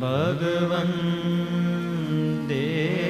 भगवन् दे।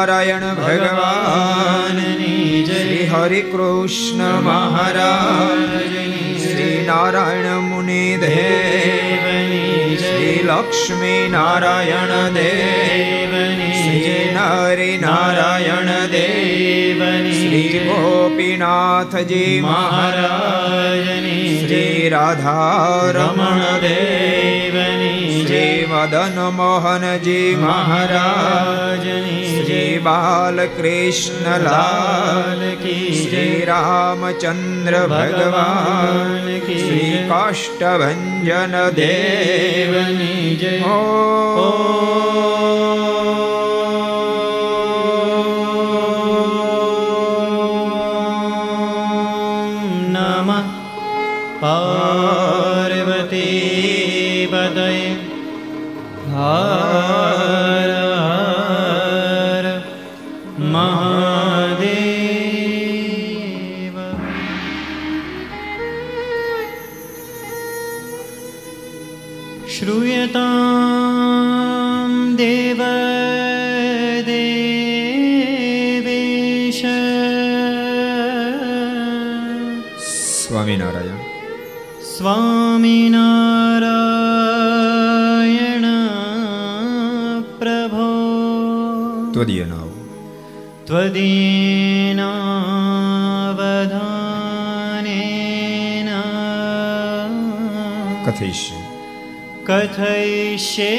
સ્વામિનારાયણ ભગવાનની શ્રી હરિ કૃષ્ણ મહારાજની શ્રી નારાયણ મુનિ દેવની શ્રી લક્ષ્મી નારાયણ દેવની શ્રી નરી નારાયણ દેવની શ્રી ગોપીનાથજી મહારાજની શ્રી રાધા રમણ દેવની શ્રી મદન મોહનજી મહારાજની શ્રી બાલકૃષ્ણ લાલ કી શ્રી રામચંદ્ર ભગવાન કી શ્રી કાષ્ટભન દેવની જય નમઃ વિશે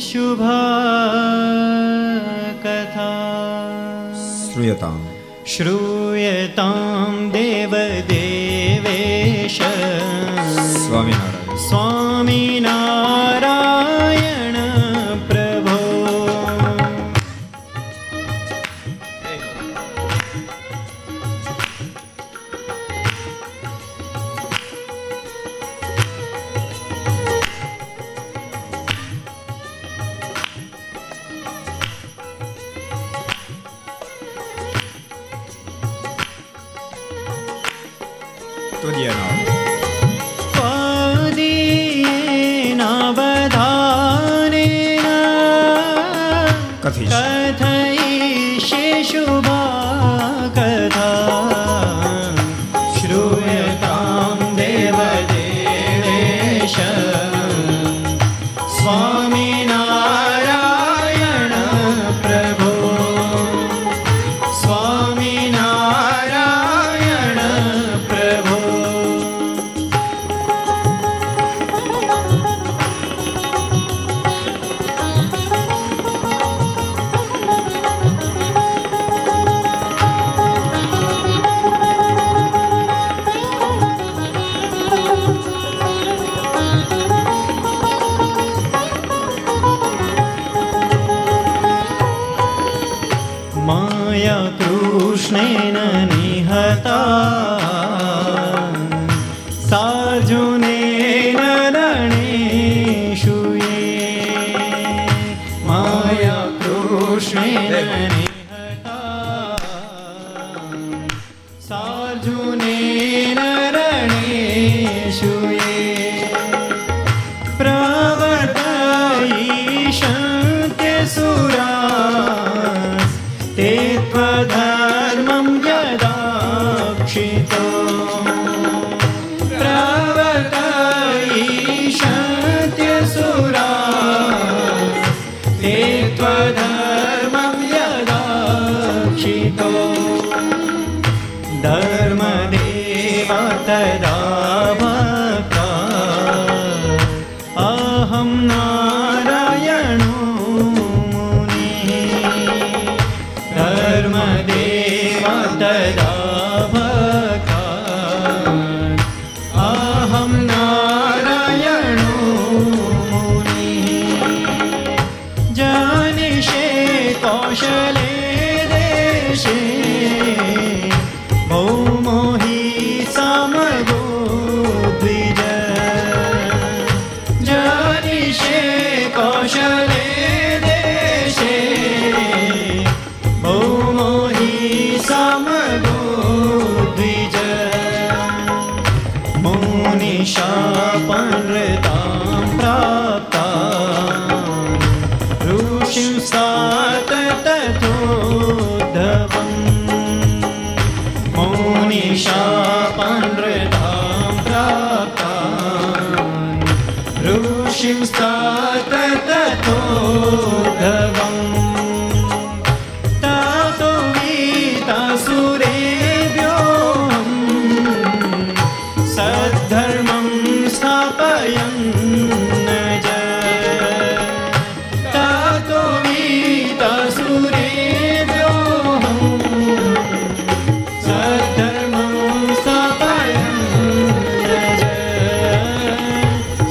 શુભ કથા શ્રૂયતા શ્રૂયતા દેવ દેવેશ સ્વામિનારાયણ સ્વામિનારાયણ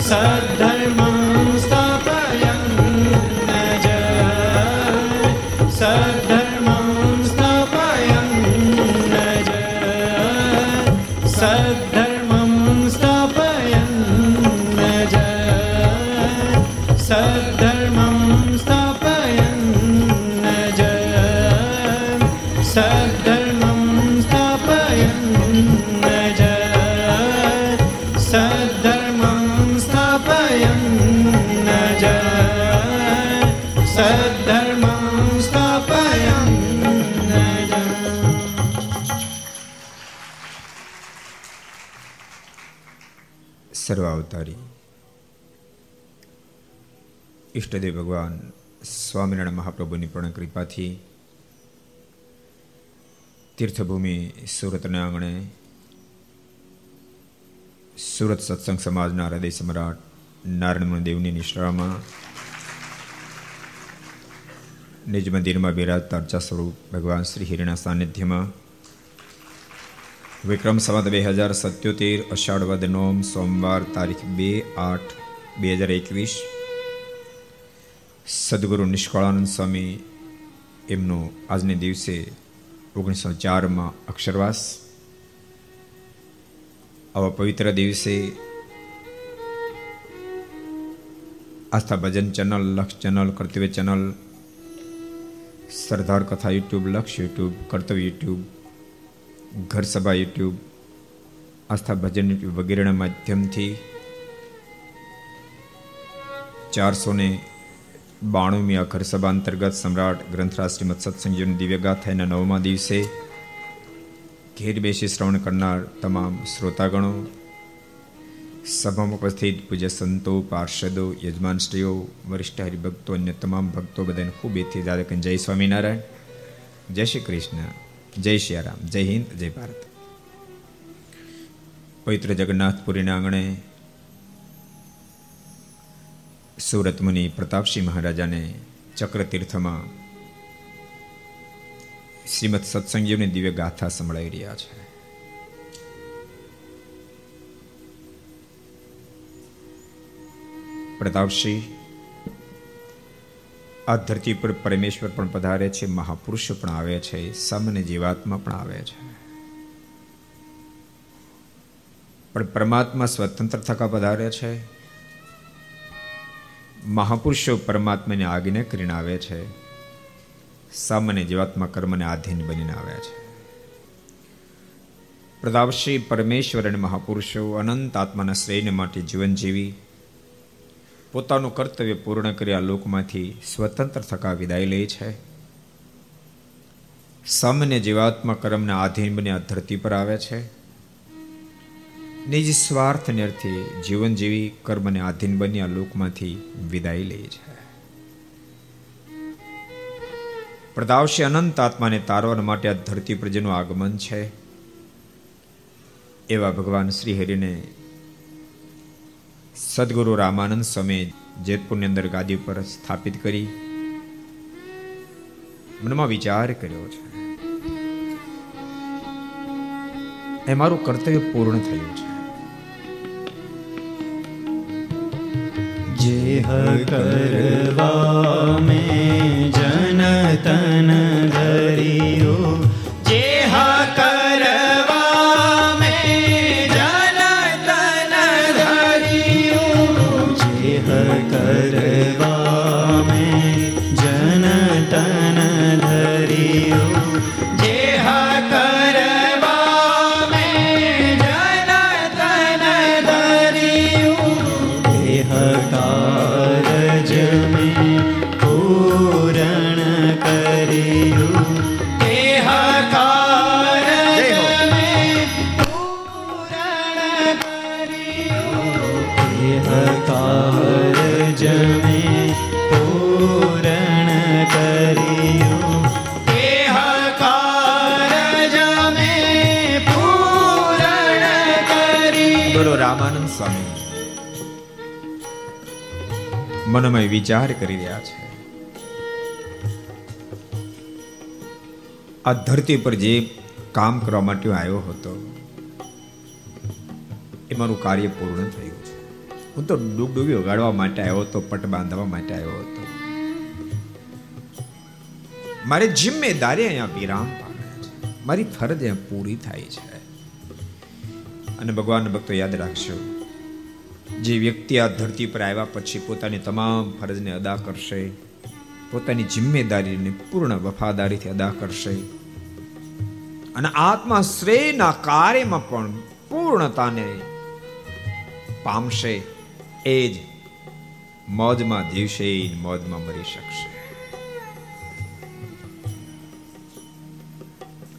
sadhana સ્વામિનારાયણ મહાપ્રભુની પૂર્ણ કૃપાથી તીર્થભૂમિ સુરતના આંગણે સુરત સત્સંગ સમાજના હૃદય સમ્રાટ નારાયણ દેવની નિશ્રામાં નિજ મંદિરમાં બિરાજતા અર્ચા સ્વરૂપ ભગવાન શ્રી હિરના સાનિધ્યમાં વિક્રમ સંવત બે હજાર સત્યોતેર અષાઢ વદ નોમ સોમવાર તારીખ બે આઠ બે હજાર એકવીસ સદગુરુ નિષ્કળાનંદ સ્વામી એમનો આજને દિવસે ઓગણીસો ચારમાં અક્ષરવાસ. આવા પવિત્ર દિવસે Aastha Bhajan channel, Laksh channel, Kartavya channel, Sardar Katha YouTube, Laksh YouTube, કર્તવ્ય યુટ્યુબ, ઘર સભા યુટ્યુબ, આસ્થા ભજન યુટ્યુબ વગેરેના માધ્યમથી ચારસો ને બાણુમી અખર સભા અંતર્ગત સમ્રાટ ગ્રંથરાજ શ્રીમદ સત્સંગીઓની દિવ્યગાથાના નવમા દિવસે ઘેર બેસી શ્રવણ કરનાર તમામ શ્રોતાગણો, સભામાં ઉપસ્થિત પૂજ્ય સંતો, પાર્ષદો યજમાનશ્રીઓ વરિષ્ઠ હરિભક્તો અન્ય તમામ ભક્તો બધાને ખૂબ એથી દાદા જય સ્વામિનારાયણ, જય શ્રી કૃષ્ણ, જય શ્રી રામ જય હિન્દ, જય ભારત. પવિત્ર જગન્નાથપુરીના આંગણે સુરત મુનિ પ્રતાપસિંહ મહારાજાને ચક્રતીર્થમાં શ્રીમદ સત્સંગીઓની દિવ્ય ગાથા સંભળાઈ રહ્યા છે. પ્રતાપસિંહ, આ ધરતી પર પરમેશ્વર પણ પધારે છે, મહાપુરુષો પણ આવે છે, સામાન્ય જીવાત્મા પણ આવે છે. પણ પરમાત્મા સ્વતંત્ર થકા પધારે છે મહાપુરુષો પરમાત્માને આગને કરીને આવે છે. સામાન્ય જીવાત્મા કર્મને આધીન બનીને આવે છે. પ્રતાપશ્રી પરમેશ્વર અને મહાપુરુષો અનંત આત્માના શ્રેયને માટે જીવન જીવી, પોતાનું કર્તવ્ય પૂર્ણ કરી આ લોકમાંથી સ્વતંત્ર થકા વિદાય લે છે. સામાન્ય જીવાત્મા કર્મના આધીન બની આ ધરતી પર આવે છે. નિજ સ્વાર્થને અર્થે જીવન જીવી કર્મને આધીન બની આ લોકમાંથી વિદાય લે છે. પ્રદાવશે અનંત આત્માને તારવા માટે આ ધરતી પર આગમન છે. એવા ભગવાન શ્રી હરિને સદગુરુ રામાનંદ સ્વામી જેતપુરની અંદર ગાદી પર સ્થાપિત કરી મનમાં વિચાર કર્યો છે. એ મારું કર્તવ્ય પૂર્ણ થયું છે. जेह करवा में जनतन મનમાં વિચાર કરી રહ્યા છે. આ ધરતી પર જે કામ કરવા માટે આવ્યો હતો, એ મારું કાર્ય પૂર્ણ થયું છે. હું તો ડૂબડૂબી ઉગાડવા માટે આવ્યો હતો, પટ બાંધવા માટે આવ્યો હતો. મારી જિમ્મેદારી અહીંયા વિરામ મારી ફરજ અહીંયા પૂરી થાય છે. અને ભગવાન ભક્તો યાદ રાખશો જે વ્યક્તિ આ ધરતી પર આવ્યા પછી પોતાની તમામ ફરજને અદા કરશે, પોતાની જિમ્મેદારીને પૂર્ણ વફાદારીથી અદા કરશે. અને આત્મા શ્રેયના કાર્યમાં પણ પૂર્ણતાને પામશે, એ જ મોજમાં જીવશે મોજમાં મરી શકશે.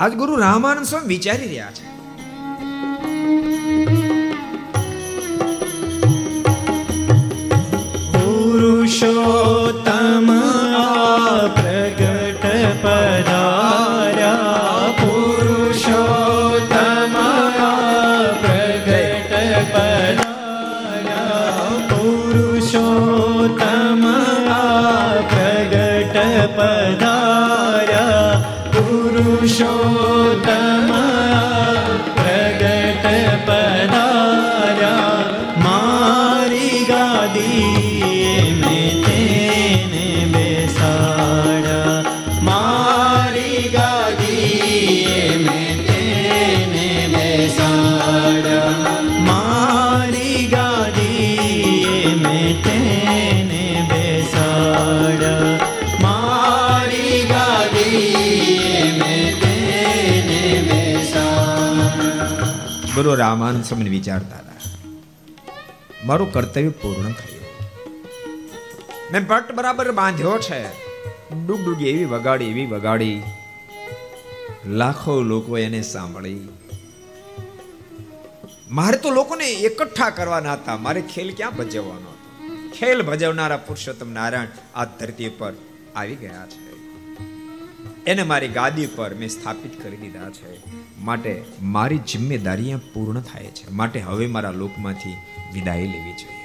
આજ ગુરુ રામાનંદ સ્વામી વિચારી રહ્યા છે. પુરુષોત્તમ પ્રગટ પધાર્યા રામાનંદ સ્વામી વિચારતા હતા. મારું કર્તવ્ય પૂર્ણ થયું. મેં પટ બરાબર બાંધ્યો છે. ડુગડુગી એવી વગાડી એવી વગાડી. લાખો લોકો એને સાંભળી. મારે તો લોકોને એકઠા કરવાના હતા. મારે ખેલ ક્યાં ભજવવાનો ખેલ ભજવનારા પુરુષોત્તમ નારાયણ આ ધરતી પર આવી ગયા છે. એને મારી ગાદી પર મેં સ્થાપિત કરી દીધા છે. માટે મારી જિમ્મેદારી પૂર્ણ થાય છે. માટે હવે મારા લોકમાંથી વિદાય લેવી જોઈએ.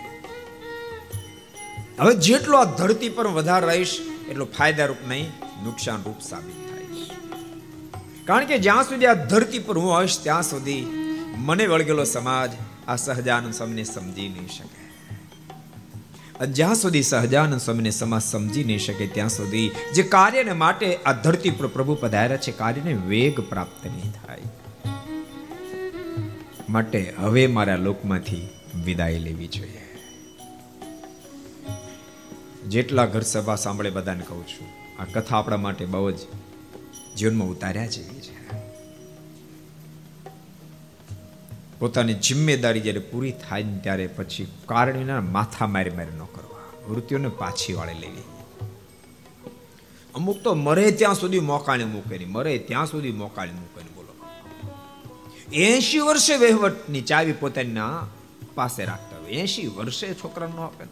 હવે જેટલો આ ધરતી પર વધારે રહીશ, એટલો ફાયદારૂપ નહીં નુકસાન રૂપ સાબિત થાય કારણ કે જ્યાં સુધી આ ધરતી પર હું આવીશ ત્યાં સુધી મને વળગેલો સમાજ આ સહજાનંદ સ્વામીને સમજી નહીં શકે. જ્યાં સુધી સહજાનંદ સ્વામીને સમાજ સમજી નહીં શકે ત્યાં સુધી જે કાર્યને માટે આ ધરતી પર પ્રભુ પધાર્યા છે, કાર્યને વેગ પ્રાપ્ત નહીં થાય. માટે હવે મારા લોકમાંથી વિદાય લેવી જોઈએ. જેટલા ઘર સભા સાંભળે બધાને કહું છું, આ કથા આપણા માટે બહુ જ જીવનમાં ઉતાર્યા જેવી છે. પોતાની જિમ્મેદારી જ્યારે પૂરી થાય ને ત્યારે પછી કારણ વિના માથા મારી મારી ન કરવા. મૃત્યુને પાછી વાળે લેવી. અમુક તો મરે ત્યાં સુધી મોકાણી મૂકેલી મરે ત્યાં સુધી મોકાણી મૂકેલી બોલો. એસી વર્ષે વહીવટની ચાવી પોતાના પાસે રાખતા હોય. એસી વર્ષે છોકરા ન આપે.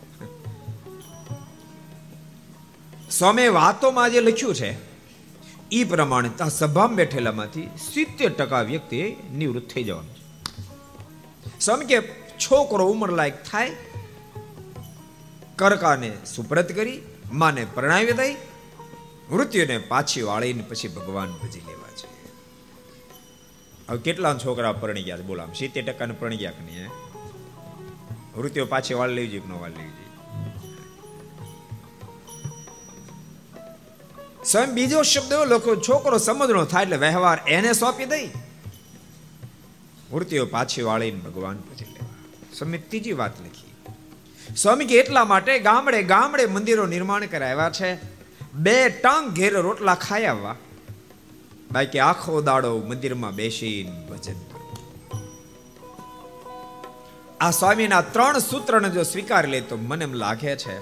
સ્વામી વાતોમાં જે લખ્યું છે એ પ્રમાણે સભામાં બેઠેલામાંથી સિત્તેર ટકા વ્યક્તિ નિવૃત્ત થઈ જવાનું. સમ કે છોકરો ઉંમર લાયક થાય, કરકાને સુપ્રત કરી, માને પ્રણાવી દઈ, મૃત્યુને પાછી વાળીને પછી ભગવાન ભજી લેવા છે હવે કેટલા છોકરા પરણી ગયા બોલામ સિત્તેર ટકાને પરણી ગયા કે નહીં મૃત્યુ પાછી વાળ લેવી જોઈએ ન વાળ લેવી જોઈએ? સ્વયં બીજો શબ્દ એવો લખો, છોકરો સમજણો થાય એટલે વ્યવહાર એને સોંપી દઈ. મૂર્તિઓ પાછી વાળીને ભગવાન પછી લેવા સ્વામી ત્રીજી વાત લખી. સ્વામી કે એટલા માટે ગામડે ગામડે મંદિરો નિર્માણ કરાવ્યા છે. બે ટંગ ઘેર રોટલા ખાઈ આવવા. બાકી આખો દાડો મંદિરમાં બેસીને ભજન આ સ્વામીના ત્રણ સૂત્રને જો સ્વીકાર લે તો મને એમ લાગે છે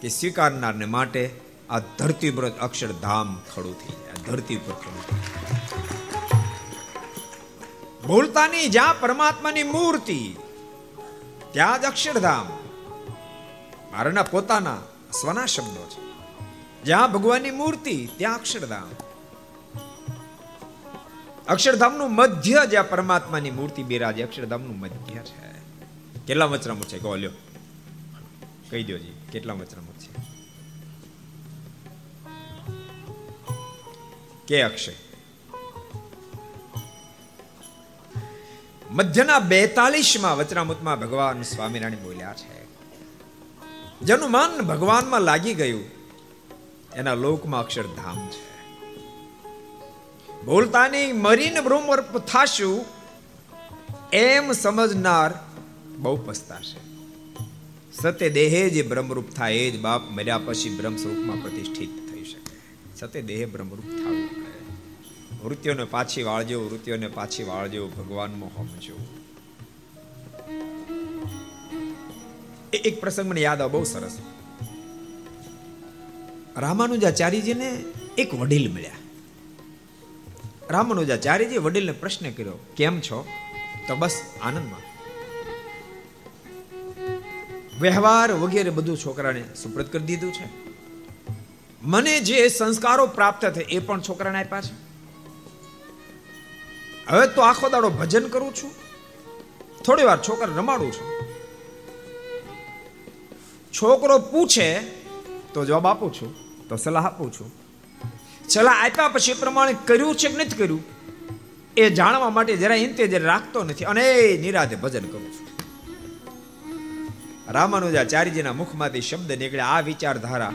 કે સ્વીકારનારને માટે આ ધરતી પર અક્ષરધામ ખડું થઈ જાય. ધરતી પર ખડું થઈ ભૂલતા નહીં જ્યાં પરમાત્માની મૂર્તિ, ત્યાં જ અક્ષરધામ. મારાના પોતાના સ્વના શબ્દો છે. જ્યાં ભગવાનની મૂર્તિ, ત્યાં અક્ષરધામ. અક્ષરધામનું મધ્ય જ્યાં પરમાત્માની મૂર્તિ બિરાજે, અક્ષરધામનું મધ્ય છે. કેટલા વચરામુ છે? કહો, લ્યો. કહી દો જી, કેટલા વચનામૃત છે? કે અક્ષય? મધ્યના બેતાલીસમાં વચનામૃતમાં ભગવાન સ્વામિનારાયણ બોલ્યા છે. જેનું મન ભગવાનમાં લાગી ગયું. એના લોકમાં અક્ષરધામ છે. બોલતાની મરીને બ્રહ્મરૂપ થાશું, એમ સમજનાર બહુ પસ્તાશે સત્ય દેહે જે બ્રહ્મરૂપ થાય એ જ બાપ મર્યા પછી બ્રહ્મ સ્વરૂપમાં પ્રતિષ્ઠિત થઈ શકે. સત્ય દેહે બ્રહ્મરૂપ પડે વૃત્તિઓને પાછી વાળજો વૃત્તિઓને પાછી વાળજો, ભગવાનમાં હોમજો. એક પ્રસંગ મને યાદ આવે, બહુ સરસ. રામાનુજાચાર્યજીને એક વડીલ મળ્યા. રામાનુજાચાર્યજી વડીલને પ્રશ્ન કર્યો, કેમ છો? તો બસ આનંદમાં. વ્યવહાર વગેરે બધું છોકરાને સુપ્રત કરી દીધું છે? મને જે સંસ્કારો પ્રાપ્ત થાય એ પણ છોકરાને આપ્યા છે? હવે તો આખો દાડો ભજન કરું છું. થોડી વાર છોકરા રમાડું છું. છોકરો પૂછે તો જવાબ આપું છું, તો સલાહ આપું છું. સલાહ આપ્યા પછી પ્રમાણે કર્યું છે કે નથી કર્યું? એ જાણવા માટે જરા ઇન્તેજર રાખતો નથી અને એ નિરાતે ભજન કરું છું. રામાનુજાચાર્યજીના મુખમાંથી શબ્દ નીકળ્યા, આ વિચારધારા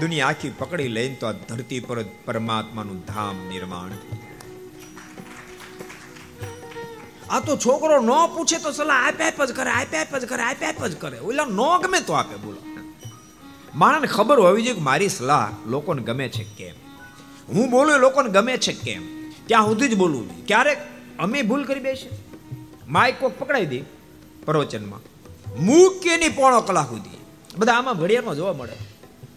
દુનિયા આખી પકડી લઈને તો આ ધરતી પર પરમાત્માનું ધામ નિર્માણ આ તો છોકરો ન પૂછે તો સલાહ આપે આપ જ કરે, આપે આપ જ કરે, આપે આપ જ કરે. ઓલા ન ગમે તો આપે, બોલો. માણસને ખબર હોવી જોઈએ કે મારી સલાહ લોકોને ગમે છે કેમ? હું બોલું લોકોને ગમે છે કેમ? ત્યાં સુધી જ બોલવું જોઈએ. ક્યારેક અમે ભૂલ કરી બેસે. માઇક કોક પકડાઈ દે પ્રવચનમાં. મૂકીની પોણો કલાક સુધી. બધા આમાં ઘડિયાળમાં જોવા મળે.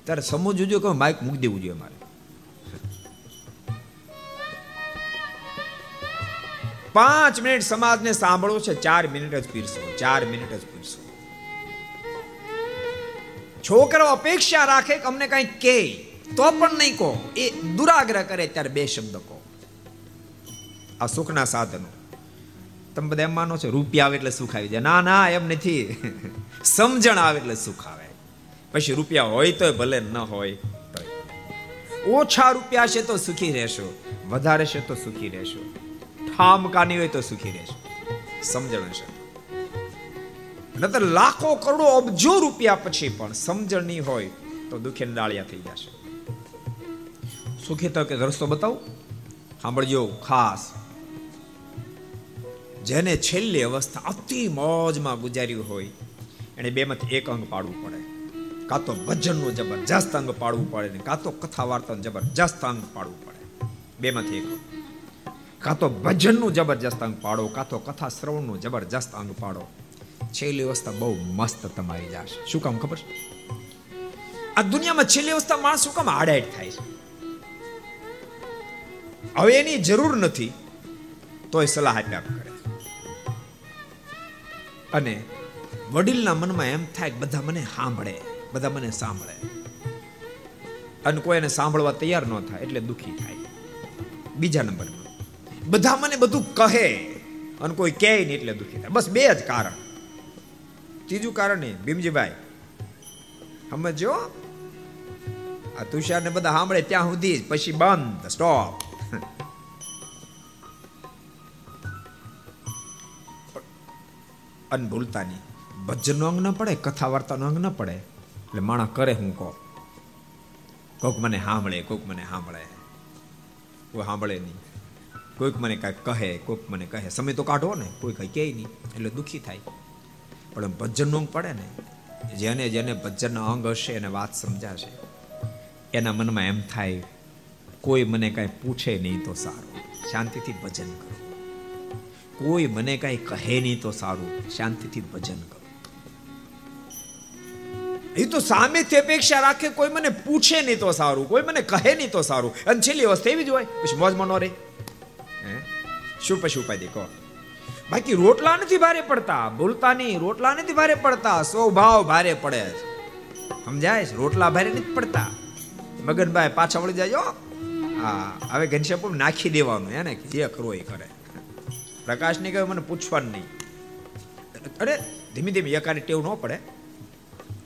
ત્યારે સમજવું જોઈએ કે માઇક મૂકી દેવું જોઈએ મારે પાંચ મિનિટ સમાજને સાંભળવો છે, ચાર મિનિટ જ પીરસો, ચાર મિનિટ જ પીરસો. છોકરો અપેક્ષા રાખે કે અમને કઈ કે તો પણ નહીં કહો, એ દુરાગ્રહ કરે ત્યારે બે શબ્દ કહો. આ સુખના સાધનો. તમે બધા એમ માનો છો, રૂપિયા આવે એટલે સુખ આવી જાય. ના ના, એમ નથી. સમજણ આવે એટલે સુખ આવે. પછી રૂપિયા હોય તો ભલે ન હોય ઓછા રૂપિયા છે તો સુખી રહેશો, વધારે છે તો સુખી રહેશો. ઠામકાની હોય તો સુખી રહેશે સમજણ હશે નતર લાખો કરોડો અબજો રૂપિયા પછી પણ સમજણ નહીં હોય તો દુખે ડાળિયા થઈ જશે. સુખી તો કે રસ્તો બતાવું? સાંભળજો, ખાસ. જેને છેલ્લી અવસ્થા અતિ મોજમાં ગુજાર્યું હોય, એને બેમાંથી એક અંગ પાડવું પડે. કાં તો ભજનનું જબરજસ્ત અંગ પાડવું પડે ને કાં તો કથા વાર્તાનું જબરજસ્ત અંગ પાડવું પડે. બેમાંથી એક. કાં તો ભજનનું જબરજસ્ત અંગ પાડો, કાં તો કથા શ્રવણનું જબરજસ્ત અંગ પાડો. છેલ્લી અવસ્થા બહુ મસ્ત તમારી જશે. શું કામ ખબર છે? આ દુનિયામાં છેલ્લી અવસ્થા માણસ શું કામ આડાઈટ થાય છે? હવે એની જરૂર નથી, તોય સલાહ આપ્યા કરે અને વડીલના મનમાં એમ થાય કે બધા મને સાંભળે, બધા મને સાંભળે. અને કોઈ એને સાંભળવા તૈયાર ન થાય, એટલે દુઃખી થાય. બીજા નંબરમાં. બધા મને બધું કહે અને કોઈ કહે નહીં એટલે દુઃખી થાય. બસ બે જ કારણ. ત્રીજું કારણ નહીં ભીમજીભાઈ, સમજો? આ તુષારને બધા સાંભળે ત્યાં સુધી પછી બંધ સ્ટોપ અન ભૂલતા નહીં ભજનનો અંગ ન પડે, કથા વાર્તાનો અંગ ન પડે? એટલે માણસ કરે હું કહો કોક મને સાંભળે, કોક મને સાંભળે. કોઈ સાંભળે નહીં. કોઈક મને કાંઈ કહે, કોઈક મને કહે. સમય તો કાઢો ને, કોઈ કંઈ કહે નહીં, એટલે દુઃખી થાય. પણ ભજનનો અંગ પડે ને, જેને જેને ભજનનો અંગ હશે એને વાત સમજાશે. એના મનમાં એમ થાય, કોઈ મને કાંઈ પૂછે નહીં તો સારું. શાંતિથી ભજન કરો. કોઈ મને કાંઈ કહે નહીં તો સારું. શાંતિથી ભજન કરો. એ તો સામેથી અપેક્ષા રાખે, કોઈ મને પૂછે નહીં તો સારું, કોઈ મને કહે નહીં તો સારું. અને છેલ્લી વસ્તુ એવી જ હોય, પછી મોજમાં ન રહે. શું પછી ઉપાય દેખો બાકી રોટલા નથી ભારે પડતા. બોલતા નહીં રોટલા નથી ભારે પડતા. સ્વભાવ ભારે પડે છે સમજાય છે? રોટલા ભારે નથી પડતા. મગનભાઈ પાછા વળી જાય, હા. હવે ઘનશ્યામ નાખી દેવાનું એને જે કરવો એ કરે. પ્રકાશને કહ્યું, મને પૂછવાનું નહીં. અરે, ધીમે ધીમે એકાને ટેવ ન પડે.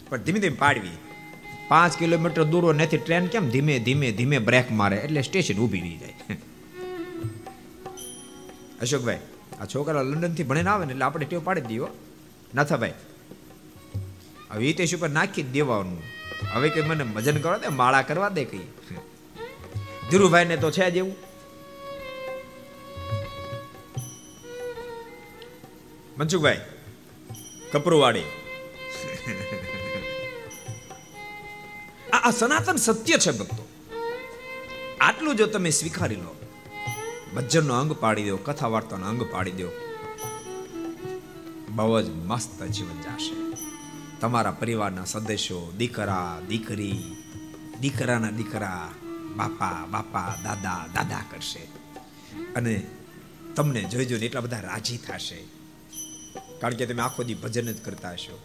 પણ ધીમે ધીમે પાડવી. પાંચ કિલોમીટર દૂરો નથી ટ્રેન કેમ ધીમે ધીમે ધીમે બ્રેક મારે? એટલે સ્ટેશન ઊભી રહી જાય. અશોકભાઈ, આ છોકરા લંડનથી ભણીને આવે ને એટલે આપણે ટેવ પાડી દઈએ નાથાભાઈ હવે એ તેશ ઉપર નાખી જ દેવાનું. હવે કંઈ મને ભજન કરવા દે માળા કરવા દે કઈ. ધીરુભાઈ ને તો છે જ એવું. મનસુખભાઈ, કપરુવાડી. આ સનાતન સત્ય છે ભક્તો. આટલું જો તમે સ્વીકારી લો ભજનનો અંગ પાડી દો કથા વાર્તાનો અંગ પાડી દો. બહુ જ મસ્ત જીવન જશે. તમારા પરિવારના સદસ્યો, દીકરા, દીકરી, દીકરાના દીકરા, બાપા બાપા, દાદા દાદા કરશે. અને તમને જોઈ જોઈને એટલા બધા રાજી થશે. કારણ કે તમે આખો દી ભજન જ કરતા હશો.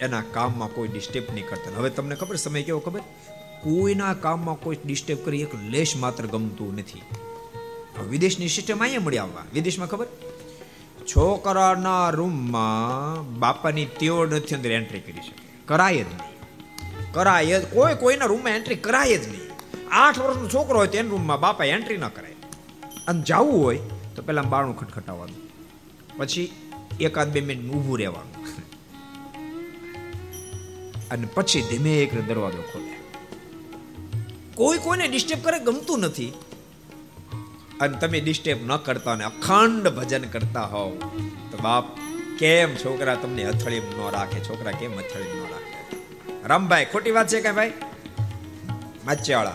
એના કામમાં કોઈ ડિસ્ટર્બ નહીં કરતા. હવે તમને ખબર સમય કેવો ખબર? કોઈના કામમાં કોઈ ડિસ્ટર્બ કરી એક લેશ માત્ર ગમતું નથી. વિદેશની સિસ્ટમ અહીંયા મળી આવવા. વિદેશમાં ખબર? છોકરાના રૂમમાં બાપાની તેઓ નથી અંદર એન્ટ્રી કરી શકે. કરાય જ નહીં. કરાય જ કોઈ કોઈના રૂમમાં એન્ટ્રી કરાય જ નહીં. આઠ વર્ષનો છોકરો હોય તેના રૂમમાં બાપા એન્ટ્રી ન કરાય. અને જવું હોય તો પહેલાં બાળું ખટખટાવવાનું. પછી એકાદ બે મિનિટ ઊભું રહેવાનું. અને પછી ધીમે એક દરવાજો ખોલે. કોઈ કોઈને ડિસ્ટર્બ કરે, ગમતું નથી. અને તમે ડિસ્ટર્બ ન કરતા અને અખંડ ભજન કરતા હોવ, તો બાપ, કેમ છોકરા તમને અથળી ન રાખે? છોકરા કેમ અથળી ન રાખે? રામભાઈ, ખોટી વાત છે કે ભાઈ? માચ્યાવાળા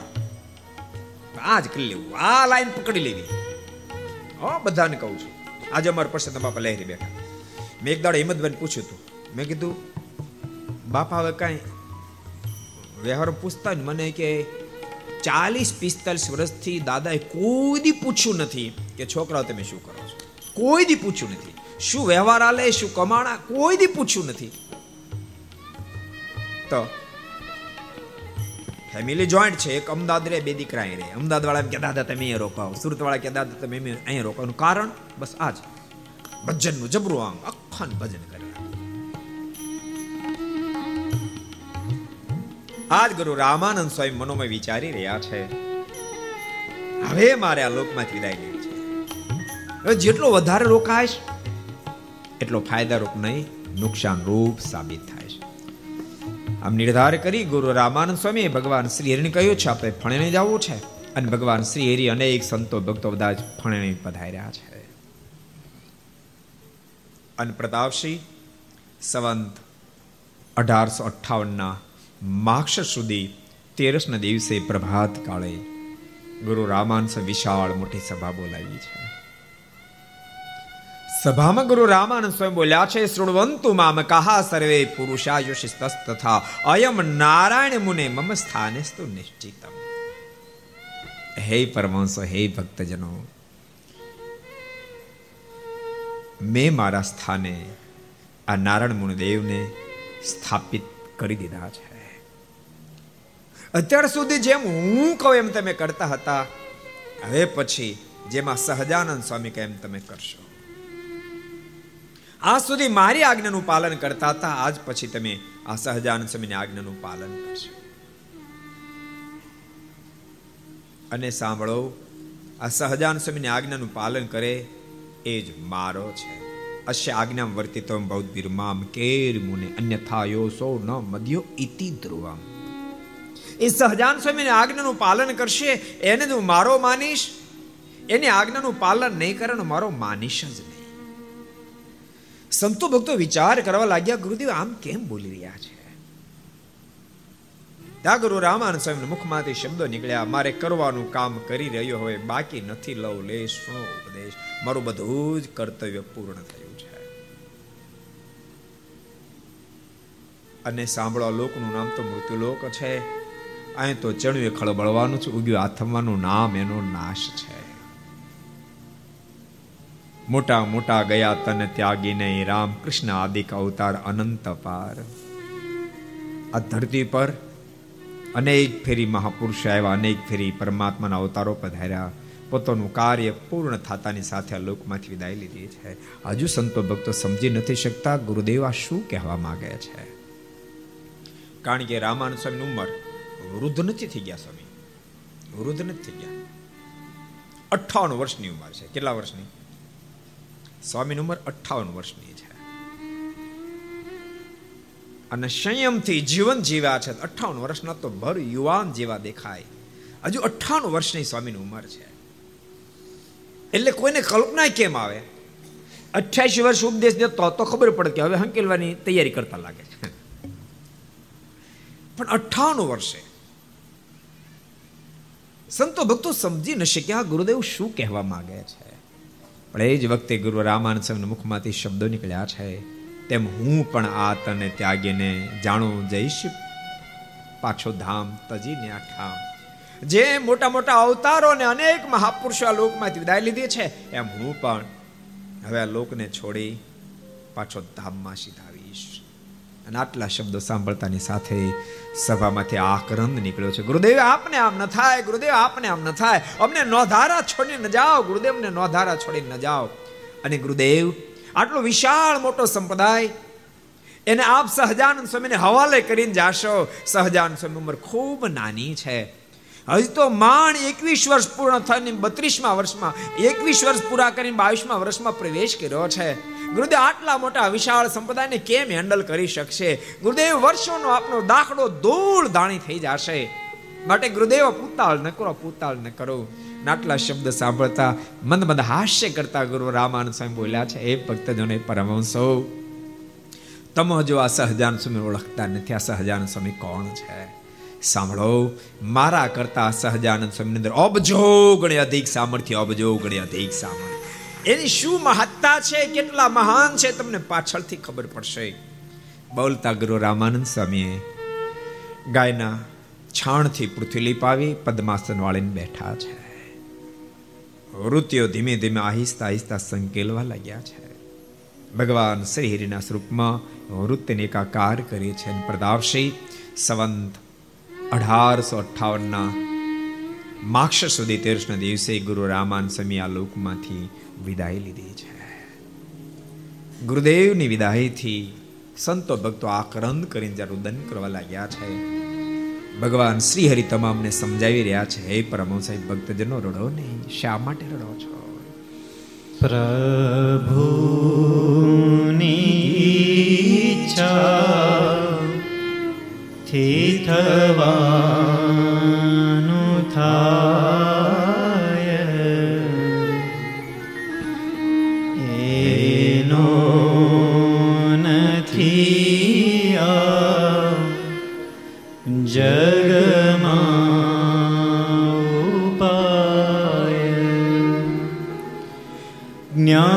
આ જ કરી લેવું. આ લાઈન પકડી લેવી. હો, બધાને કહું છું. આજે અમારા પ્રસન્ન બાપા લહેરી બેઠા. મેં એક દાડો હિંમતભાઈ પૂછ્યું હતું. મેં કીધું, બાપા, હવે કાંઈ વ્યવહાર પૂછતા ને મને કે ચાલીસ પિસ્તાલીસ વર્ષથી દાદાએ કોઈ દી પૂછ્યું નથી કે છોકરાઓ, તમે શું કરો છો? કોઈ દી પૂછ્યું નથી. શું વ્યવહાર આલે, શું કમાણા? કોઈ દી પૂછ્યું નથી. તો ફેમિલી જોઈન્ટ છે, એક અમદાવાદ રે બે દીકરા અહીં રે અમદાવાદ વાળા કે, દાદા, તમે અહીંયા રોકાવો. સુરત વાળા કે, દાદા, તમે અહીંયા રોકાવાનું કારણ? બસ આ જ. ભજનનું જબરું આમ, અખંડ ભજન કરે. આજ ગુરુ રામાનંદ સ્વામી મનોમય વિચારી રહ્યા છે. હવે મારે આ લોકમાંથી વિદાય લેવી છે. જેટલો વધારે રોકાશ એટલો ફાયદારૂપ નહીં નુકસાન રૂપ સાબિત થાય છે. આમ નિર્ધાર કરી ગુરુ રામાનંદ સ્વામી ભગવાન શ્રી હરિને કહ્યું છે, આપણે ફણેને જવું છે. અને ભગવાન શ્રી હરિ અનેક સંતો ભક્તો બધા જ ફણેને પધાર્યા છે. અને પ્રતાપસિંહ સંવંત અઢારસો અઠ્ઠાવનના માક્ષ સુધી તેરસના દિવસે પ્રભાત કાળે ગુરુ રામાનસ વિશાળ મોટી સભા બોલાવી છે. સભામાં ગુરુ રામાનંદ સ્વયં બોલ્યા છે, શૃણવંતુ મામ કહા સર્વે પુરુષાયુષિ તથા અયમ નારાયણ મુને મમ સ્થાને સ્તુ નિશ્ચિતમ. હે પરમાંસો હે ભક્તજનો, મેં મારા સ્થાને આ નારાયણ મુનિદેવને સ્થાપિત કરી દીધા છે. અત્યાર સુધી જેમ હું કહું એમ તમે કરતા હતા, હવે પછી જેમાં સહજાનંદ સ્વામી કહે એમ તમે કરશો. આજ સુધી મારી આજ્ઞાનું પાલન કરતા હતા, આજ પછી તમે આ સહજાનંદ સ્વામીની આજ્ઞાનું પાલન કરશો. અને સાંભળો, આ સહજાનંદ સ્વામીની આજ્ઞાનું પાલન કરે એ જ મારો છે. અશ્ય આજ્ઞામ વર્તિતો બૌદ્ધ વિરમામ કેર મુને અન્યથા યો સો ન મધ્યો ઇતિ ધ્રુવમ. એ સહજાન સ્વામીની આજ્ઞાનું પાલન કરશે, એને હું મારો માનીશ. એની આજ્ઞાનું પાલન નહીં કરે મારો માનીશ જ નહીં. સંતો ભક્તો વિચાર કરવા લાગ્યા, ગુરુદેવ, આમ કેમ બોલી રહ્યા છે? ત્યાં ગુરુ રામાનંદ સ્વામી મુખમાંથી શબ્દો નીકળ્યા, મારે કરવાનું કામ કરી રહ્યો હોય, બાકી નથી લવ લેશ સુણો ઉપદેશ. મારું બધું જ કર્તવ્ય પૂર્ણ થયું છે. અને સાંભળો લોકનું નામ તો મૃત્યુલોક છે. અહીં તો ચણ્યું ખળબળવાનું છે, ઉગ્યું આથમવાનું નામ એનો નાશ છે. મોટા મોટા ગયા તન ત્યાગીને રામ કૃષ્ણ આદિક અવતાર અનંત પાર. આ ધરતી પર અનેક ફેરી મહાપુરુષ આવ્યા, અનેક ફેરી પરમાત્માના અવતારો પધાર્યા પોતાનું કાર્ય પૂર્ણ થતાની સાથે આ લોકમાંથી વિદાય લીધી છે. હજુ સંતો ભક્તો સમજી નથી શકતા ગુરુદેવ આ શું કહેવા માંગે છે? કારણ કે રામાનુ સ્વામીની ઉંમર વૃદ્ધ નથી થઈ ગયા સ્વામી. વૃદ્ધ નથી થઈ ગયા. અઠ્ઠાવન વર્ષની ઉંમર છે. કેટલા વર્ષની? સ્વામીની ઉંમર અઠ્ઠાવન વર્ષની છે. અને સંયમથી જીવન જીવ્યા છે. અઠ્ઠાવન વર્ષના તો ભર યુવાન જેવા દેખાય. હજુ અઠ્ઠાવન વર્ષની સ્વામીની ઉંમર છે. એટલે કોઈને કલ્પના કેમ આવે? અઠ્યાસી વર્ષ ઉપદેશ દેતો તો ખબર પડે કે હવે હંકેલવાની તૈયારી કરતા લાગે છે. પણ અઠ્ઠાવન વર્ષે સંતો ભક્તો સમજી ન શક્યા ગુરુદેવ શું કહેવા માંગે છે. પણ એ જ વખતે ગુરુ રામાનંદ સ્વામીના મુખમાંથી શબ્દો નીકળ્યા છે. તેમ હું પણ આ તને ત્યાગીને જાણું જઈશ. પાછો ધામ તજીને આ જે મોટા મોટા અવતારો ને અનેક મહાપુરુષો આ લોકમાંથી વિદાય લીધી છે, એમ હું પણ હવે આ લોકને છોડી પાછો ધામમાં સીધાવીશ અને આટલા શબ્દો સાંભળતાની સાથે સભામાંથી આક્રંદ નીકળ્યો છે. ગુરુદેવ, આપને આમ ન થાય, ગુરુદેવ, આપને આમ ન થાય. અમને નોધારા છોડીને ન જાઓ ગુરુદેવને નોધારા છોડીને ન જાઓ. અને ગુરુદેવ, આટલો વિશાળ મોટો સંપ્રદાય, એને આપ સહજાનંદ સ્વામીને હવાલે કરીને જાશો. સહજાનંદ સ્વામી ઉંમર ખૂબ નાની છે. હજી તો માંડ એકવીસ વર્ષ પૂર્ણ થઈને બત્રીસમાં વર્ષમાં, એકવીસ વર્ષ પૂરા કરીને બાવીસમાં વર્ષમાં પ્રવેશ કર્યો છે. ગુરુદેવ, આટલા મોટા વિશાળ સંપ્રદાયને કેમ હેન્ડલ કરી શકશે? ગુરુદેવ, વર્ષોનો આપનો દાખલો ધૂળ ધાણી થઈ જશે. માટે ગુરુદેવ પૂતાળ ન કરો પૂતાળ ન કરો. નાટલા શબ્દ સાંભળતા, મંદ મંદ હાસ્ય કરતા ગુરુ રામાનંદ સ્વામી બોલ્યા છે એ ભક્તજનો પરમહંસો તમે જો આ સહજાન સ્વામી ઓળખતા નથી. આ સહજાન સ્વામી કોણ છે? સાંભળો. મારા કરતા સહજાનંદ સ્વામી અંદર અબજો ગણે અધિક સામર્થ્ય, અબજો ગણે અધિક સામર્થ્ય. એની શું મહત્તા છે? કેટલા મહાન છે? તમને પાછળથી ખબર પડશે. બોલતા ગુરુ રામાનંદ સ્વામીએ ગાયના છાણથી પૃથ્વી લીપાવી પદ્માસન વાળીને બેઠા છે. વૃત્તિઓ ધીમે ધીમે આહિસ્તા આહિસ્તા સંકેલવા લાગ્યા છે. ભગવાન શ્રી હરિના સ્વરૂપમાં વૃત્તિને એકાકાર કરી છે અને પ્રતાપશી, સંવંત અઢારસો અઠાવનના માક્ષ સુધી તેરસના દિવસે ગુરુ રામાન સમી આ લોકમાંથી વિદાય લીધી છે. ગુરુદેવની વિદાયથી સંતો ભક્તો આક્રંદ કરીને જ્યારે રુદન કરવા લાગ્યા છે, ભગવાન શ્રી હરિ તમામને સમજાવી રહ્યા છે, હે પરમો સાહેબ ભક્તજનો, રડો નહીં. શા માટે રડો છો? પ્રભુની ઈચ્છા થી થવાનું થાય એનો નથી આ જગમાં ઉપાય જ્ઞાની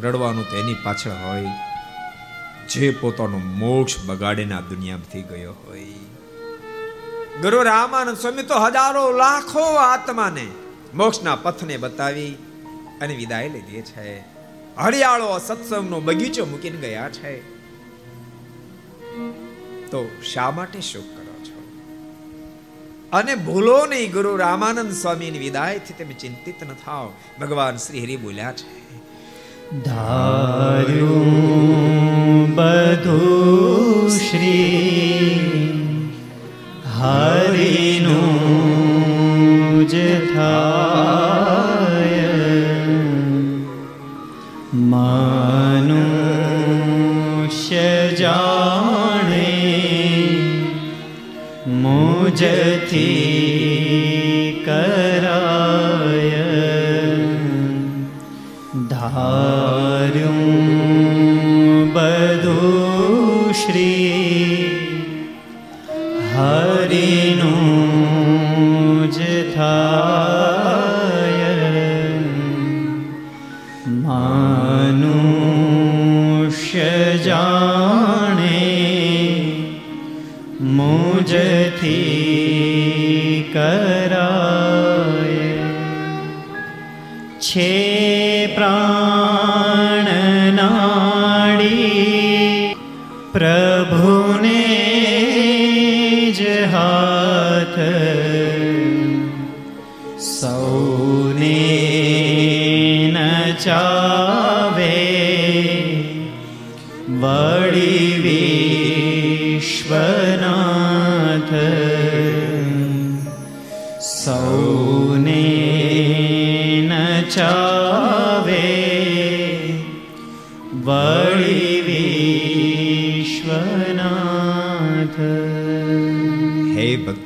રડવાનું તો એની પાછળ હોય. જે પોતાનો મોક્ષ બગાડીને આ દુનિયામાંથી ગયો હોય. ગુરુ રામાનંદ સ્વામી તો હજારો લાખો આત્માને મોક્ષના પથને બતાવી અને વિદાય લીધી છે. હરિયાળો સત્સંગનો બગીચો મૂકીને ગયા છે. તો શા માટે શોક કરો છો? અને ભૂલો નહીં ગુરુ રામાનંદ સ્વામીની વિદાયથી તમે ચિંતિત ન થાવ ભગવાન શ્રી હરિ બોલ્યા છે. ધાર્યું બધું શ્રી હરિનું જ થાય. મનુષ્ય જાણે મુજથી કરાય. ધાર્યું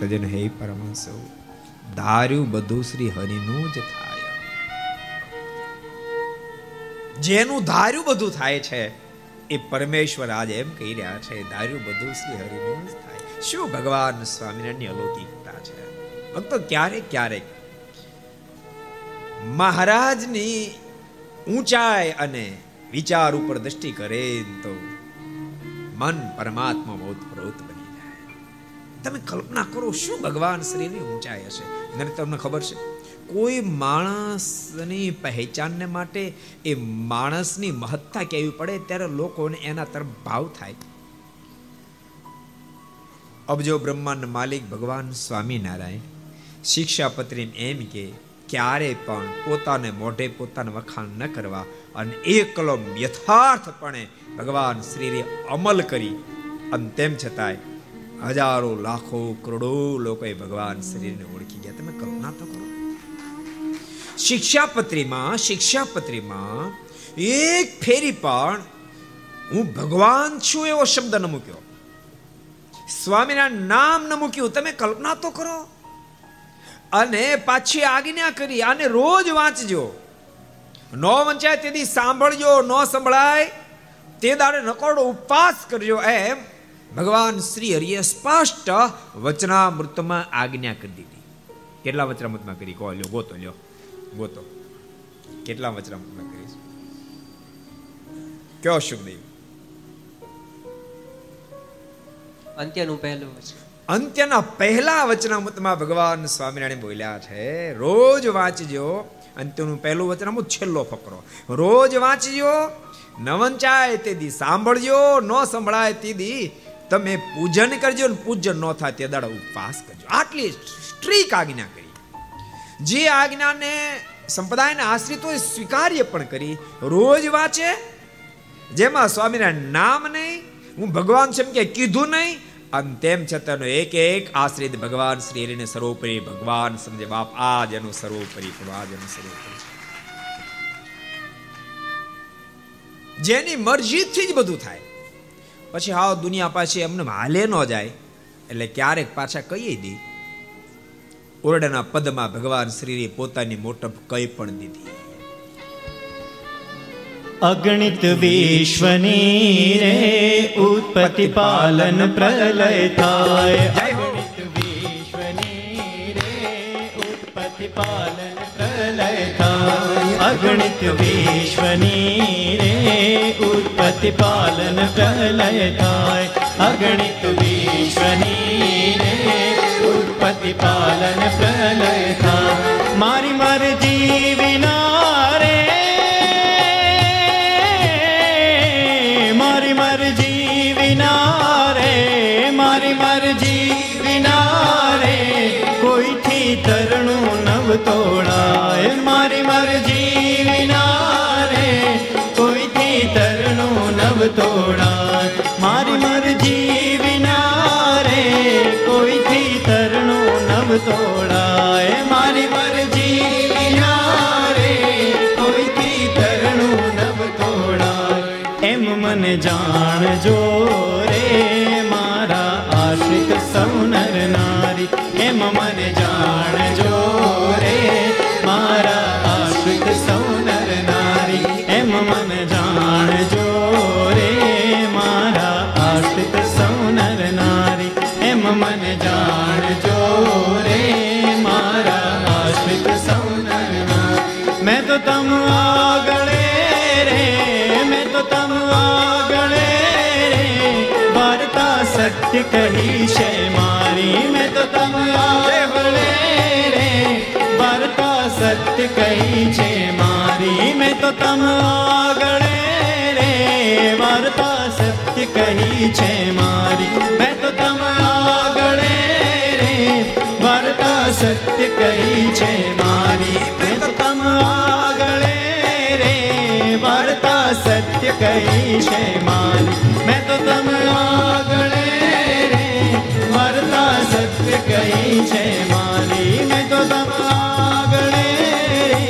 હે ભક્તજન હે પરમહંસો ધાર્યું બધું શ્રી હરિનું જ થાય જેનું ધાર્યું બધું થાય છે, એ પરમેશ્વર આજે એમ કહી રહ્યા છે ધાર્યું બધું શ્રી હરિનું જ થાય. શું ભગવાન સ્વામિનારાયણની અલૌકિકતા છે? ભક્તો, ક્યારેક ક્યારેક મહારાજની ઊંચાઈ અને વિચાર ઉપર દ્રષ્ટિ કરે તો મન પરમાત્મા બહુ જાય તમે કલ્પના કરો શું ભગવાન શ્રીની ઊંચાઈ હશે? અને તમને ખબર છે, કોઈ માણસની પહેચાનને માટે એ માણસની મહત્તા કહેવી પડે ત્યારે લોકોને એના તરફ ભાવ થાય. અબજો બ્રહ્માંડ માલિક ભગવાન સ્વામિનારાયણ શિક્ષાપત્રી એમ કે, ક્યારે પણ પોતાને મોઢે પોતાના વખાણ ન કરવા અને એ કલમ યથાર્થપણે ભગવાન શ્રીએ અમલ કરી. અને તેમ છતાંય હજારો, લાખો, કરોડો લોકોએ ભગવાન શ્રીને ઓળખી ગયા. તમે કલ્પના તો કરો. શિક્ષાપત્રીમાં શિક્ષાપત્રીમાં એક ફેરી પણ હું ભગવાન છું એવો શબ્દ ન મૂક્યો. સ્વામિનારાયણ નામ ન મૂક્યું. તમે કલ્પના તો કરો. અને પાછી આજ્ઞા કરી આને રોજ વાંચજો. નો વંચાય તેથી સાંભળજો, ન સંભળાય. તે દાડે નકોડો ઉપવાસ કરજો એમ. ભગવાન શ્રી હરિએ સ્પષ્ટ વચનામૃતમાં આજ્ઞા કરી દીધી. કેટલા વચનામૃતમાં કરી? કહો લ્યો ગોતો લ્યો ગોતો. કેટલા વચનામૃતમાં કરી? કયો સુખદેવ અંત્યનું પહેલું વચન. અંત્યના પહેલા વચનામૃતમાં ભગવાન સ્વામિનારાયણ બોલ્યા છે રોજ વાંચજો. અંત્યનું પહેલું વચનામૃત છેલ્લો ફકરો. રોજ વાંચજો ન વંચાય દી સાંભળજો ન સંભળાય તેથી તમે પૂજન કરજો ને પૂજન ન થાય તે દાડા ઉપવાસ કરજો. આટલી સ્ટ્રીક આજ્ઞા કરી. જે આજ્ઞાને સંપ્રદાયના આશ્રિતોએ સ્વીકાર્ય પણ કરી, રોજ વાંચે, જેમાં સ્વામિનારાયણ નામ નહીં, હું ભગવાન છે કે કીધું નહીં, અને તેમ છતાં એક એક આશ્રિત ભગવાન શ્રી હરિને સર્વોપરી ભગવાન સમજે બાપ, આ જ એનું સર્વોપરી આ જ એનું સર્વોપરી. જેની મરજીથી જ બધું થાય. પછી હાવ દુનિયા પાછી એમને હાલે ન જાય. એટલે ક્યારેક પાછા કહીએ દી ઓરડાના પદમાં ભગવાન શ્રી પોતાની મોટપ કઈ પણ દીધી. અગણિત વિશ્વની રે ઉત્પત્તિ પાલન પ્રલય થાય. અગણિત વિશ્વની રે ઉત્પત્તિ પાલન થાય અગણિત વિશ્વની રે ઉત્પત્તિ પાલન પ્રલય થાય અગણિત વિશ્વની રે ઉત્પત્તિ પાલન પ્રલય થાય મારી મરજી નવ મારી મરજી વિના રે કોઈથી તરણું નવ તોડાય. કહી છે મારી મેં તો તમારે આગળે રે વાર્તા સત્ય કહી છે મારી મેં તો તમ આગળ રે વાર્તા સત્ય કહી છે મારી મેં તો તમ આગળ રે વાર્તા સત્ય કહી છે મારી મેં તો તમ આગળ રે વાર્તા સત્ય કહી છે મારી મેં તો તમ આગળે કહી છે મારી મેં તો તમ આગળે રે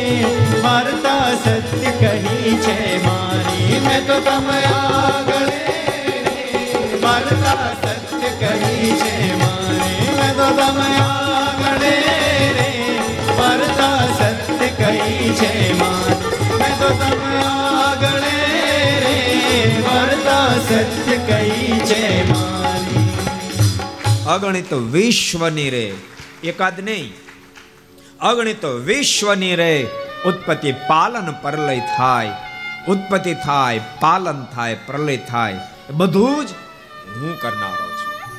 વાર્તા સત્ય કહી છે મારી મેં તો તમ આગળે વાર્તા અગણિત વિશ્વની રે. એકાદ નહીં. અગણિત વિશ્વની રે. ઉત્પત્તિ પાલન પ્રલય થાય. ઉત્પત્તિ થાય, પાલન થાય, પ્રલય થાય. બધું જ હું કરનારો છું.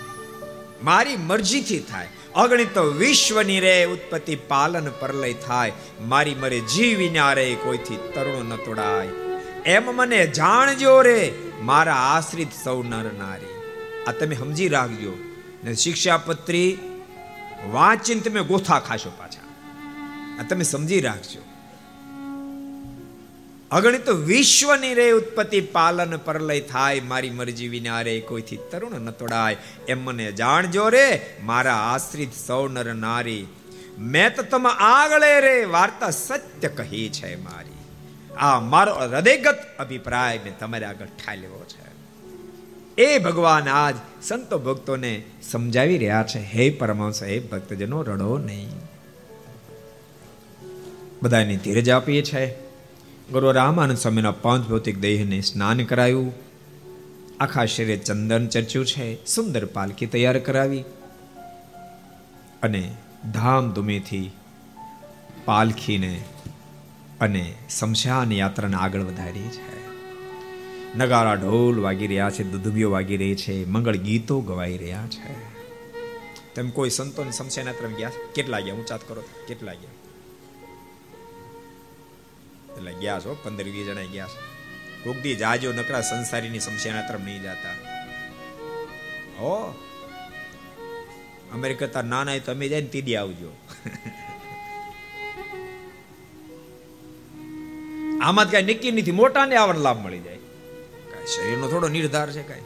મારી મરજીથી થાય. અગણિત વિશ્વની રે. ઉત્પત્તિ પાલન પ્રલય થાય. મારી મરે જીવીના રે. કોઈથી તરુણ ન તોડાય. એમ મને જાણજો રે. મારા આશ્રિત સૌ નર નારી. આ તમે સમજી રાખજો. ને શિક્ષાપત્રી વાંચીને તમે ગોથા ખાશો પાછા. તમે સમજી રાખજો. અગણિત વિશ્વની રે ઉત્પત્તિ પાલન પરલય થાય, મારી મરજી વિના રે કોઈથી તરુણ ન તોડાય એમ મને જાણજો રે, મારા આશ્રિત સૌ નર. નારી મેં તો તમે આગળ રે, વાર્તા સત્ય કહી છે મારી. આ મારો હૃદયગત અભિપ્રાય મેં તમારે આગળ ઠાલ્યો છે. એ ભગવાન આજ સંતો ભક્તોને સમજાવી રહ્યા છે. હે પરમહંસ, હે ભક્તજનો, રડો નહીં. બધાને ધીરજ આપીએ છે. ગુરુ રામાનંદ સ્વામીના પાંચ ભૌતિક દેહને સ્નાન કરાયું. આખા શરીરે ચંદન ચર્ચ્યું છે. સુંદર પાલખી તૈયાર કરાવી. અને ધામધૂમીથી પાલખીને અને શમશાન યાત્રાને આગળ વધારી છે. નગારા ઢોલ વાગી રહ્યા છે, દુધુબીઓ વાગી રહી છે, મંગળ ગીતો ગવાઈ રહ્યા છે. તેમ કોઈ સંતોની શમશાન યાત્રા ગયા કેટલા ગયા? ઊંચાત કરો કેટલા ગયા? એટલે ગયા છો, પંદર વીસ જણા ગયા છો. કોક દી જાજો નકરા સંસારીની શમશાન તરફ નહીં જતા. હો? અમેરિકા કરતા નાના તમે જાય ને તીડી આવજો. આમાં કઈ નક્કી નથી. મોટા ને આવડ લાભ મળી જાય. શરીરનો થોડો નિર્ધાર છે કઈ.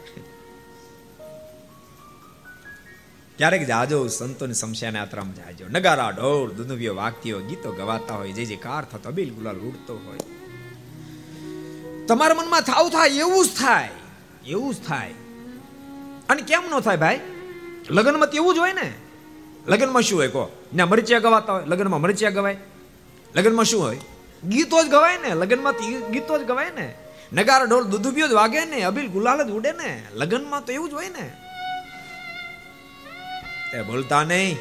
ક્યારેક જાજો સંતોની શમશાન યાત્રામાં જાજો. નગારા ઢોળ દુનુવીઓ વાક્યો, ગીતો ગવાતા હોય, જે જે કાર થતો, બિલ ગુલાલ ઉડતો હોય. તમારા મનમાં થાવ થાય, એવું જ થાય. એવું જ થાય. અને કેમ ન થાય ભાઈ? લગ્નમાં તેવું જ હોય ને. લગ્નમાં શું હોય, કહો? ના, મરચિયા ગવાતા હોય, લગ્નમાં મરચિયા ગવાય. લગ્નમાં શું હોય? ગીતો જ ગવાય ને, લગ્નમાં ગીતો જ ગવાય ને. નગારા ઢોલ દુધુબીઓ જ વાગે ને અબીલ ગુલાલ જ ઉડે ને. લગ્નમાં તો એવું જ હોય ને. તે ભૂલતા નહીં.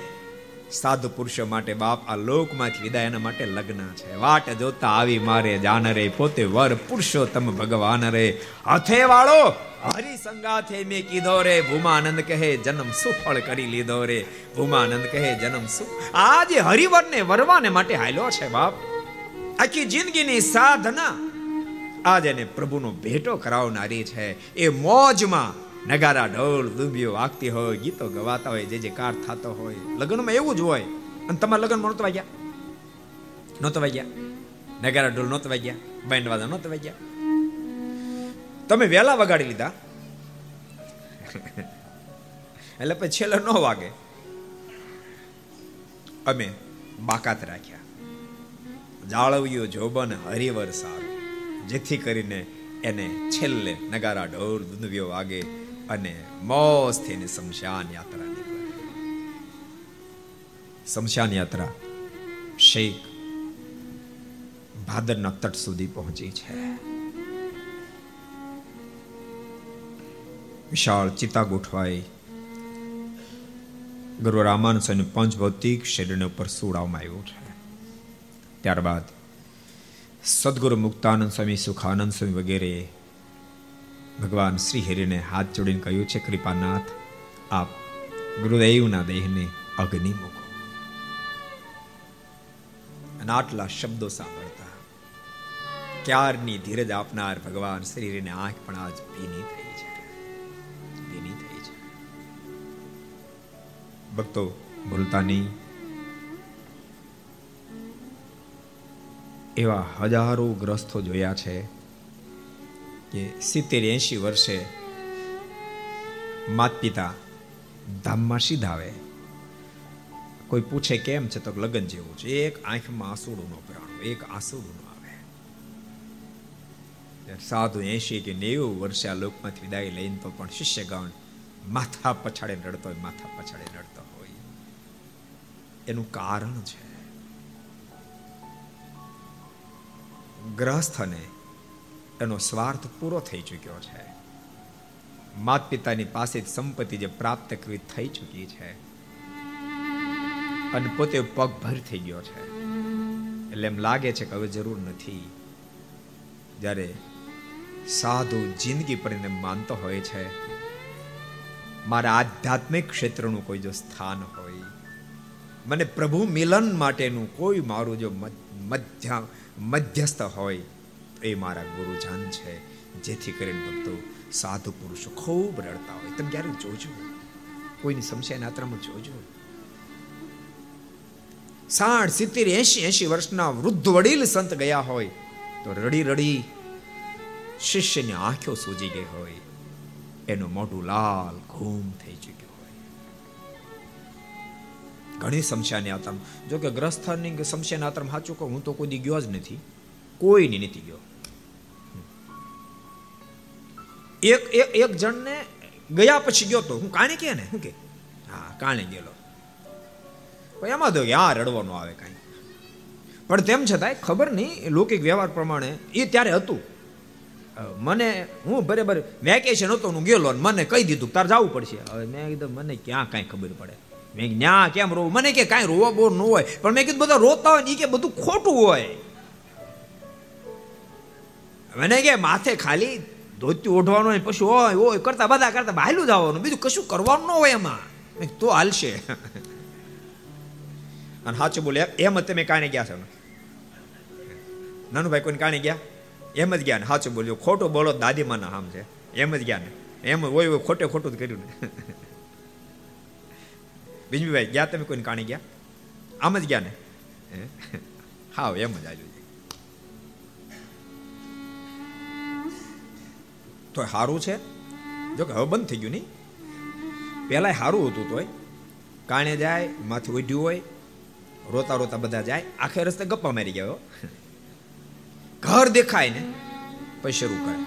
સાધુ પુરુષો માટે બાપ આ લોકમાંથી વિદાય એના માટે લગ્ન છે. વાટ જોતા આવી મારે જાન રે, પોતે વર પુરુષોત્તમ ભગવાન રે. હાથે વાળો હરિ સંગાથે મેં કીધો રે, ભૂમાનંદ કહે, જન્મ સુફળ કરી લીધો રે. ભૂમાનંદ કહે, જન્મ સુખ આજે હરિવરને વરવાને માટે હાલ્યો છે બાપ. આખી જિંદગીની સાધના આજ એને પ્રભુનો ભેટો કરાવનારી છે. એ મોજમાં નગારા ઢોલ દુંબીઓ વાગતી હોય, ગીતો ગવાતા હોય, જે જે કાર થતો હોય. લગ્નમાં એવું જ હોય. અને તમારા લગ્નમાં નહોતા ગયા? નહોતા વાગ્યા નગારા ઢોલ નહોતા વાગ્યા બેન્ડ વાદા નહોતા વાગ્યા તમે વહેલા વગાડી લીધા? એટલે પછી છેલ્લે ન વાગે. અમે બાકાત રાખ્યા. જાળવ્યું જોબન હરિવર સારું. જેથી કરીને એને છેલ્લે નગારા ઢોર દુંદવ્યો વાગે અને મોજથી એની શમશાન યાત્રા નીકળે. શમશાન યાત્રા શેખ ભાદરના તટ સુધી પહોંચી છે. વિશાળ ચિતા ગોઠવાઈ. ગુરુ રામાનંદ સ્વામી પંચભૌતિક શરીરને ઉપર સુડાવવામાં આવ્યું છે. ત્યારબાદ સદગુરુ મુક્તાનંદ સ્વામી, સુખાનંદ સ્વામી વગેરે ભગવાન શ્રી હરિને હાથ જોડીને કહ્યું છે, કૃપાનાથ, આપ ગુરુદેવના દેહને અગ્નિ મૂકો. અને આટલા શબ્દો સાંભળતા ક્યારની ધીરજ આપનાર ભગવાન શ્રી હરિને આંખ પણ આજ ભીની થઈ છે. ભીની થઈ છે. ભક્તો, ભૂલતા નહીં. એવા હજારો ગ્રસ્તો જોયા છે કે સિત્તેર એંશી વર્ષે માત પિતા ધામમાં સીધા આવે કોઈ પૂછે કેમ છે તો લગ્ન જેવું છે. એક આંખમાં આંસુડું નો પ્રાણો એક આંસુડું આવે. સાધુ એંશી કે નેવું વર્ષે આ લોકમાંથી વિદાય લઈને તો પણ શિષ્યગણ માથા પછાડે રડતો હોય, માથા પછાડે રડતો હોય. એનું કારણ છે. ગ્રહસ્થને એનો સ્વાર્થ પૂરો થઈ ચૂક્યો છે. માત પિતાની પાસે સંપત્તિ જે પ્રાપ્ત કરવી થઈ ચૂકી છે. અને પોતે પગભર થઈ ગયો છે. એટલે એમ લાગે છે કે હવે જરૂર નથી. જ્યારે સાધુ જિંદગી પર એને માનતો હોય છે, મારા આધ્યાત્મિક ક્ષેત્રનું કોઈ જો સ્થાન હોય, મને પ્રભુ મિલન માટેનું કોઈ મારું જો મધ્ય મધ્યસ્થ હોય, એ મારા ગુરુજન છે, જેથી કરીને ભક્તો સાધુ પુરુષો ખૂબ રડતા હોય. તમે ક્યારેક જોજો? કોઈની સમસ્યા યાત્રામાં જોજો. સાઠ, સિત્તેર એસી એસી વર્ષના વૃદ્ધ વડીલ સંત ગયા હોય, તો રડી રડી શિષ્યની આંખો સૂજી ગઈ હોય. એનું મોઢું લાલ, ઘૂમ થઈ ઘણી સમસ્યાની આતમ. જો કે ગ્રસ્થની સમસ્યાની આતમ સાચું કહું હું તો કોઈ દી ગયો જ નથી. કોઈની નથી ગયો. એક એક એક જણને ગયા પછી ગયો તો હું કાણે કે ને? શું કે? હા, કાણે ગયેલો. પણ એમાં તો યા રડવાનું આવે કાંઈ. પણ તેમ છતાંય ખબર નહીં, લૌકિક વ્યવહાર પ્રમાણે એ ત્યારે હતું. મને હું બરાબર વેકેશન હતો હું ગયેલો મને કહી દીધું તાર જવું પડશે. હવે મેં કીધું, મને ક્યાં કાંઈ ખબર પડે? મેં ન્યા કેમ રોવું? મને કે કાંઈ રોવા બોર ન હોય. પણ મેં કીધું, બધા રોતા હોય ને કે બધું ખોટું હોય. મને કે, માથે ખાલી ધોતી ઓઢવાનું હોય પછી હોય હોય કરતા બધા કરતા બહાલું જવાનું. બીજું કશું કરવાનું ન હોય એમાં. તો હાલશે. અને સાચું બોલે, એમ જ તમે કાણે ગયા છો નાનુભાઈ કોઈને કાણે ગયા? એમ જ ગયા ને. સાચું બોલ્યો, ખોટું બોલો દાદીમાના આમ છે. એમ જ ગયા ને. એમ હોય ખોટે ખોટું જ કર્યું ને. બીજું ભાઈ ગયા તમે કોઈને કાણે ગયા? આમ જ ગયા ને? હા? એમ જ આવ્યું તો સારું છે? જો કે હવે બંધ થઈ ગયું નહીં. પહેલાં સારું હતું તોય. કાણે જાય, માથું ઉઢ્યું હોય, રોતા રોતા બધા જાય, આખે રસ્તે ગપ્પા મારી ગયો ઘર દેખાય ને, પછી શરૂ કરે.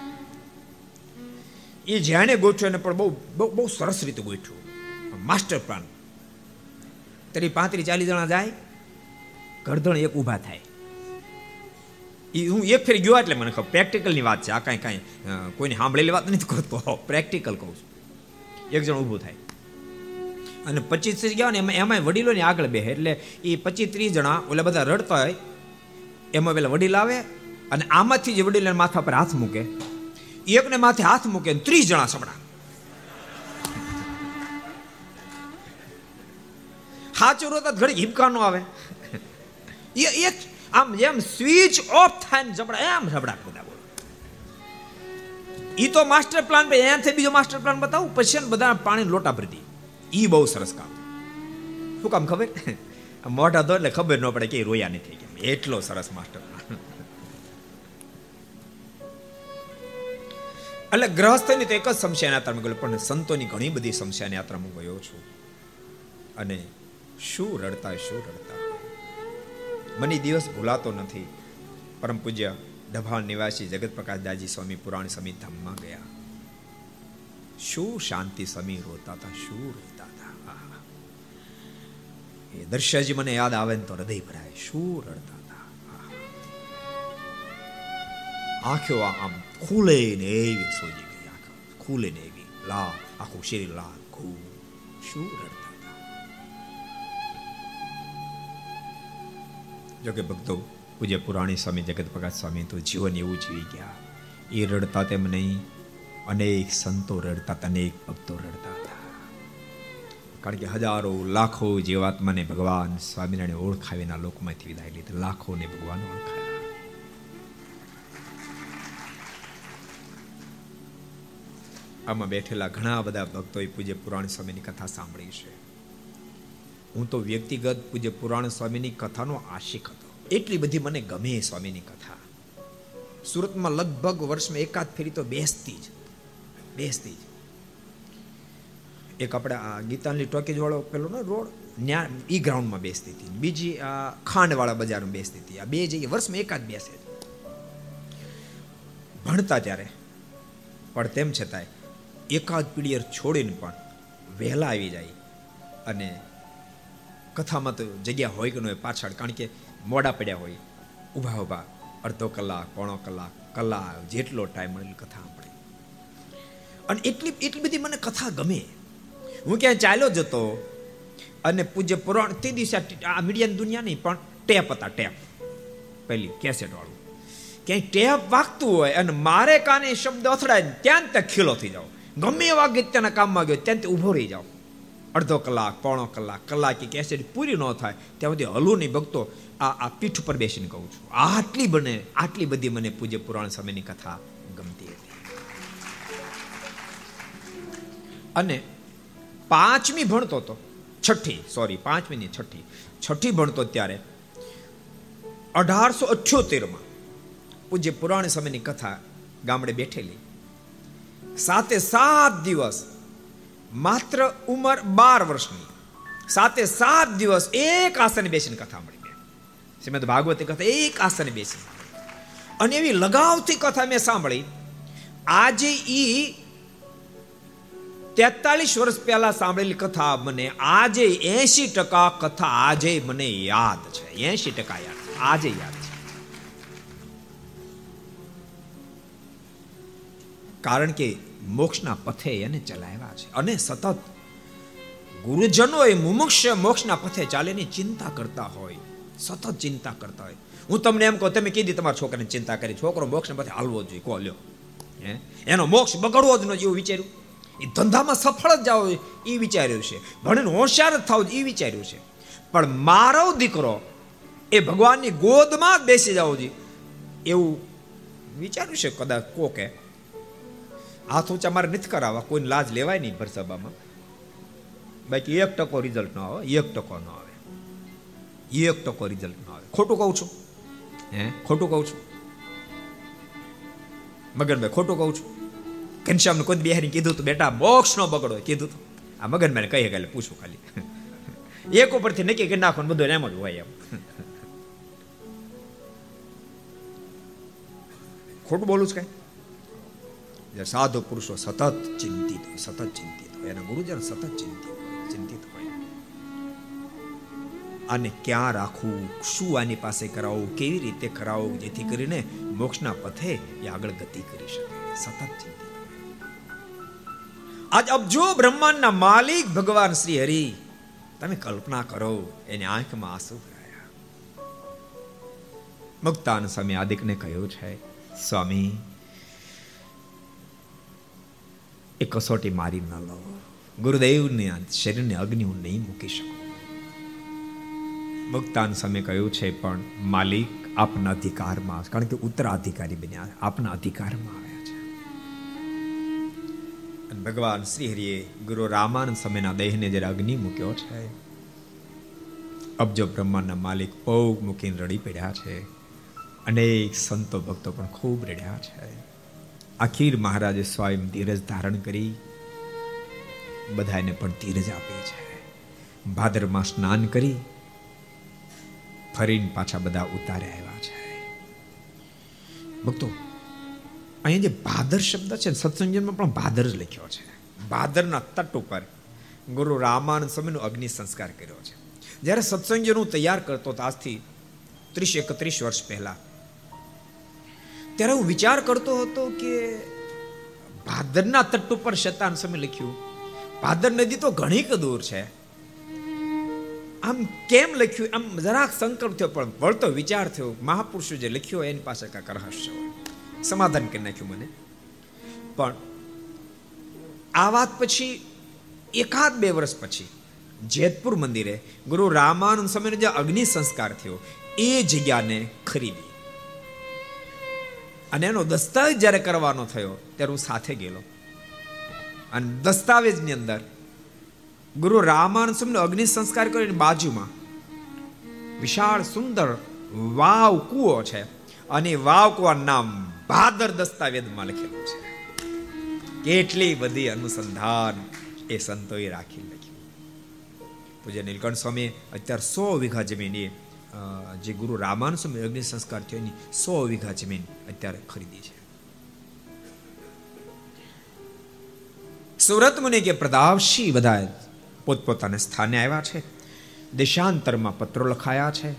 એ જ્યાણે ગોઠવ્યો ને પણ બહુ બહુ બહુ સરસ રીતે ગોઠવ્યું. Master plan. તરી પાંત્રી ચાલીસ જણા જાય ગરદણ એક ઊભા થાય. એ હું એક ફેર ગયો એટલે મને ખબર પ્રેક્ટિકલની વાત છે. આ કાંઈ કાંઈ કોઈને સાંભળેલી વાત નથી કરતો પ્રેક્ટિકલ કહું છું. એક જણ ઊભું થાય. અને પચીસ ત્રીસ ગયા ને એમાં, એમાંય વડીલોની આગળ બે એટલે એ પચીસ ત્રીસ જણા, ઓલા બધા રડતા હોય, એમાં પેલા વડીલ આવે અને આમાંથી જે વડીલ માથા પર હાથ મૂકે. એકને માથે હાથ મૂકે ત્રીસ જણા સપડા સાચું રોતા ઘડી હિપકા નો આવે. એ એક આમ જેમ સ્વિચ ઓફ થાય ને જબડા, એમ જબડા બધા બોલો. એ તો માસ્ટર પ્લાન પે એનાથી બીજો માસ્ટર પ્લાન બતાવું, પછી બધા પાણી લોટા ભરી દી ઈ બહુ સરસ કામ. શું કામ ખબર? મોઢા તો એટલે ખબર ન પડે કે રોયા નથી કેમ એટલો સરસ માસ્ટર એટલે ગ્રહસ્થની તો એક જ સમસ્યાની યાત્રામાં ગયો પણ સંતોની ઘણી બધી સમસ્યા યાત્રામાં ગયો છું. અને શું રડતા શું રડતા? મને દિવસ ભૂલાતો નથી. પરમ પૂજ્ય ડભાણ નિવાસી જગત પ્રકાશ દાજી સ્વામી પુરાણ સમી ધામમાં ગયા. શું શાંતિ સમી રોતા હતા શું રોતા હતા એ દ્રશ્યજી મને યાદ આવે ને તો હૃદય ભરાય. શું રડતા હતા આંખો આમ ખુલે ને એવી સોજી ગઈ આંખો. ખુલે ને એવી લાલ, આખું શરીર લાલ ખૂબ શું રડતા જોકે ભક્તો, પૂજ્ય પુરાણી સ્વામી જગત પ્રકાશ સ્વામી તો જીવન એવું જીવી ગયા. એ રડતા તેમ નહીં, અનેક સંતો રડતા, અનેક ભક્તો રડતા હતા. કારણ કે હજારો, લાખો જીવાત્માને ભગવાન સ્વામિનારાયણ ઓળખાવીના લોકમાંથી વિદાય લીધી. લાખોને ભગવાન ઓળખાય. આમાં બેઠેલા ઘણા બધા ભક્તોએ પૂજ્ય પુરાણ સ્વામીની કથા સાંભળી છે. હું તો વ્યક્તિગત પૂજ્ય પુરાણ સ્વામીની કથાનો આશિક હતો. એટલી બધી મને ગમે સ્વામીની કથા. સુરતમાં લગભગ વર્ષમાં એકાદ ફેરી તો બેસતી જ. બેસતી જ. એક આપણે આ ગીતાંજલિ ટોકેજ વાળો પેલો ને રોડ, ન્યા ઈ ગ્રાઉન્ડમાં બેસતી હતી. બીજી આ ખાંડવાળા બજારમાં બેસતી હતી. આ બે જગ્યાએ વર્ષમાં એકાદ બેસે ભણતા ત્યારે, પણ તેમ છતાંય એકાદ પીડીયર છોડીને પણ વહેલા આવી જાય. અને કથામાં તો જગ્યા હોય કે ન હોય પાછળ, કારણ કે મોડા પડ્યા હોય. ઊભા ઊભા, અડધો કલાક, પોણો કલાક કલાક જેટલો ટાઈમ મળે કથા સાંભળે. અને એટલી એટલી બધી મને કથા ગમે. હું ક્યાંય ચાલ્યો જતો અને પૂજ્ય પુરાણ તે દિવસે આ મીડિયાની દુનિયા નહીં, પણ ટેપ હતા, ટેપ. પહેલી કેસેટ વાળું. ક્યાંય ટેપ વાગતું હોય અને મારે કાને શબ્દ અથડાય ત્યાં ત્યાં ખીલો થઈ જાવ ગમે એવા ગીત્યના કામમાં ગયો ત્યાં ઊભો રહી જાઓ. અડધો કલાક, પોણો કલાક કલાક કેસેટ પૂરી ન થાય, ત્યાં સુધી હલું નહીં ભક્તો આ આ પીઠ ઉપર બેસીને કહું છું. આટલી બને, આટલી બધી મને પૂજ્ય પુરાણ સમયની કથા ગમતી હતી. અને પાંચમી ભણતો હતો છઠ્ઠી સોરી પાંચમી ની છઠ્ઠી છઠ્ઠી ભણતો ત્યારે અઢારસો અઠ્યોતેરમાં પૂજ્ય પુરાણ સમયની કથા ગામડે બેઠેલી. સાતે સાત દિવસ માત્ર ઉંમર બાર વર્ષની. સાતે સાત દિવસ એક આસન બેસીને કથા મળી બે શ્રીમદ ભાગવતી કથા એક આસન બેસી. અને એવી લગાવથી કથા મેં સાંભળી. આજે ઈ તેતાલીસ વર્ષ પહેલા સાંભળેલી કથા મને આજે એસી ટકા કથા આજે મને યાદ છે. એસી ટકા યાદ આજે યાદ છે. કારણ કે મોક્ષના પથે એને ચલાવ્યા છે. અને સતત ગુરુજનો એ મુમુક્ષ મોક્ષના પથે ચાલેની ચિંતા કરતા હોય. સતત ચિંતા કરતા હોય. હું તમને એમ કહું, તમે કીધી તમારા છોકરાને ચિંતા કરી, છોકરો મોક્ષને પથે હાલવો જોઈએ કો લ્યો. હે? એનો મોક્ષ બગડવો જ ન એવું વિચાર્યું. એ ધંધામાં સફળ જ જાવ એ વિચાર્યું છે. ભણીને હોશિયાર જ થાવ એ વિચાર્યું છે. પણ મારો દીકરો એ ભગવાનની ગોદમાં જ બેસી જવો જોઈએ. એવું વિચાર્યું છે કદાચ કોકે? હાથ ઊંચા મારે નથી કરાવવા, કોઈને લાજ લેવાય નહીં ભરસભામાં. બાકી એક ટકો રિઝલ્ટ ન આવે, એક ટકો ન આવે. એક ટકો રિઝલ્ટ ન આવે. ખોટું કહું છું. હે? ખોટું કહું છું. મગનભાઈ, ખોટું કહું છું. ઘનશ્યામને કોઈ બિહારી કીધું તું બેટા, મોક્ષ નો બગડો કીધું તું આ મગનભાઈ કહી કાલે પૂછું ખાલી. એક ઉપરથી નક્કી કરી નાખો બધું એમ જ હોય એમ. ખોટું બોલું છું કઈ? સાધુ પુરુષો સતત ચિંતિત હોય, સતત ચિંતિત હોય. એના ગુરુજન સતત ચિંતિત ચિંતિત હોય. આને ક્યાં રાખવું, શું આની પાસે કરાવવું, કેવી રીતે કરાવવું, જેથી કરીને મોક્ષના પથે એ આગળ ગતિ કરી શકે. સતત ચિંતિત આજ અબજો બ્રહ્માંડના માલિક ભગવાન શ્રી હરિ, તમે કલ્પના કરો, એની આંખમાં આંસુ ભરાયા. મુક્તાન સ્વામી આદિકને કહ્યું છે, સ્વામી એ કસોટી મારી ન લો ગુરુદેવને શરીરને અગ્નિ હું નહીં મૂકી શકું. મુક્તાન સમય કહ્યું છે, પણ માલિક આપના અધિકારમાં કારણ કે ઉત્તરાધિકારી બન્યા, આપના અધિકારમાં આવ્યા છે. ભગવાન શ્રી હરિએ ગુરુ રામાનંદ સમયના દેહને જ્યારે અગ્નિ મૂક્યો છે અબજો બ્રહ્માંડના માલિક પગ મૂકીને રડી પડ્યા છે. અનેક સંતો ભક્તો પણ ખૂબ રડ્યા છે. આખીર મહારાજે સ્વયં ધીરજ ધારણ કરી. બધાને પણ ધીરજ આપી છે. ભાદરમાં સ્નાન કરી. ફરીને પાછા બધા ઉતારે આવ્યા છે. ભક્તો, અહીંયા જે ભાદર શબ્દ છે સત્સંગમાં પણ ભાદર જ લખ્યો છે. ભાદરના તટ ઉપર ગુરુ રામાનંદ સ્વામીનો અગ્નિ સંસ્કાર કર્યો છે. જ્યારે સત્સંગનું તૈયાર કરતો હતો આજથી ત્રીસ એકત્રીસ વર્ષ પહેલા ત્યારે હું વિચાર કરતો હતો કે ભાદરના તટ ઉપર શતાન સમય લખ્યું, ભાદર નદી તો ઘણી દૂર છે. આમ કેમ લખ્યું? આમ જરાક સંકલ્પ થયો, પણ વળતો વિચાર થયો. મહાપુરુષો જે લખ્યો, એની પાસે કાંક રહસ્ય સમાધાન કરી નાખ્યું મને. પણ આ વાત પછી, એકાદ બે વર્ષ પછી, જેતપુર મંદિરે ગુરુ રામાનંદ સમયનો જે અગ્નિ સંસ્કાર થયો, એ જગ્યાને ખરીદી. અને એનો દસ્તાવેજ જ્યારે કરવાનો થયો, ત્યારે હું સાથે ગયેલો. અને દસ્તાવેજની અંદર ગુરુ રામાનંદ સ્વામીનો અગ્નિ સંસ્કાર કરીને બાજુમાં વિશાળ સુંદર વાવ કુવો છે અને વાવ કુવાનું નામ ભાદર દસ્તાવેજમાં લખેલું છે. કેટલી બધી અનુસંધાન એ સંતોએ રાખી લખ્યું પૂજ્ય નીલકંઠ સ્વામી, અત્યારે સો વીઘા જમીન એ જે ગુરુ રામાન સમય અગ્નિ સંસ્કાર થયો એની સો વીઘા જમીન અત્યારે ખરીદી છે. સુરત મુનિ કે પ્રતાપસિંહ બધા પોતપોતાના સ્થાને આવ્યા છે. દેશાંતરમાં પત્રો લખાયા છે.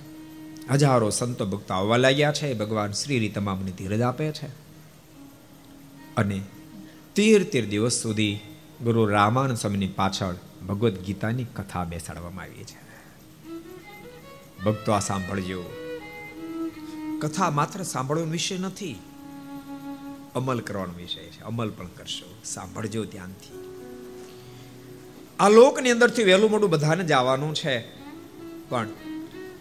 હજારો સંતો ભક્તો આવવા લાગ્યા છે. ભગવાન શ્રી તમામને ધીરજ આપે છે. અને તેર તેર દિવસ સુધી ગુરુ રામાનંદ સ્વામીની પાછળ ભગવદ્ ગીતાની કથા બેસાડવામાં આવી છે. ભક્તો આ સાંભળજો. કથા માત્ર સાંભળવાનો વિષય નથી, અમલ કરવાનો વિષય છે. અમલ પણ કરશો. સાંભળજો ધ્યાનથી. આ લોકની અંદરથી વહેલું મોડું બધાને જ આવવાનું છે. પણ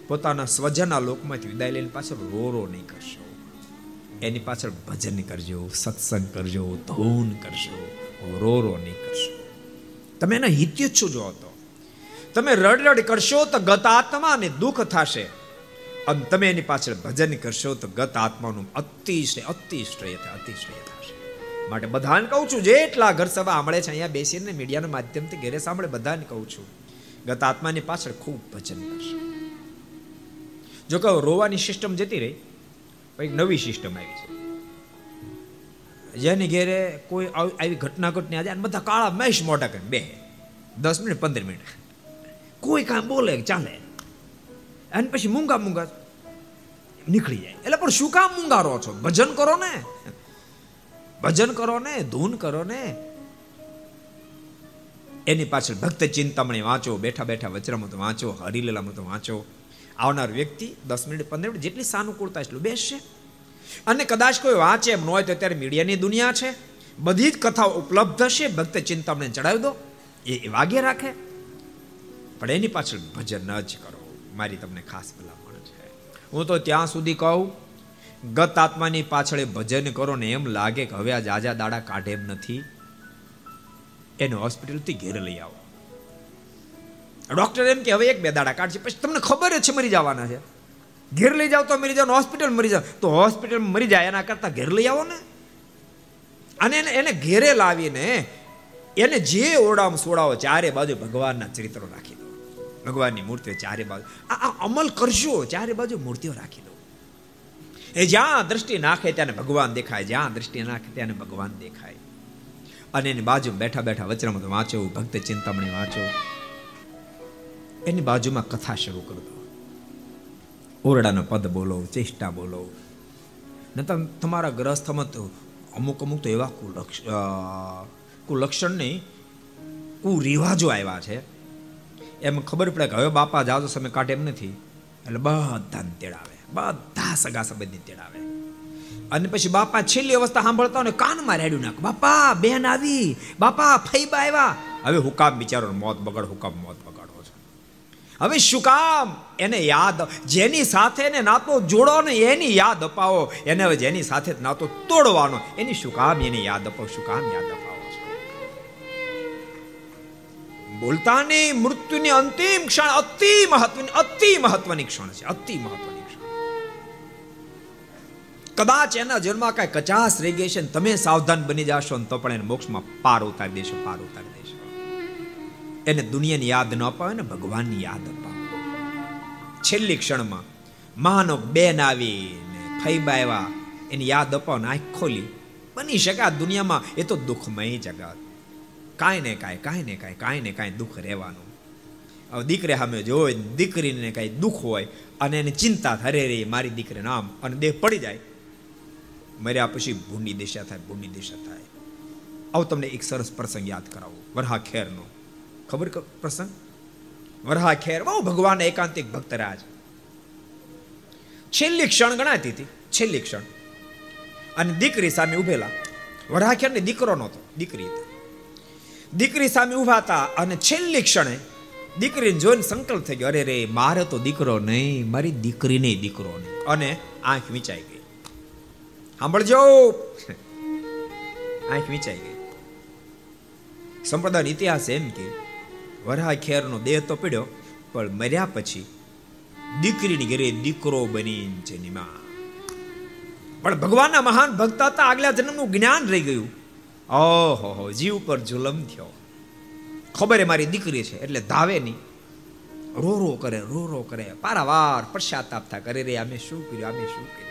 પોતાના સ્વજના લોકમાંથી વિદાય લઈને પાછળ રો રો નહીં કરશો. એની પાછળ ભજન કરજો, સત્સંગ કરજો, ધૂન કરશો, રો રો નહીં કરશો. તમે એના હિત્યચ્છુ જો તો. તમે રડ કરશો તો ગત આત્માને દુઃખ થશે. અને તમે એની પાછળ ભજન કરશો તો ગત આત્માનું અતિશ્રેય અતિશ્રેય અતિશ્રેય થશે. માટે બધાને કહું છું, જેટલા ઘર સભા સાંભળે છે, અહીંયા બેસીને મીડિયાના માધ્યમથી ઘરે સાંભળે, બધાને કહું છું, ગત આત્માની પાછળ ખૂબ ભજન કરશે. જો કહો, રોવાની સિસ્ટમ જતી રહી. પછી નવી સિસ્ટમ આવી છે. જેની ઘેરે કોઈ આવી ઘટના ઘટની આજે બધા કાળા મેશ મોટા કરે બે દસ મિનિટ, પંદર મિનિટ. કોઈ કામ બોલે ચાલે. અને પછી મૂંગા મૂંગા નીકળી જાય. એટલે પણ શું કામ મૂંગા રહો છો? ભજન કરો ને. ભજન કરો ને, ધૂન કરો ને. એની પાછળ ભક્ત ચિંતામણી વાંચો, બેઠા બેઠા વચરામાં તો વાંચો હરિલીલામૃત વાંચો. આવનાર વ્યક્તિ દસ મિનિટ, પંદર મિનિટ જેટલી સાનુકૂળતા એટલું બેસશે. અને કદાચ કોઈ વાંચે એમ ન હોય તો અત્યારે મીડિયાની દુનિયા છે. બધી જ કથાઓ ઉપલબ્ધ હશે. ભક્ત ચિંતામણી ચડાવી દો. એ વાગે રાખે. પણ એની પાછળ ભજન જ કરો. મારી તમને ખાસ ભલામણ છે. હું તો ત્યાં સુધી કહું, ગત આત્માની પાછળ ભજન કરો ને એમ લાગે કે હવે આ જાજા દાડા કાઢે એમ નથી. એને હોસ્પિટલથી ઘેર લઈ આવો. ડોક્ટર એમ કે હવે એક બે દાડા કાઢશે પછી તમને ખબર જ છે મરી જવાના છે. ઘેર લઈ જાવ તો મરી જાવ હોસ્પિટલ મરી જાવ તો હોસ્પિટલ મરી જાય એના કરતા ઘેર લઈ આવો ને. અને એને એને ઘેરે લાવીને એને જે ઓરડામાં સોડાવો ચારે બાજુ ભગવાનના ચરિત્રો રાખી ભગવાનની મૂર્તિઓ ચારે બાજુ આ અમલ કરશો, ચારે બાજુ મૂર્તિઓ રાખી દો. એ જ્યાં દ્રષ્ટિ નાખે ત્યાં ભગવાન દેખાય, જ્યાં દ્રષ્ટિ નાખે ત્યાં ભગવાન દેખાય. અને એની બાજુ બેઠા બેઠા વચરામાં વાંચો, ભક્ત ચિંતામણી વાંચો. એની બાજુમાં કથા શરૂ કરી ઓરડાનો પદ બોલો, ચેષ્ટા બોલો. ન તમે તમારા ગ્રસ્થમાં તો અમુક અમુક તો એવા કુલક્ષ નહીં કુરિવાજો આવ્યા છે. એમ ખબર પડે કે હવે બાપા જાજો સમય કાઢે એમ નથી. એટલે બધાને તેડાવે. બધા સગા સંબંધી તેડાવે. અને પછી બાપા છેલ્લી અવસ્થા સાંભળતા હોય કાનમાં રેડ્યું નાખ. બાપા, બેન આવી. બાપા ફઈબા આવ્યા. હવે હુકામ બિચારો મોત બગડ હુકામ મોત બગાડો છો. હવે શું કામ? એને યાદ જેની સાથે એને નાતો જોડો ને એની યાદ અપાવો. એને હવે જેની સાથે નાતો તોડવાનો. એની શું કામ? એની યાદ અપાવો. શું કામ યાદ અપાવો? બોલતાની મૃત્યુની અંતિમ ક્ષણ અતિ મહત્વની અતિ મહત્વની ક્ષણ છે, અતિ મહત્વની ક્ષણ. કદાચ એના જન્મમાં કઈ કચાસ રહી ગઈ છે તમે સાવધાન બની જાશો તો પણ એને મોક્ષમાં પાર ઉતારી દેશો, પાર ઉતારી દેશો. એને દુનિયાની યાદ ન અપાવે ને ભગવાનની યાદ અપાવે. છેલ્લી ક્ષણમાં માનો બેન આવી ને ફૈબા આવ્યા, એની યાદ અપાવો આંખ ખોલી. બની શકે આ દુનિયામાં, એ તો દુઃખમય જગત. કાંઈ ને કાંઈ કાંઈ ને કાંઈ કાંઈ ને કાંઈ દુઃખ રહેવાનું. હવે દીકરે સામે જોઈ દીકરીને કાંઈ દુઃખ હોય, અને એને ચિંતા થરે રે મારી દીકરી નામ, અને દેહ પડી જાય, મર્યા પછી ભૂંડી દિશા થાય ભૂંડી દિશા થાય. આવો તમને એક સરસ પ્રસંગ યાદ કરાવો. વરહા ખેરનો. ખબર પ્રસંગ? વરહા ખેર, બહુ ભગવાન એકાંતિક ભક્ત ભક્તરાજ છેલ્લી ક્ષણ ગણાતી હતી, છેલ્લી ક્ષણ. અને દીકરી સામે ઉભેલા. વરહા ખેરની દીકરો નહોતો, દીકરી હતી. દીકરી સામે ઊભા હતા અને છેલ્લી ક્ષણે દીકરીને જોઈને સંકલ્પ થઈ ગયો, અરે રે, મારે તો દીકરો નહીં, મારી દીકરીને દીકરો નહીં. અને આંખ વિચાઈ ગઈ. સાંભળજો. આંખ વિચાઈ ગઈ. સંપ્રદાય ઇતિહાસ એમ કે વરહા ખેરનો દેહ તો પડ્યો, પણ મર્યા પછી દીકરીની ઘરે દીકરો બની જન્મા પણ ભગવાનના મહાન ભક્ત હતા, આગલા જન્મનું જ્ઞાન રહી ગયું. ઓહો જીવ પર જુલમ થયો. ખબર મારી દીકરી છે, એટલે ધાવે નહીં. રો રો કરે, રો રો કરે. પારાવાર પશ્ચાતાપ થા કરી રહ્યા. અમે શું કર્યું, અમે શું કર્યું?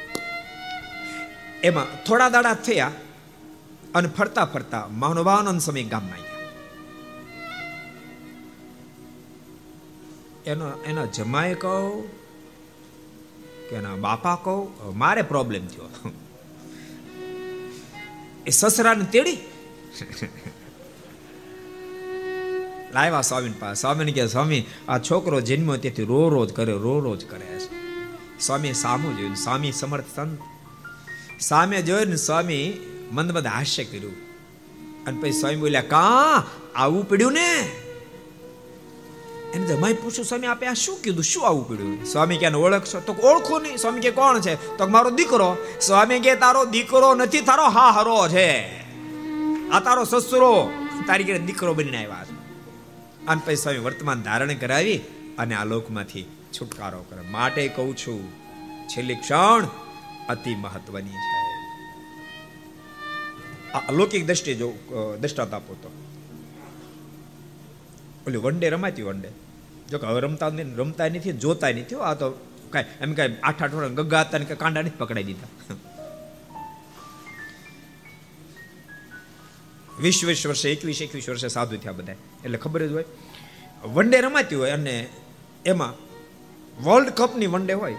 એમાં થોડા દાડા થયા અને ફરતા ફરતા માનવાનંદ સમય ગામમાં આવ્યા એનો, એના જમાએ કહું કે એના બાપા કહું, મારે પ્રોબ્લેમ થયો. એ સસરાને તેડી. લાવ્યા સ્વામી પાસે સ્વામીને કહે સ્વામી આ છોકરો જન્મ્યો તેથી રો રોજ કરે રો રોજ કરે છે. સ્વામી સામું જોયું સ્વામી સમર્થ સંત. સામે જોયું ને સ્વામી મંદ મંદ હાસ્ય કર્યું. અને પછી સ્વામી બોલ્યા કા? આવું પડ્યું ને? એને જમાઈ પૂછ્યું સ્વામી, આપે આ શું કીધું? શું આવું પડ્યું સ્વામી કે ઓળખશો? તો ઓળખો નહીં. સ્વામી, કે કોણ છે? તો મારો દીકરો. સ્વામી, કે તારો દીકરો નથી, તારો હા હરો છે. આ તારો સસરો. તારી ઘરે દીકરો બનીને આવ્યા છે. અને પછી સ્વામી વર્તમાન ધારણ કરાવી અને આ લોકમાંથી છુટકારો કરે. માટે કહું છું, છેલ્લી ક્ષણ અતિ મહત્વની છે. આ અલૌકિક દ્રષ્ટિએ જો દ્રષ્ટાંત આપો ઓલી વન ડે રમાતી વન ડે જો કે હવે રમતા રમતા નથી, જોતા નથી આ તો કાંઈ, એમ કાંઈ આઠ આઠ વર્ષ ગગા હતા ને કાંડા નથી પકડાઈ દીધા. વીસ વીસ વર્ષે, એકવીસ એકવીસ વર્ષે સાધુ થયા બધા. એટલે ખબર જ હોય. વન ડે રમાતી હોય અને એમાં વર્લ્ડ કપની વન ડે હોય.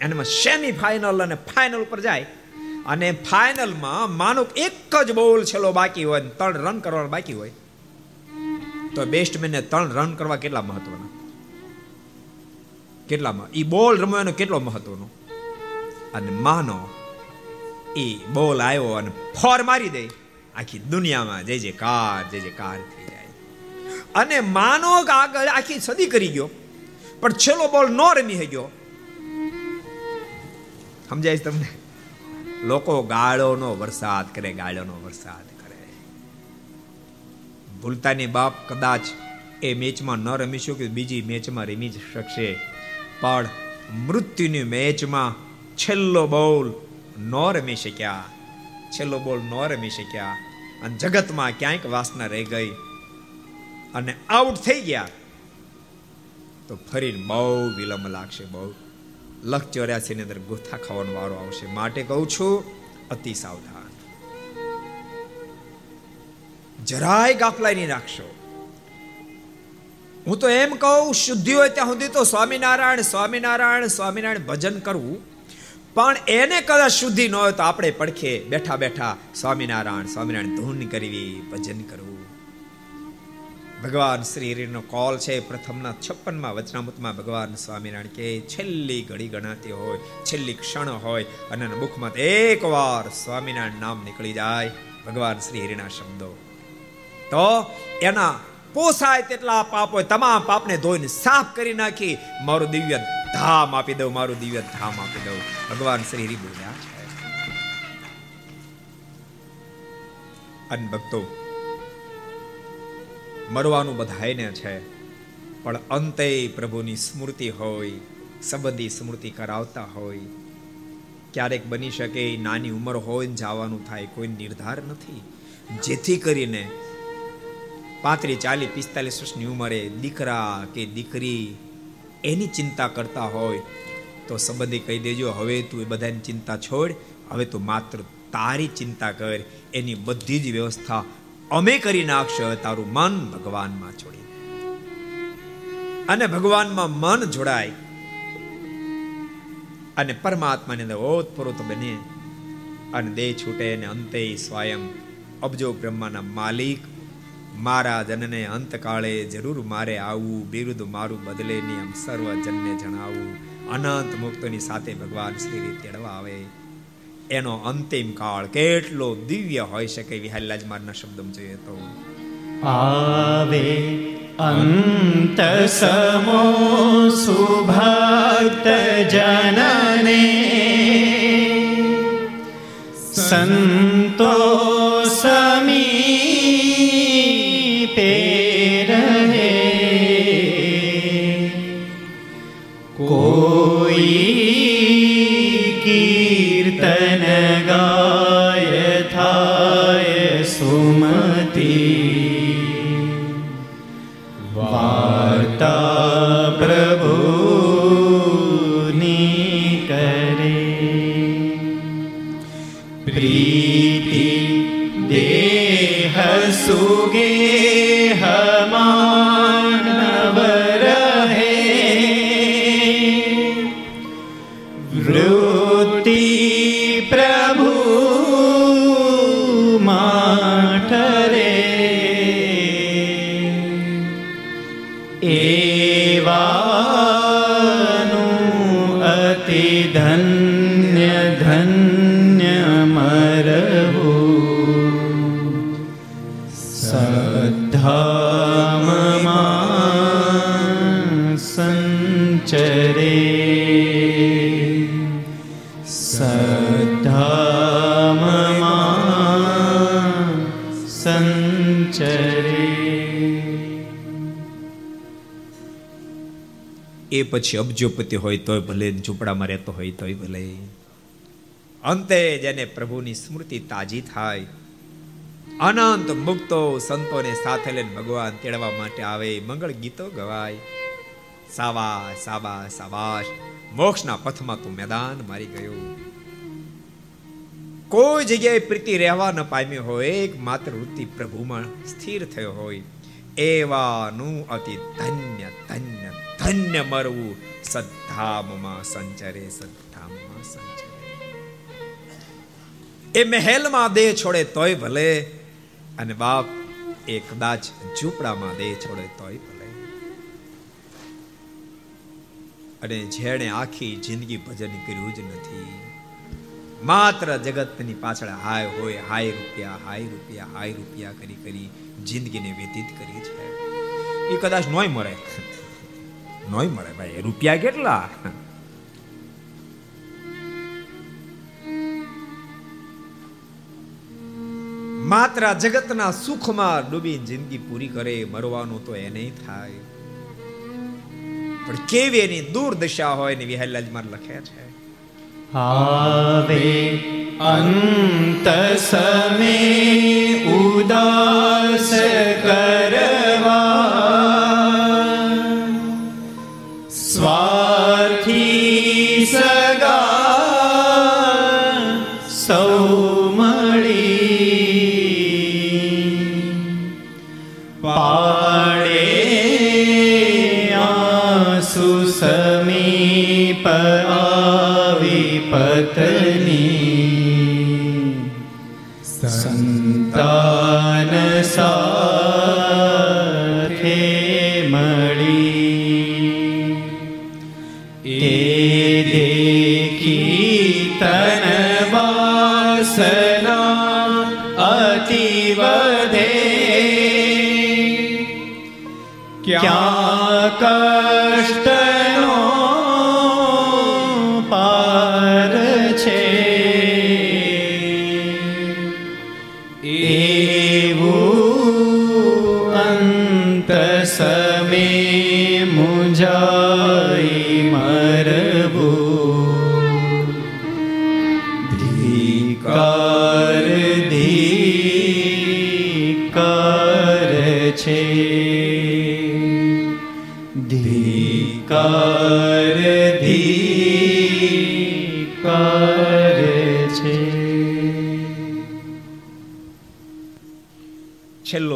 એનામાં સેમી ફાઇનલ અને ફાઇનલ ઉપર જાય. અને ફાઇનલમાં માનો એક જ બોલ છેલ્લો બાકી હોય ત્રણ રન કરવાનો બાકી હોય. તો બેસ્ટમેનને ત્રણ રન કરવા કેટલા મહત્વના? કેટલામાં એ બોલ રમવાનો કેટલો મહત્વનો? અને માનો એ બોલ આવ્યો અને ફોર મારી દે. આખી દુનિયામાં જય જે કાર જય જે કાર થઈ જાય. અને માનો આગળ આખી સદી કરી ગયો, પણ છેલ્લો બોલ ન રમી ગયો સમજાય તમને? લોકો ગાળોનો વરસાદ કરે, ગાળોનો વરસાદ. ભૂલતાની બાપ કદાચ એ મેચમાં ન રમી શકે, બીજી મેચમાં રમી જ શકશે. પણ મૃત્યુની મેચમાં છેલ્લો બોલ ન રમી શક્યા. છેલ્લો બોલ ન રમી શક્યા. અને જગતમાં ક્યાંક વાસના રહી ગઈ. અને આઉટ થઈ ગયા. તો ફરી બહુ વિલંબ લાગશે, બહુ. લખ ચોર્યાસી ની અંદર ગોથા ખાવાનો વારો આવશે. માટે કહું છું, અતિ સાવધાન. જરાય ગાફલાઈ નહીં રાખશો. હું તો એમ કહું, શુદ્ધિ હોય ત્યાં સુધી તો સ્વામિનારાયણ સ્વામિનારાયણ સ્વામિનારાયણ ભજન કરવું. પણ એને કદાચ શુદ્ધિ ન હોય તો આપણે પડખે બેઠા બેઠા સ્વામિનારાયણ સ્વામિનારાયણ ધૂન કરવી, ભજન કરવું. ભગવાન શ્રી હરિનો કોલ છે પ્રથમના છપ્પનમાં વચનામૃતમાં ભગવાન સ્વામિનારાયણ કે છેલ્લી ઘડી ગણાતી હોય, છેલ્લી ક્ષણ હોય, અને મુખમાં એકવાર સ્વામિનારાયણ નામ નીકળી જાય. ભગવાન શ્રી હરિના શબ્દો. તો એના પોસાય તેટલા પાપ તમામ પાપને ધોઈને સાફ કરી નાખી, મારું દિવ્ય ધામ આપી દઉં, મારું દિવ્ય ધામ આપી દઉં. ભગવાન શ્રી હરિ બોલ્યા છે. અન ભક્તો, મરવાનું બધાયને છે, પણ અંતે પ્રભુની સ્મૃતિ હોય, સંબંધી સ્મૃતિ કરાવતા હોય. ક્યારેક બની શકે નાની ઉંમર હોય ને જવાનું થાય, કોઈ નિર્ધાર નથી. જેથી કરીને પાંત્રીસ, ચાલીસ, પિસ્તાલીસ વર્ષની ઉંમરે દીકરા કે દીકરી એની ચિંતા કરતા હોય તો સંબંધી કહી દેજો, હવે તું એ બધાની ચિંતા છોડ, હવે તું માત્ર તારી ચિંતા કર, એની બધી જ વ્યવસ્થા અમે કરી નાખશો, તારું મન ભગવાનમાં છોડી અને ભગવાનમાં મન જોડાય. અને પરમાત્માની અંદર ઓતપ્રોત બને અને દેહ છૂટે અને અંતે સ્વયં અબજો બ્રહ્માના માલિક મારા જનને અંતકાળે જરૂર મારે આવવું, બિરુદ મારું બદલે ની સર્વ જનને જણાવું. અનંત મુક્તોની સાથે ભગવાન શ્રી તેડવા આવે. એનો અંતિમ કાળ કેટલો દિવ્ય હોઈ શકે વિહારલાજ મારના શબ્દો જોઈએ તો. આવે અંત સમો સુભક્ત જનને. સંતો પછી અબજોપતિ હોય તોય ભલે ઝૂંપડામાં રહેતો હોય તોય ભલે. અંતે જેને પ્રભુની સ્મૃતિ તાજી થાય, અનંત મુક્તો સંતોને સાથે લઈને ભગવાન તેડવા માટે આવે, મંગળ ગીતો ગવાય. સાવા સાવા સાવાશ મોક્ષના પથમાં તું મેદાન મારી ગયો. કોઈ જગ્યાએ પ્રીતિ રહેવા ન પામ્યો હોય એક માત્ર વૃત્તિ પ્રભુમાં સ્થિર થયો હોય. એવાનું અતિ ધન્ય ધન્ય ધન્ય મરવું. સદ્ધામમાં સંચરે સદ્ધામમાં સંચરે. એ મહેલમાં દેહ છોડે તોય ભલે, અને બાપ એ કદાચ ઝૂંપડામાં દેહ છોડે તોય ભલે. અને જેણે આખી જિંદગી ભજન કર્યું જ નથી. માત્ર જગતની પાછળ હાય હોય, હાય રૂપિયા હાય રૂપિયા હાય રૂપિયા કરી કરી જિંદગીને વ્યતીત કરી છે. એ કદાચ નોય મળે. નોય મળે ભાઈ રૂપિયા કેટલા? માત્ર જગતના સુખમાં ડૂબી જિંદગી પૂરી કરે, મરવાનું તો એને થાય. પણ કેવી એની દુર્દશા હોય ને વિહલ્લાજ માર લખે છે? આવે અંત સમે ઉદાસ કરવા.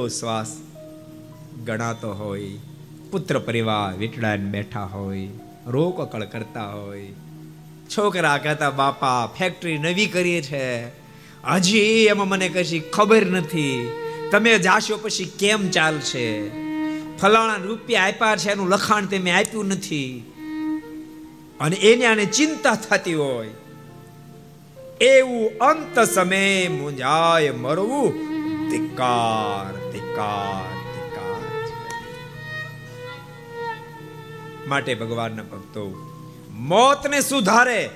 શ્વાસ ગણાતો હોય, પુત્ર પરિવાર વીટડાઈને બેઠા હોય રોકકળ કરતા હોય, છોકરા કહેતા, બાપા ફેક્ટરી નવી કરીએ છે. હજી એમાં મને કશી ખબર નથી. તમે જાશો પછી કેમ ચાલશે? ફલાણા રૂપિયા આપ્યા છે, એનું લખાણ તમે આપ્યું નથી. અને એને આને ચિંતા થતી હોય. એવું અંત સમય મુંજાય મરવું ધિક્કાર. ધિક્કાર માટે ભગવાનના ભક્તો, મોતને સુધારે,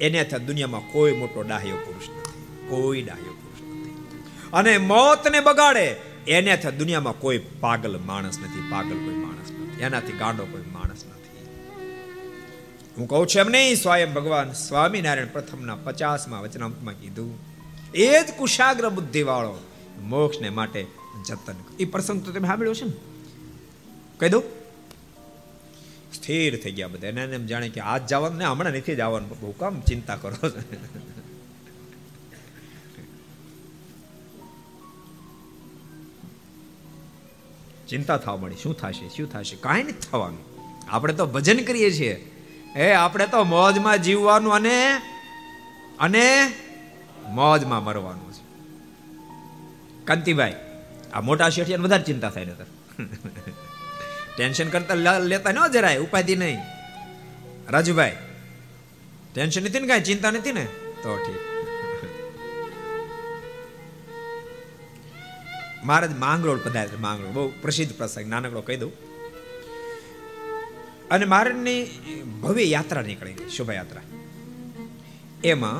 એને દુનિયામાં કોઈ મોટો ડાહ્યો પુરુષ નથી. કોઈ ડાહ્યો પુરુષ નથી. અને મોતને બગાડે, એને દુનિયામાં કોઈ પાગલ માણસ નથી, પાગલ કોઈ માણસ નથી. એનાથી ગાંડો કોઈ માણસ નથી. હું કહું છું એમ નહીં, સ્વયં ભગવાન સ્વામિનારાયણ પ્રથમના પચાસમાં વચનામૃતમાં કીધું, એ જ કુશાગ્ર બુદ્ધિ વાળો મોક્ષને માટે જતન એ પ્રસંગ તો તમે સાંભળ્યો છે ને? કહી દઉં. સ્થિર થઈ ગયા બધા. એને એમ જાણે કે આજ જવાનું ને હમણાં નથી જવાનું. બહુ કામ ચિંતા કરો. ચિંતા થવા મળી શું થશે? શું થશે? કાંઈ નથી થવાનું. આપણે તો ભજન કરીએ છીએ. એ આપણે તો મોજમાં જીવવાનું અને અને મોજમાં મરવાનું છે. કાંતિભાઈ આ મોટા શેઠિયાને વધારે ચિંતા થાય નતર ટેન્શન કરતા લેતા ન જરાય, ઉપાધિ નહીં. રાજુભાઈ, ટેન્શન નથી ને કાંઈ? ચિંતા નથી ને? તો ઠીક. મહારાજ માંગરોળ પધારે માંગરોળ, બહુ પ્રસિદ્ધ પ્રસંગ, નાનકડો કહી દઉં. અને મહારાજની ભવ્ય યાત્રા નીકળી ગઈ શોભાયાત્રા. એમાં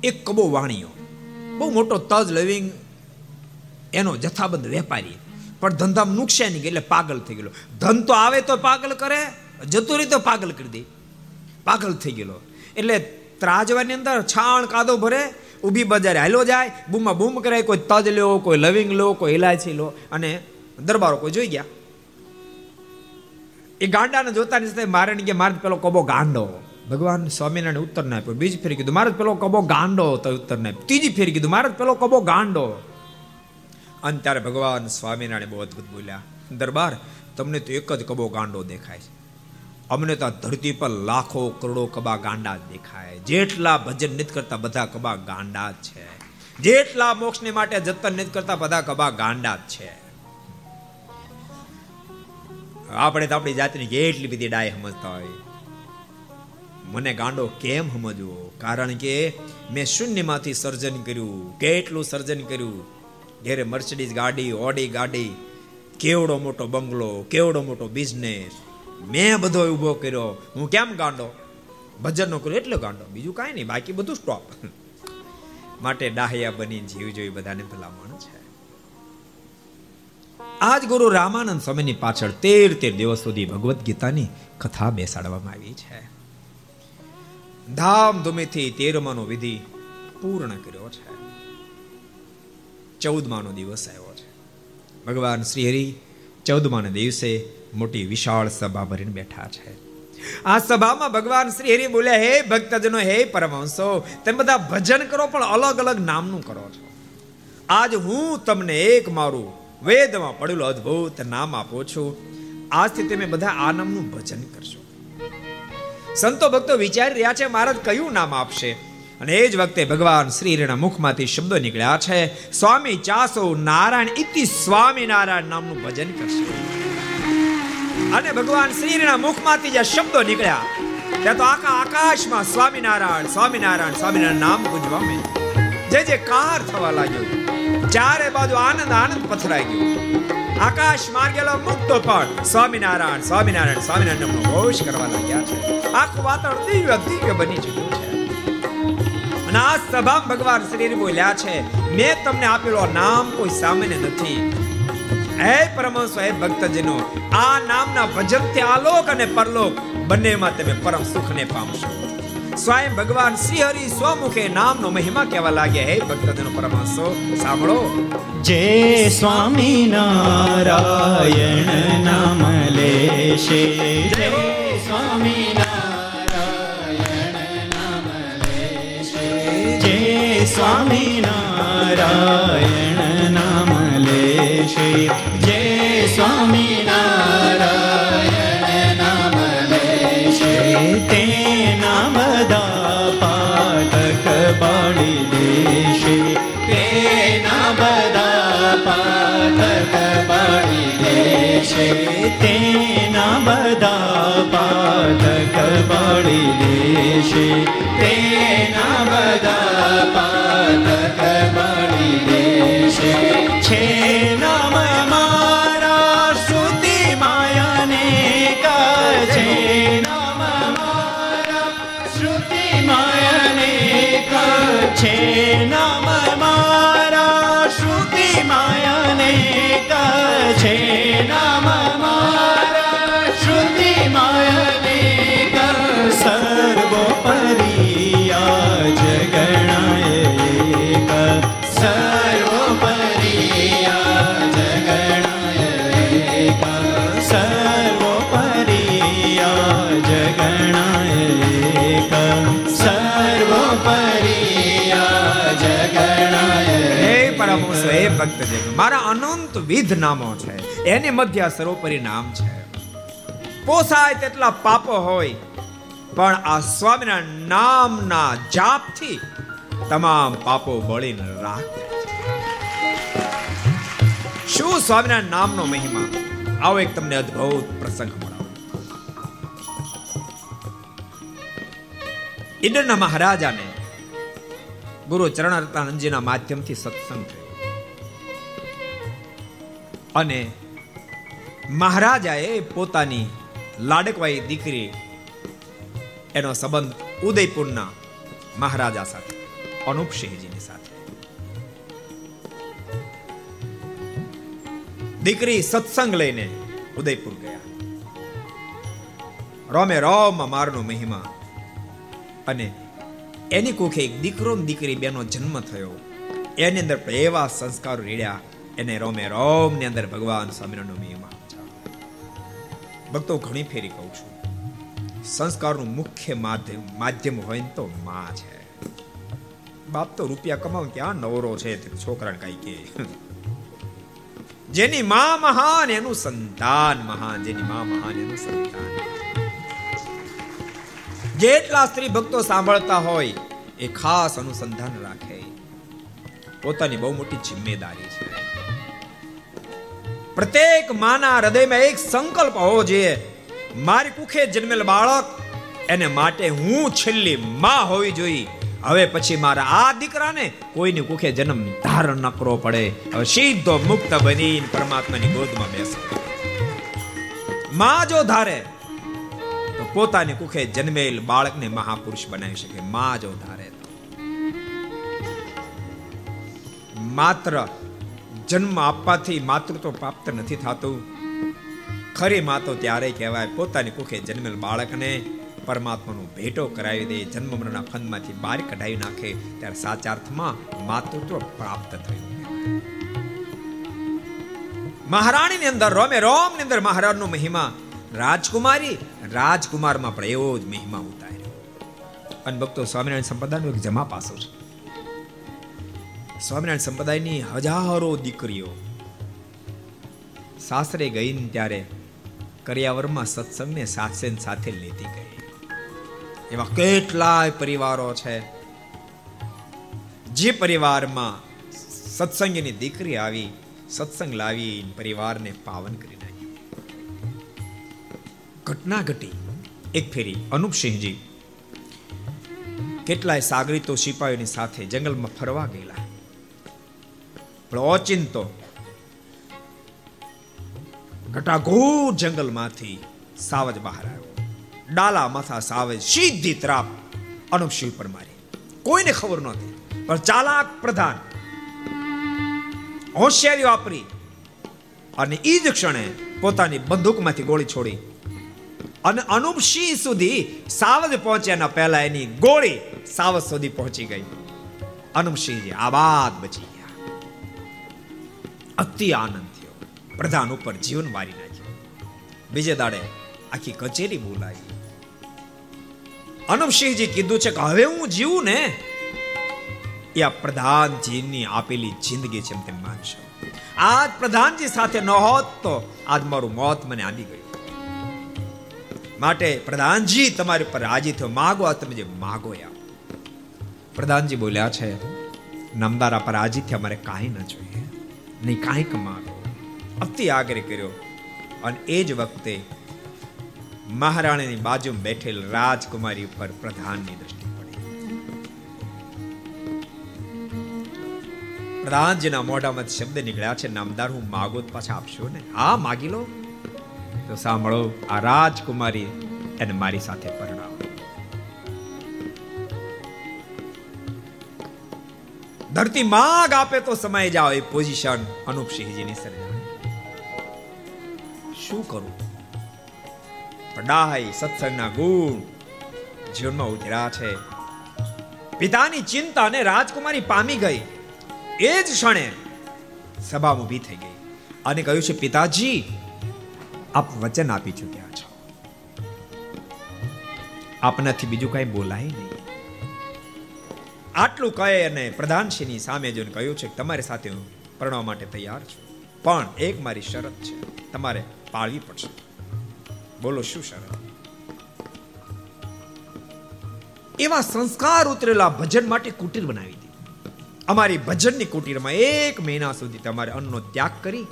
એક કબો વાણીઓ બહુ મોટો તજ લવિંગ એનો જથ્થાબંધ વેપારી પણ ધંધામાં નુકસાની ગઈ એટલે પાગલ થઈ ગયેલો. ધન તો આવે તો પાગલ કરે જતું રહી તો પાગલ કરી દે. પાગલ થઈ ગયેલો. એટલે ત્રાજવાની અંદર છાણ કાદો ભરે, ઊભી બજારે હાલો જાય બૂમમાં બૂમ કરાય, કોઈ તજ લો કોઈ લવિંગ લો કોઈ ઇલાયચી લો અને દરબારો કોઈ જોઈ ગયા. એ ગાંડાને જોતાની સાથે મારે કે મારે પેલો કબો ગાંડો ભગવાન સ્વામિનારાયણ ઉત્તર ના આપ્યો. બીજી ફેરી કીધું, મારે પેલો કબો ગાંડો તો ઉત્તર ના આપ્યો. ત્રીજી ફેરી કીધું, મારે પેલો કબો ગાંડો અને ત્યારે ભગવાન સ્વામિનારાયણ બહુ અદભુત બોલ્યા, દરબાર, તમને તો એક જ કબો ગાંડો દેખાય છે. અમને તો ધરતી પર લાખો કરોડો કબા ગાંડા જ દેખાય. જેટલા ભજન નથી કરતા બધા કબા ગાંડા જ છે. જેટલા મોક્ષને માટે જતન નથી કરતા બધા કબા ગાંડા જ છે. આપણે તો આપણી જાતની કેટલી બધી ડાય સમજતા હોય. મને ગાંડો કેમ સમજવો? કારણ કે મેં શૂન્યમાંથી સર્જન કર્યું. કેટલું સર્જન કર્યું? ઘેરે મર્સિડીઝ ગાડી ઓડી ગાડી, કેવડો મોટો બંગલો, કેવડો મોટો બિઝનેસ મેં બધો ઊભો કર્યો. હું કેમ ગાંડો? ભજનનો કર્યો. એટલે ગાંડો. બીજું કાંઈ નહીં. બાકી બધું સ્ટોપ માટે ડાહ્યા બની જીવ જોઈ બધાને ભલામણ છે. આજ ગુરુ રામાનંદ સ્વામીની પાછળ તેર તેર દિવસ સુધી ભગવદ્ ગીતાની કથા બેસાડવામાં આવી છે. ધામધૂમીથી તેરમાનો વિધિ પૂર્ણ કર્યો છે. ચૌદમાનો દિવસ આવ્યો છે. ભગવાન શ્રીહરિ ચૌદમાના દિવસે મોટી વિશાળ સભા ભરીને બેઠા છે. આ સભામાં ભગવાન શ્રી હરિ બોલ્યા, હે ભક્તજનો, હે પરમહંસો, તમે બધા ભજન કરો, પણ અલગ અલગ નામનું કરો છો. આજ હું તમને એક મારું વેદમાં પડેલું અદ્ભુત નામ આપું છું. આજથી તમે બધા આ નામનું ભજન કરશો સંતો ભક્તો વિચારી રહ્યા છે, મહારાજ, કયું નામ આપશે? અને એ જ વખતે ભગવાન શ્રીના મુખમાંથી શબ્દો નીકળ્યા છે, સ્વામી ચાસો નારાયણ, ઇતિ સ્વામી નારાયણ નામનું ભજન કરશે. અને ભગવાન શ્રીના મુખમાંથી જે શબ્દો નીકળ્યા, ત્યાં તો આખા આકાશમાં સ્વામિનારાયણ સ્વામિનારાયણ સ્વામિનારાયણ નામ ગુંજવા માંડ્યું. જે જે કાર થવા લાગ્યો, ચારે બાજુ આનંદ આનંદ પથરાઈ ગયો. આકાશ માર્ગેલો મુક્તો પણ સ્વામિનારાયણ સ્વામિનારાયણ સ્વામિનારાયણ નામનો ઘોષ કરવા લાગ્યા છે. આખું વાતાવરણ દિવ્ય દિવ્ય બની ચુક્યું છે. અને આ ભગવાન શ્રી બોલ્યા છે, મેં તમને આપેલો નામ કોઈ સામાન્ય નથી. હે પરમહંસ હે ભક્તજનો, આ નામના ભજનથી આલોક અને પરલોક બંનેમાં તમે પરમ સુખને પામશો. સ્વયં ભગવાન શ્રી હરિ સ્વમુખે નામનો મહિમા કહેવા લાગ્યા. હે ભક્તજનો પરમહંસો, સાંભળો. જે સ્વામી નારાયણ નામ લેશે જય સ્વામી સ્વામી નામ લેશે જય સ્વામી નારાયણ નામ લેશે તેના બધા પાતક બાળી દેશે તેના બધા પાતક બાળી દેશે તેના બધા પાતક પાડી દેશે તેના બધા છે પરમહંસ છે. મારા અનંત વિધ નામો છે. એને મધ્ય સર્વોપરી નામ છે. પોસાય તેટલા પાપો હોય, પણ આ સ્વામીના નામના જાપથી તમામ પાપો બળીને રાખ શું સ્વામીના નામનો મહિમા? આવો એક તમને અદ્ભુત પ્રસંગ મળાવો. ઈડરના મહારાજાને ગુરુ ચરણારતાનંદજીના માધ્યમથી સત્સંગ થયો. અને મહારાજાએ પોતાની લાડકવાઈ દીકરી એનો સંબંધ ઉદયપુરના મહારાજા સાથે, અનુપસિંહજીની સાથે. દીકરી સત્સંગ લઈને ઉદયપુર ગયા. રોમે રોમ મારનો મહિમા અને એની કુખે એક દીકરો દીકરી બેનો જન્મ થયો. એની અંદર એવા સંસ્કારો રેડ્યા એને રોમે રોમ, ની અંદર ભગવાન સ્વામિનારાયણનો મહિમા ભક્તો, ઘણી ફેરી કહું છું. સંસ્કારનું મુખ્ય માધ્યમ માધ્યમ હોય તો માં છે. બાપ તો રૂપિયા કમાવ ક્યાં નવરો છે છોકરાને કઈ કે. જેની માં મહાન, એનું સંતાન મહાન, જેની માં મહાન, એનું સંતાન. જેટલા સ્ત્રી ભક્તો સાંભળતા હોય, એ ખાસ અનુસંધાન રાખે. પોતાની બહુ મોટી જિમ્મેદારી છે. પ્રત્યેક માના હૃદયમાં એક સંકલ્પ હોવો જોઈએ. મારી કુખે જન્મેલ બાળક, એને માટે હું છેલ્લી માં હોવી જોઈએ. હવે પછી મારા આ દીકરાને કોઈની કુખે જન્મ ધારણ ન કરવો પડે. હવે સીધો મુક્ત બની પરમાત્માની ગોદમાં બેસે. માં જો ધારે, તો પોતાની કુખે જન્મેલ બાળકને મહાપુરુષ બનાવી શકે. માં જો ધારે માત્ર જન્મ આપવાથી માતૃત્વ પ્રાપ્ત નથી થતું. ખરી માતો ત્યારે કહેવાય, પોતાની કુખે જન્મેલ બાળકને પરમાત્માનો ભેટો કરાવી દે જન્મ મરણના ફંદમાંથી બહાર કઢાવી નાખે, ત્યારે સાચા અર્થમાં માતૃત્વ પ્રાપ્ત થયું. મહારાણીની અંદર, રોમે રોમની અંદર મહારાજનો મહિમા, રાજકુમારી રાજકુમારમાં પણ એવો જ મહિમા ઉતાર્યો. અને ભક્તો સ્વામિનારાયણ સંપ્રદાયનું એક જમા પાસો છે. સ્વામિનારાયણ સંપ્રદાયની હજારો દીકરીઓ સાસરે ગઈ ને ત્યારે કર્યાવરમાં સત્સંગને સાથે સાથે લેતી ગઈ. એવા કેટલાય પરિવારો છે જે પરિવારમાં સત્સંગની દીકરી આવી, સત્સંગ લાવી પરિવારને પાવન કરી નાખ્યું. ઘટના ઘટી. એક ફેરી અનુપસિંહજી કેટલાય સાગરીતો સિપાહીઓની સાથે જંગલમાં ફરવા ગયેલા. પણ ઓચિંતો જંગલમાંથી સાવજ બહાર આવ્યો. ડાલા માથા સાવજ સીધી ત્રાપ અનુપશિવ પર મારી. કોઈને ખબર નહોતી પણ ચાલાક પ્રધાન હોશિયારી વાપરી અને એ જ ક્ષણે પોતાની બંદૂકમાંથી ગોળી છોડી અને અનુપસિંહ સુધી સાવજ પહોંચ્યાના પહેલા એની ગોળી સાવજ સુધી પહોંચી ગઈ. અનુપસિંહજી આબાદ બચી. ગયા અતિ આનંદ થયો. પ્રધાન ઉપર જીવન મારી નાખ્યું. બીજે દાડે આખી કચેરી બોલાવી. અનુપસિંહજી કીધું છે કે હવે હું જીવું ને? એ આ પ્રધાનજીની આપેલી જિંદગી છે તેમ માનશો. આજ પ્રધાનજી સાથે ન હોત તો આજ મારું મોત મને આવી ગયું. માટે પ્રધાનજી તમારી પર રાજી થયો. માગો આ તમે જે માગો યા પ્રધાનજી બોલ્યા છે, નમદારા પર રાજી થયા મારે કાંઈ ન જોઈએ. નહીં કાંઈક માગો. અતિ આગ્રહ કર્યો. અને એ જ વખતે મહારાણીની બાજુમાં બેઠેલ રાજકુમારી ઉપર પ્રધાનની દ્રષ્ટિ પડી. પ્રધાનજીના મોઢામાં શબ્દ નીકળ્યા છે, નામદાર, હું માગો પાછા આપશો ને? હા, માગી લો. તો સાંભળો, આ રાજકુમારી એને મારી સાથે પરણાવો. ધરતી માગ આપે તો સમય જાવ એ પોઝિશન અનુપસિંહજીની સર્જાણી શું કરું? પડાય સત્સંગના ગુણ જીવનમાં ઉતર્યા છે. પિતાની ચિંતા અને રાજકુમારી પામી ગઈ. એ જ ક્ષણે સભા ઊભી થઈ ગઈ અને કહ્યું છે, પિતાજી, આપ વચન આપી ચૂક્યા છો. આપનાથી બીજું કઈ બોલાય નહીં. આટલું કહે અને પ્રધાનશ્રીની સામે જોઈને કહ્યું છે કે તમારી સાથે હું પરણવા માટે તૈયાર છું. પણ એક મારી શરત છે. તમારે પાળવી પડશે. બોલો, શું શરત? એવા સંસ્કાર ઉતરેલા ભજન માટે કુટીર બનાવી દીધી. અમારી ભજનની કુટીરમાં એક મહિના સુધી તમારે અન્નનો ત્યાગ કરી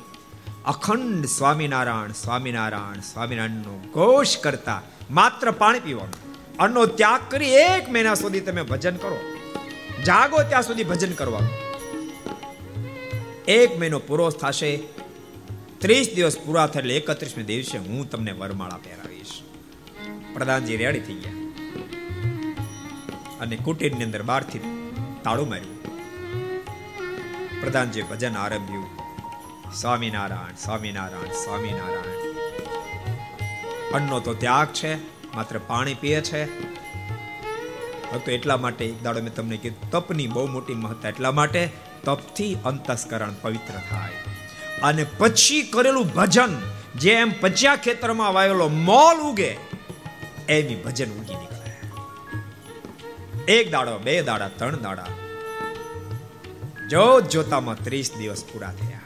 અખંડ સ્વામિનારાયણ સ્વામિનારાયણ, સ્વામિનારાયણનો ઘોષ કરતા માત્ર પાણી પીવાનું. અન્નનો ત્યાગ કરી એક મહિના સુધી તમે ભજન કરો. જાગો ત્યાં સુધી ભજન કરવાનું એક મહિનો પૂરો થશે. ત્રીસ દિવસ પૂરા થાય એટલે એકત્રીસમે દિવસે હું તમને વરમાળા પહેરાવીશ. પ્રધાનજી રેડી થઈ ગયા. અને કુટીરની અંદર બહારથી તાળું માર્યું. પ્રધાનજી ભજન આરંભ્યું. સ્વામિનારાયણ સ્વામિનારાયણ સ્વામિનારાયણ. અન્નનો તો ત્યાગ છે, માત્ર પાણી પીએ છે. તો એટલા માટે એક દાડો મેં તમને કીધું, તપની બહુ મોટી મહત્તા, એટલા માટે તપથી અંતસ્કરણ પવિત્ર થાય. અને પછી કરેલું ભજન જેમ પચ્યા ખેતરમાં વાયેલો મોલ ઉગે એમી ભજન ઉગી નીકળે. એક દાડો, બે દાડા, ત્રણ દાડા. જોત જોતામાં ત્રીસ દિવસ પૂરા થયા.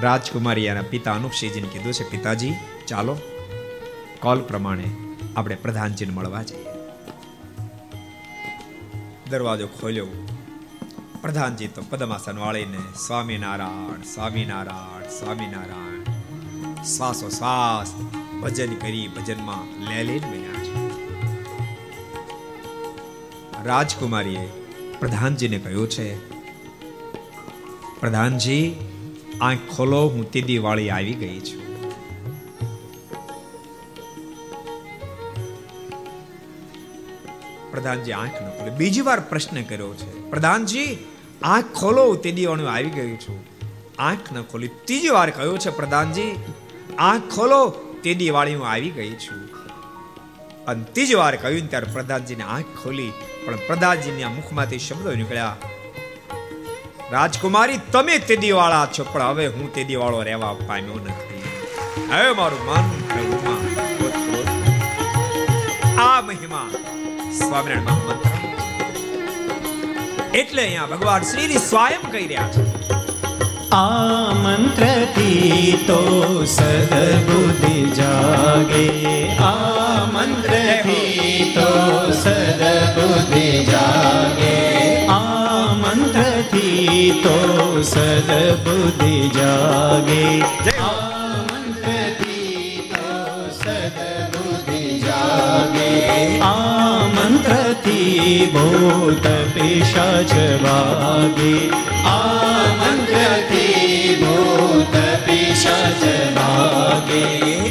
રાજકુમારી એના પિતા અનુપસિંહજીને કીધું છે, પિતાજી, ચાલો, કોલ પ્રમાણે આપણે પ્રધાનજીને મળવા જઈએ. દરવાજો ખોલ્યો. પ્રધાનજી તો પદ્માસન વાળીને, સ્વામિનારાયણ સ્વામિનારાયણ સ્વામિનારાયણ. શ્વાસો શ્વાસ ભજન કરી ભજનમાં લેલીન બન્યા છે. રાજકુમારીએ પ્રધાનજીને કહ્યું છે, પ્રધાનજી, આંખ ખોલો, હું તીદી વાળી આવી ગઈ છું. પ્રધાનજી આંખ ન ખોલે. બીજી વાર પ્રશ્ન કર્યો છે, પ્રધાનજી, આંખ ખોલો. તે દીવાનું આવી ગયું છું. આંખ ન ખોલી. ત્રીજી વાર કહ્યો છે, પ્રધાનજી, આંખ ખોલો. તે દિવાળી હું આવી ગઈ છું. અને ત્રીજી વાર કહ્યું ત્યારે પ્રધાનજીને આંખ ખોલી. પણ પ્રધાનજીના મુખમાંથી શબ્દો નીકળ્યા, રાજકુમારી, તમે તે દિવાળા છો, પણ હવે હું તે દિવાળો રહેવા પામ્યો નથી. હવે મારું મન પ્રભુમાં. આ મહિમા સ્વામિનારાયણ મંત્ર એટલે અહીંયા ભગવાન શ્રી સ્વયં કહી રહ્યા છે। આ મંત્રથી તો સદબુદ્ધિ જાગે આ મંત્રથી તો સદબુદ્ધિ જાગે આ મંત્રથી તો સદબુદ્ધિ જાગે આ મંત્રથી તો સદબુદ્ધિ જાગે આ મંત્રથી ભૂત પિશાચ વાગે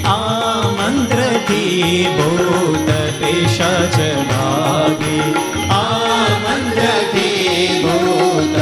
આ મંત્રથી ભૂત પિશાચ ભાગે આ મંત્રથી ભૂત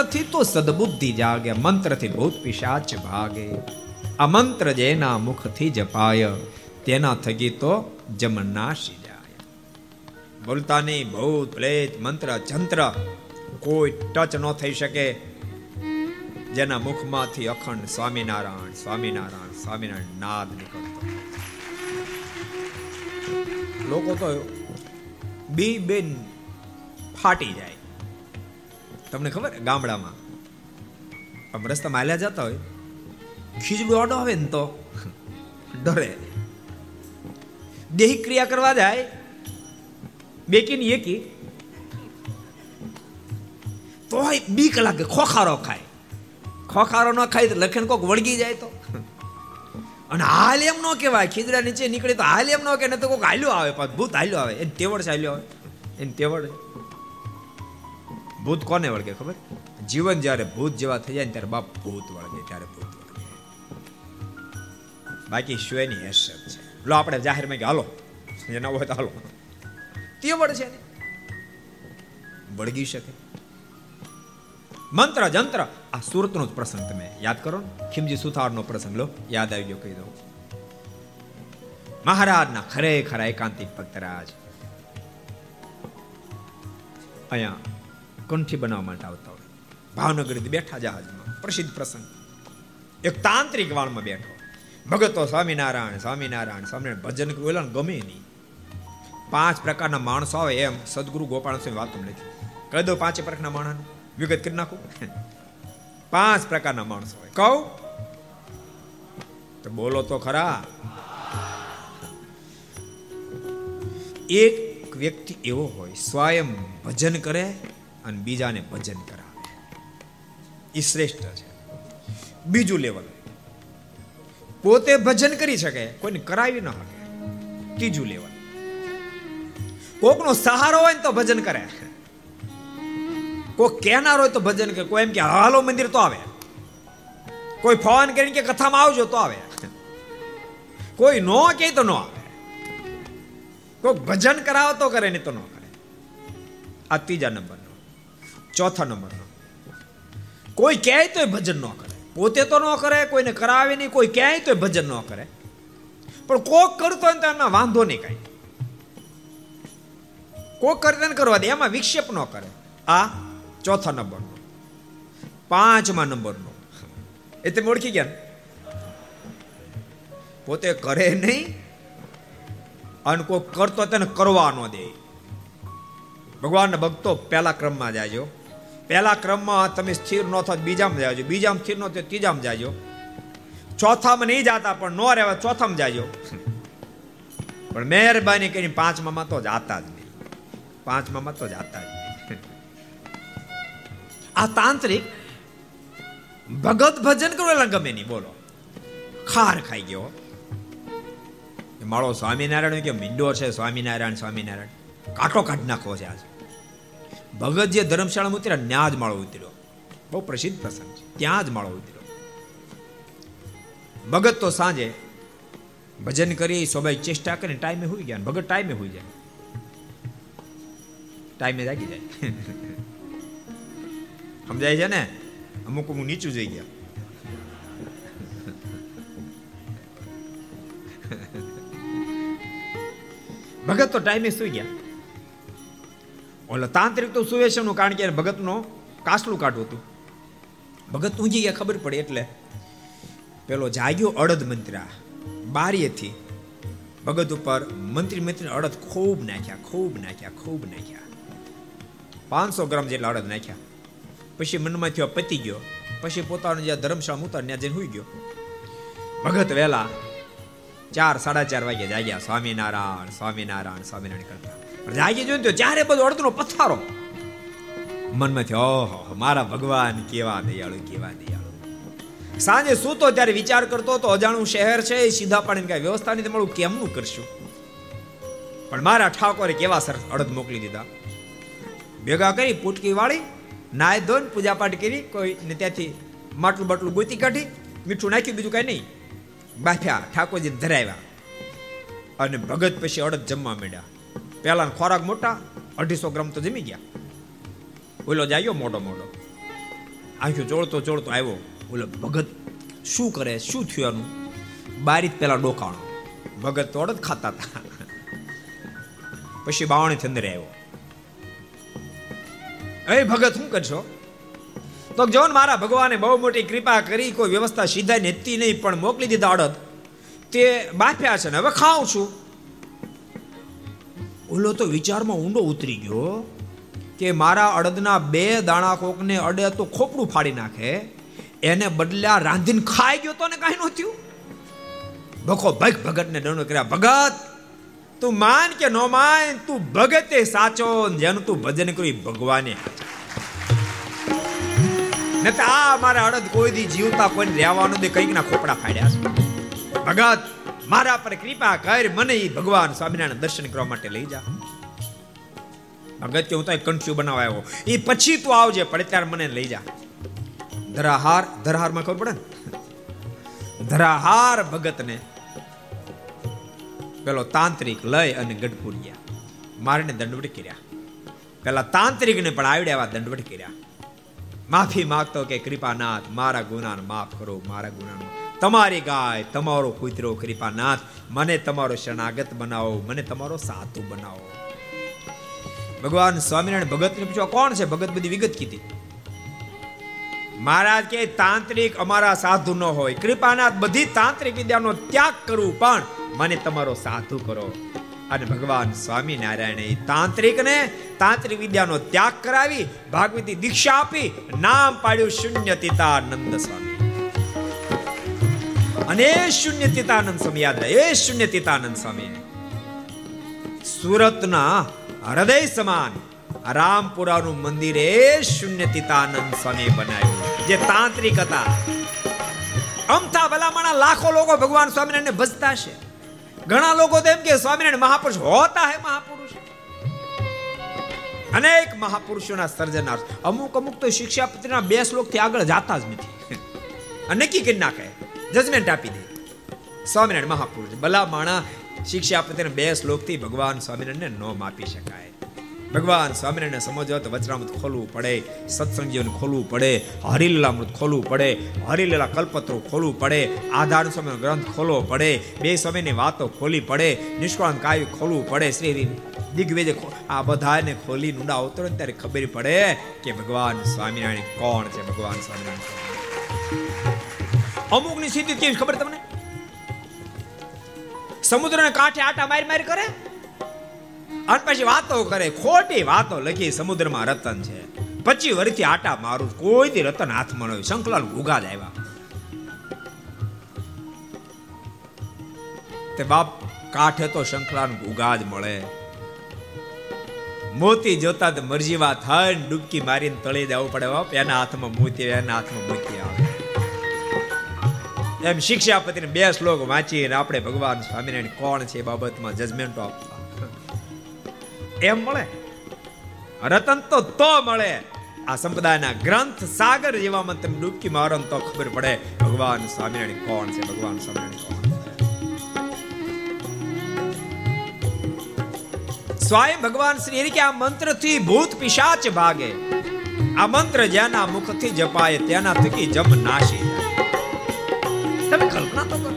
આ મંત્રથી તો સદબુદ્ધિ જાગે મંત્રથી ભૂત પિશાચ ભાગે આ મંત્ર જેના મુખથી જપાય તેના થકી તો જમ નાશી જાય બોલતા નહીં ભૂત પ્રેત મંત્ર જંત્ર કોઈ ટચ ન થઈ શકે જેના મુખમાંથી અખંડ સ્વામિનારાયણ સ્વામિનારાયણ સ્વામિનારાયણ નાદ નીકળતો લોકો તો બી બેન ફાટી જાય તમને ખબર? ગામડામાં. આમ રસ્તામાં હાલ્યા જતા હોય. ખીજડું અડો આવે ને તો. ડરે. દેહી ક્રિયા કરવા જાય. બેકી ની એકી. તોય બી કલાકે ખોખારો ખાય. ખોખારો ન ખાય લખન કોક વળગી જાય તો. અને હાલ એમ ન કહેવાય, ખીજડા નીચે નીકળે તો હાલ એમ ન કે તો કોક હાલ્યો આવે ભૂત હાલ્યો આવે. એને તેવડ હાલ્યો આવે. એને તેવડ ભૂત કોને વળગે ખબર? જીવન જ્યારે ભૂત જેવા થઈ જાય ત્યારે બાપ ભૂત વળગે, ત્યારે ભૂત વળગે. બાકી શ્વેની હેસત છે. લો, આપણે જાહેરમાં કે હાલો એના હોય તો હાલો. તેવડ છે વળગી શકે. મંત્ર, જંત્ર, આ સુરતનો જ પ્રસંગ તમે યાદ કરો ને? ખીમજી સુથારનો પ્રસંગ, લો, યાદ આવી ગયો, કહી દઉં. મહારાજના ખરેખર એકાંતિક ભક્તરાજ. અહીંયા કંઠી બનાવવા માટે આવતા હોય. ભાવનગરથી બેઠા જહાજમાં. પ્રસિદ્ધ પ્રસંગ. એક તાંત્રિક વાળમાં બેઠો. ભગતો સ્વામિનારાયણ સ્વામિનારાયણ સ્વામિનારાયણ ભજન બોલા ગમે નહીં. પાંચ પ્રકારના માણસો આવે એમ સદગુરુ ગોપાલ સ્વામી વાત નથી કહી દો પાંચે પ્રકારના માણસ વિગત કરી નાખું. પાંચ પ્રકારના માણસો હોય. કહું? તો બોલો તો ખરા. એક વ્યક્તિ એવો હોય, સ્વયં ભજન કરે અને બીજાને ભજન કરાવે. એ શ્રેષ્ઠ છે. બીજું લેવલ પોતે ભજન કરી શકે, કોઈને કરાવી ન શકે. ત્રીજું લેવલ કોકનો સહારો હોય ને તો ભજન કરે. કોઈ કહેનાર હોય તો ભજન કરે. કોઈ એમ કે, હાલો, મંદિર તો આવે. કોઈ ફોન કરીને કે, કથામાં આવજો તો આવે. કોઈ નો કે તો ન આવે. કોઈ ભજન કરાવો તો કરે, નહીં તો ન કરે. આ ત્રીજા નંબરનો ચોથા નંબરનો. કોઈ ક્યાંય તોય ભજન ન કરે. પોતે તો ન કરે, કોઈને કરાવે નહીં, કોઈ ક્યાંય તોય ભજન ન કરે. પણ કોક કરતો હોય તો એમાં વાંધો નહીં કાંઈ. કોક કરતા કરવા દે, એમાં વિક્ષેપ ન કરે. આ ચોથા નંબરનો. પાંચમા નંબરનો. એ તમે ઓળખી ગયા પોતે કરે નહીં, અને કોઈ કરતો તેને કરવા ન દે. ભગવાનના ભક્તો પહેલા ક્રમમાં જાજો. પહેલા ક્રમમાં તમે સ્થિર ન થાવ બીજામાં જાજો. બીજામાં સ્થિર ન થાવ ત્રીજામાં જાજો. ચોથામાં નહીં જાતા પણ નો રહેવા ચોથામાં જાજો. પણ મહેરબાની કરીને પાંચમામાં તો જાતા જ નહીં. પાંચમામાં તો જાતા જ આ તાંત્રિક ભગત ભજન કરવા ગમે નહીં. બોલો. ખાર ખાઈ ગયો. માળો સ્વામિનારાયણ કે મીંડો છે સ્વામિનારાયણ સ્વામિનારાયણ. કાંટો કાઢ નાખવો છે આજ. ભગત જે ધર્મશાળા ઉતર્યા, ત્યાં જ માળો ઉતર્યો. બહુ પ્રસિદ્ધ પ્રસંગ છે. ત્યાં જ માળો ઉતર્યો. ભગત તો સાંજે ભજન કરી સ્વાભાવિક ચેષ્ટા કરીને ટાઈમે હોઈ ગયા ભગત ટાઈમે હોઈ જાય. ટાઈમે જાગી જાય. સમજાય છે ને? અમુક અમુક નીચું જઈ ગયા. ભગત તો ટાઈમે સુઈ ગયા. ઓલો તાંત્રિક તો સુવે છે કારણ કે ભગતનો કાસલું કાઢવું હતું. ભગત ઊંઘી ગયા ખબર પડે એટલે પેલો જાગ્યો અડદ મંત્રા બારીએથી. ભગત ઉપર મંત્રી મંત્રી અડદ ખૂબ નાખ્યા ખૂબ નાખ્યા ખૂબ નાખ્યા. પાંચસો ગ્રામ જેટલા અડદ નાખ્યા. પછી મનમાં થયો પતી ગયો. પછી પોતાનો જે ધર્મશાળા ઉતાર ત્યાં જઈને હુઈ ગયો. ભગત વહેલા ચાર, સાડા ચાર વાગે જાગ્યા. સ્વામિનારાયણ સ્વામિનારાયણ સ્વામિનારાયણ કરતા. પણ જોયું તો જ્યારે બધો અડધનો પથ્થારો મનમાંથી, ઓહો, મારા ભગવાન કેવા દયાળુ કેવા દયાળુ. સાંજે સૂતો ત્યારે વિચાર કરતો તો અજાણું શહેર છે, એ સીધા પાડીને કઈ વ્યવસ્થા નહીં મળું કેમનું કરશું? પણ મારા ઠાકોરે કેવા સર અડધ મોકલી દીધા. ભેગા કરી, પુટકી વાળી નાય ધોન પૂજા પાઠ કરી કોઈ ને ત્યાંથી માટલું બાટલું ગોતી કાઢી, મીઠું નાખ્યું, બીજું કઈ નહીં. બાફ્યા ઠાકોરજી ધરાવ્યા. અને ભગત પછી અડધ જમવા માંડ્યા. પહેલા ખોરાક મોટા, અઢીસો ગ્રામ તો જમી ગયા. ઓલો જાયો મોડો મોડો આંખ્યું ચોળતો ચોળતો આવ્યો ઓલો ભગત, શું કરે? શું થયું એનું બારી પેલા ડોકાણો. ભગત તો અડદ ખાતા હતા. પછી બાવણી અંદર આવ્યો એ ભગત, શું કરશો? તો જો મારા ભગવાને બહુ મોટી કૃપા કરી, કોઈ વ્યવસ્થા સીધા નેતી નહીં, પણ મોકલી દીધા અડદ. તે બાફ્યા છે ને, હવે ખાઉં છું. ઓલો તો વિચારમાં ઊંડો ઉતરી ગયો કે મારા અડદના બે દાણા કોકને અડે તો ખોપડું ફાડી નાખે. એને બદલ્યા રાંધીને ખાઈ ગયો તો ને કાંઈ ન થયું. ભખો ભગ ભગતને દંડો કર્યા, ભગત, તું માન કે નો માન, તું ભગતે સાચો જેનું તું ભજન કર્યું ભગવાને. ને આ મારા અડદ કોઈ દી જીવતા કોઈ રહેવાનું દે કંઈક ના ખોપડા ફાડ્યા ભગત મારા પર કૃપા કર, મને એ ભગવાન સ્વામિનારાયણ દર્શન કરવા માટે લઈ જા. ભગત કે હું તો કંઠ્યુ બનાવવા આવ્યો. એ પછી તું આવજે પડે ત્યારે મને લઈ જા. ધરાહાર, ધરાહારમાં ખબર પડે ને? ધરાહાર ભગતને પેલો તાંત્રિક લય અને ગઢપુર ગયા. મારીને દંડવટ કર્યા. પેલા તાંત્રિકને પણ આવડે એવા દંડવટ કર્યા. માફી માગતો કે કૃપાનાથ, મારા ગુનાને માફ કરો, મારા ગુનાનો તમારી ગાય, તમારો કુતરો, કૃપાનાથ, મને તમારો શરણાગત બનાવો, મને તમારો સાધુ બનાવો. ભગવાન સ્વામિનારાયણ ભગતને પૂછ્યો કોણ છે ભગત? બધી વિગત કીધી. મહારાજ કે તાંત્રિક અમારા સાધુ ન હોય. કૃપાનાથ બધી તાંત્રિક વિદ્યાનો ત્યાગ કરું, પણ મને તમારો સાધુ કરો. અને ભગવાન સ્વામિનારાયણે તાંત્રિકને તાંત્રિક વિદ્યાનો ત્યાગ કરાવી, ભાગવતી દીક્ષા આપી, નામ પાડ્યું શૂન્યતિતાનંદ સ્વામી. અને શૂન્યતિતાનંદ સ્વામી, યાદ રહે. એ શૂન્યતિતાનંદ સ્વામી. સુરતના હૃદય સમાન રામપુરાનું મંદિર એ શૂન્યતિતાનંદ સ્વામી બનાવ્યું. જે તાંત્રિક હતા. અમથા ભલામણા લાખો લોકો ભગવાન સ્વામિનારાયણને ભજતા છે. ઘણા લોકો તો એમ કે સ્વામિનારાયણ મહાપુરુષ હોતા હે મહાપુરુષ. અનેક મહાપુરુષોના સર્જનાર અમુક અમુક તો શિક્ષાપત્રીના બે શ્લોકથી આગળ જાતા જ નથી. નક્કી કરી નાખે. જજમેન્ટ આપી દે. સ્વામિનારાયણ મહાપુરુષ ભલા માણા શિક્ષાપત્રીના બે શ્લોકથી ભગવાન સ્વામિનારાયણને નોમ માપી શકાય. ભગવાન સ્વામિનારાયણ સમજો તો વચરામૃત ખોલવું પડે, સત્સંગીઓને ખોલવું પડે, હરિલીલામૃત ખોલવું પડે, હરિલીલા કલ્પત્રો ખોલવું પડે, આધાર સ્વામીનો ગ્રંથ ખોલવો પડે, બે સમયની વાતો ખોલી પડે નિષ્કાળ કાવ્ય ખોલવું પડે, શ્રી દિગ્વિજય આ બધાને ખોલી નુંડા ઉતરો ત્યારે ખબર પડે કે ભગવાન સ્વામિનારાયણ કોણ છે, ભગવાન સ્વામિનારાયણ અમુકની સ્થિતિ કેવી ખબર તમને? સમુદ્રને કાંઠે આટા મારી મારી કરે? અને પછી વાતો કરે. ખોટી વાતો લખી સમુદ્રમાં રતન છે. પચીસ વર્ષથી આટા મારું. કોઈ થી રતન હાથમાં ન શંકલાલ ઉગા જ તે બાપ કાંઠે તો શંકલાલ ઉગા જ મળે. મોતી જોતા મરજીવા થાય ડૂબકી મારીને તળી દેવું પડે બાપ. એના હાથમાં મોતી એના હાથમાં મોતી આવે. એમ શિક્ષાપતિને બે શ્લોક વાંચીને આપણે ભગવાન સ્વામિનારાયણ કોણ છે એ બાબતમાં જજમેન્ટો આપવા એમ મળે? રતન તો તો મળે. આ સંપ્રદાયના ગ્રંથ સાગર જેવામાં તમે ડૂબકી મારો તો ખબર પડે ભગવાન સ્વામિનારાયણ કોણ છે, ભગવાન સ્વામિનારાયણ કોણ સ્વયં ભગવાન શ્રી કે આ મંત્રથી ભૂત પિશાચ ભાગે. આ મંત્ર જેના મુખથી જપાય તેના થકી જમ નાશી તમે કલ્પના તો કરો.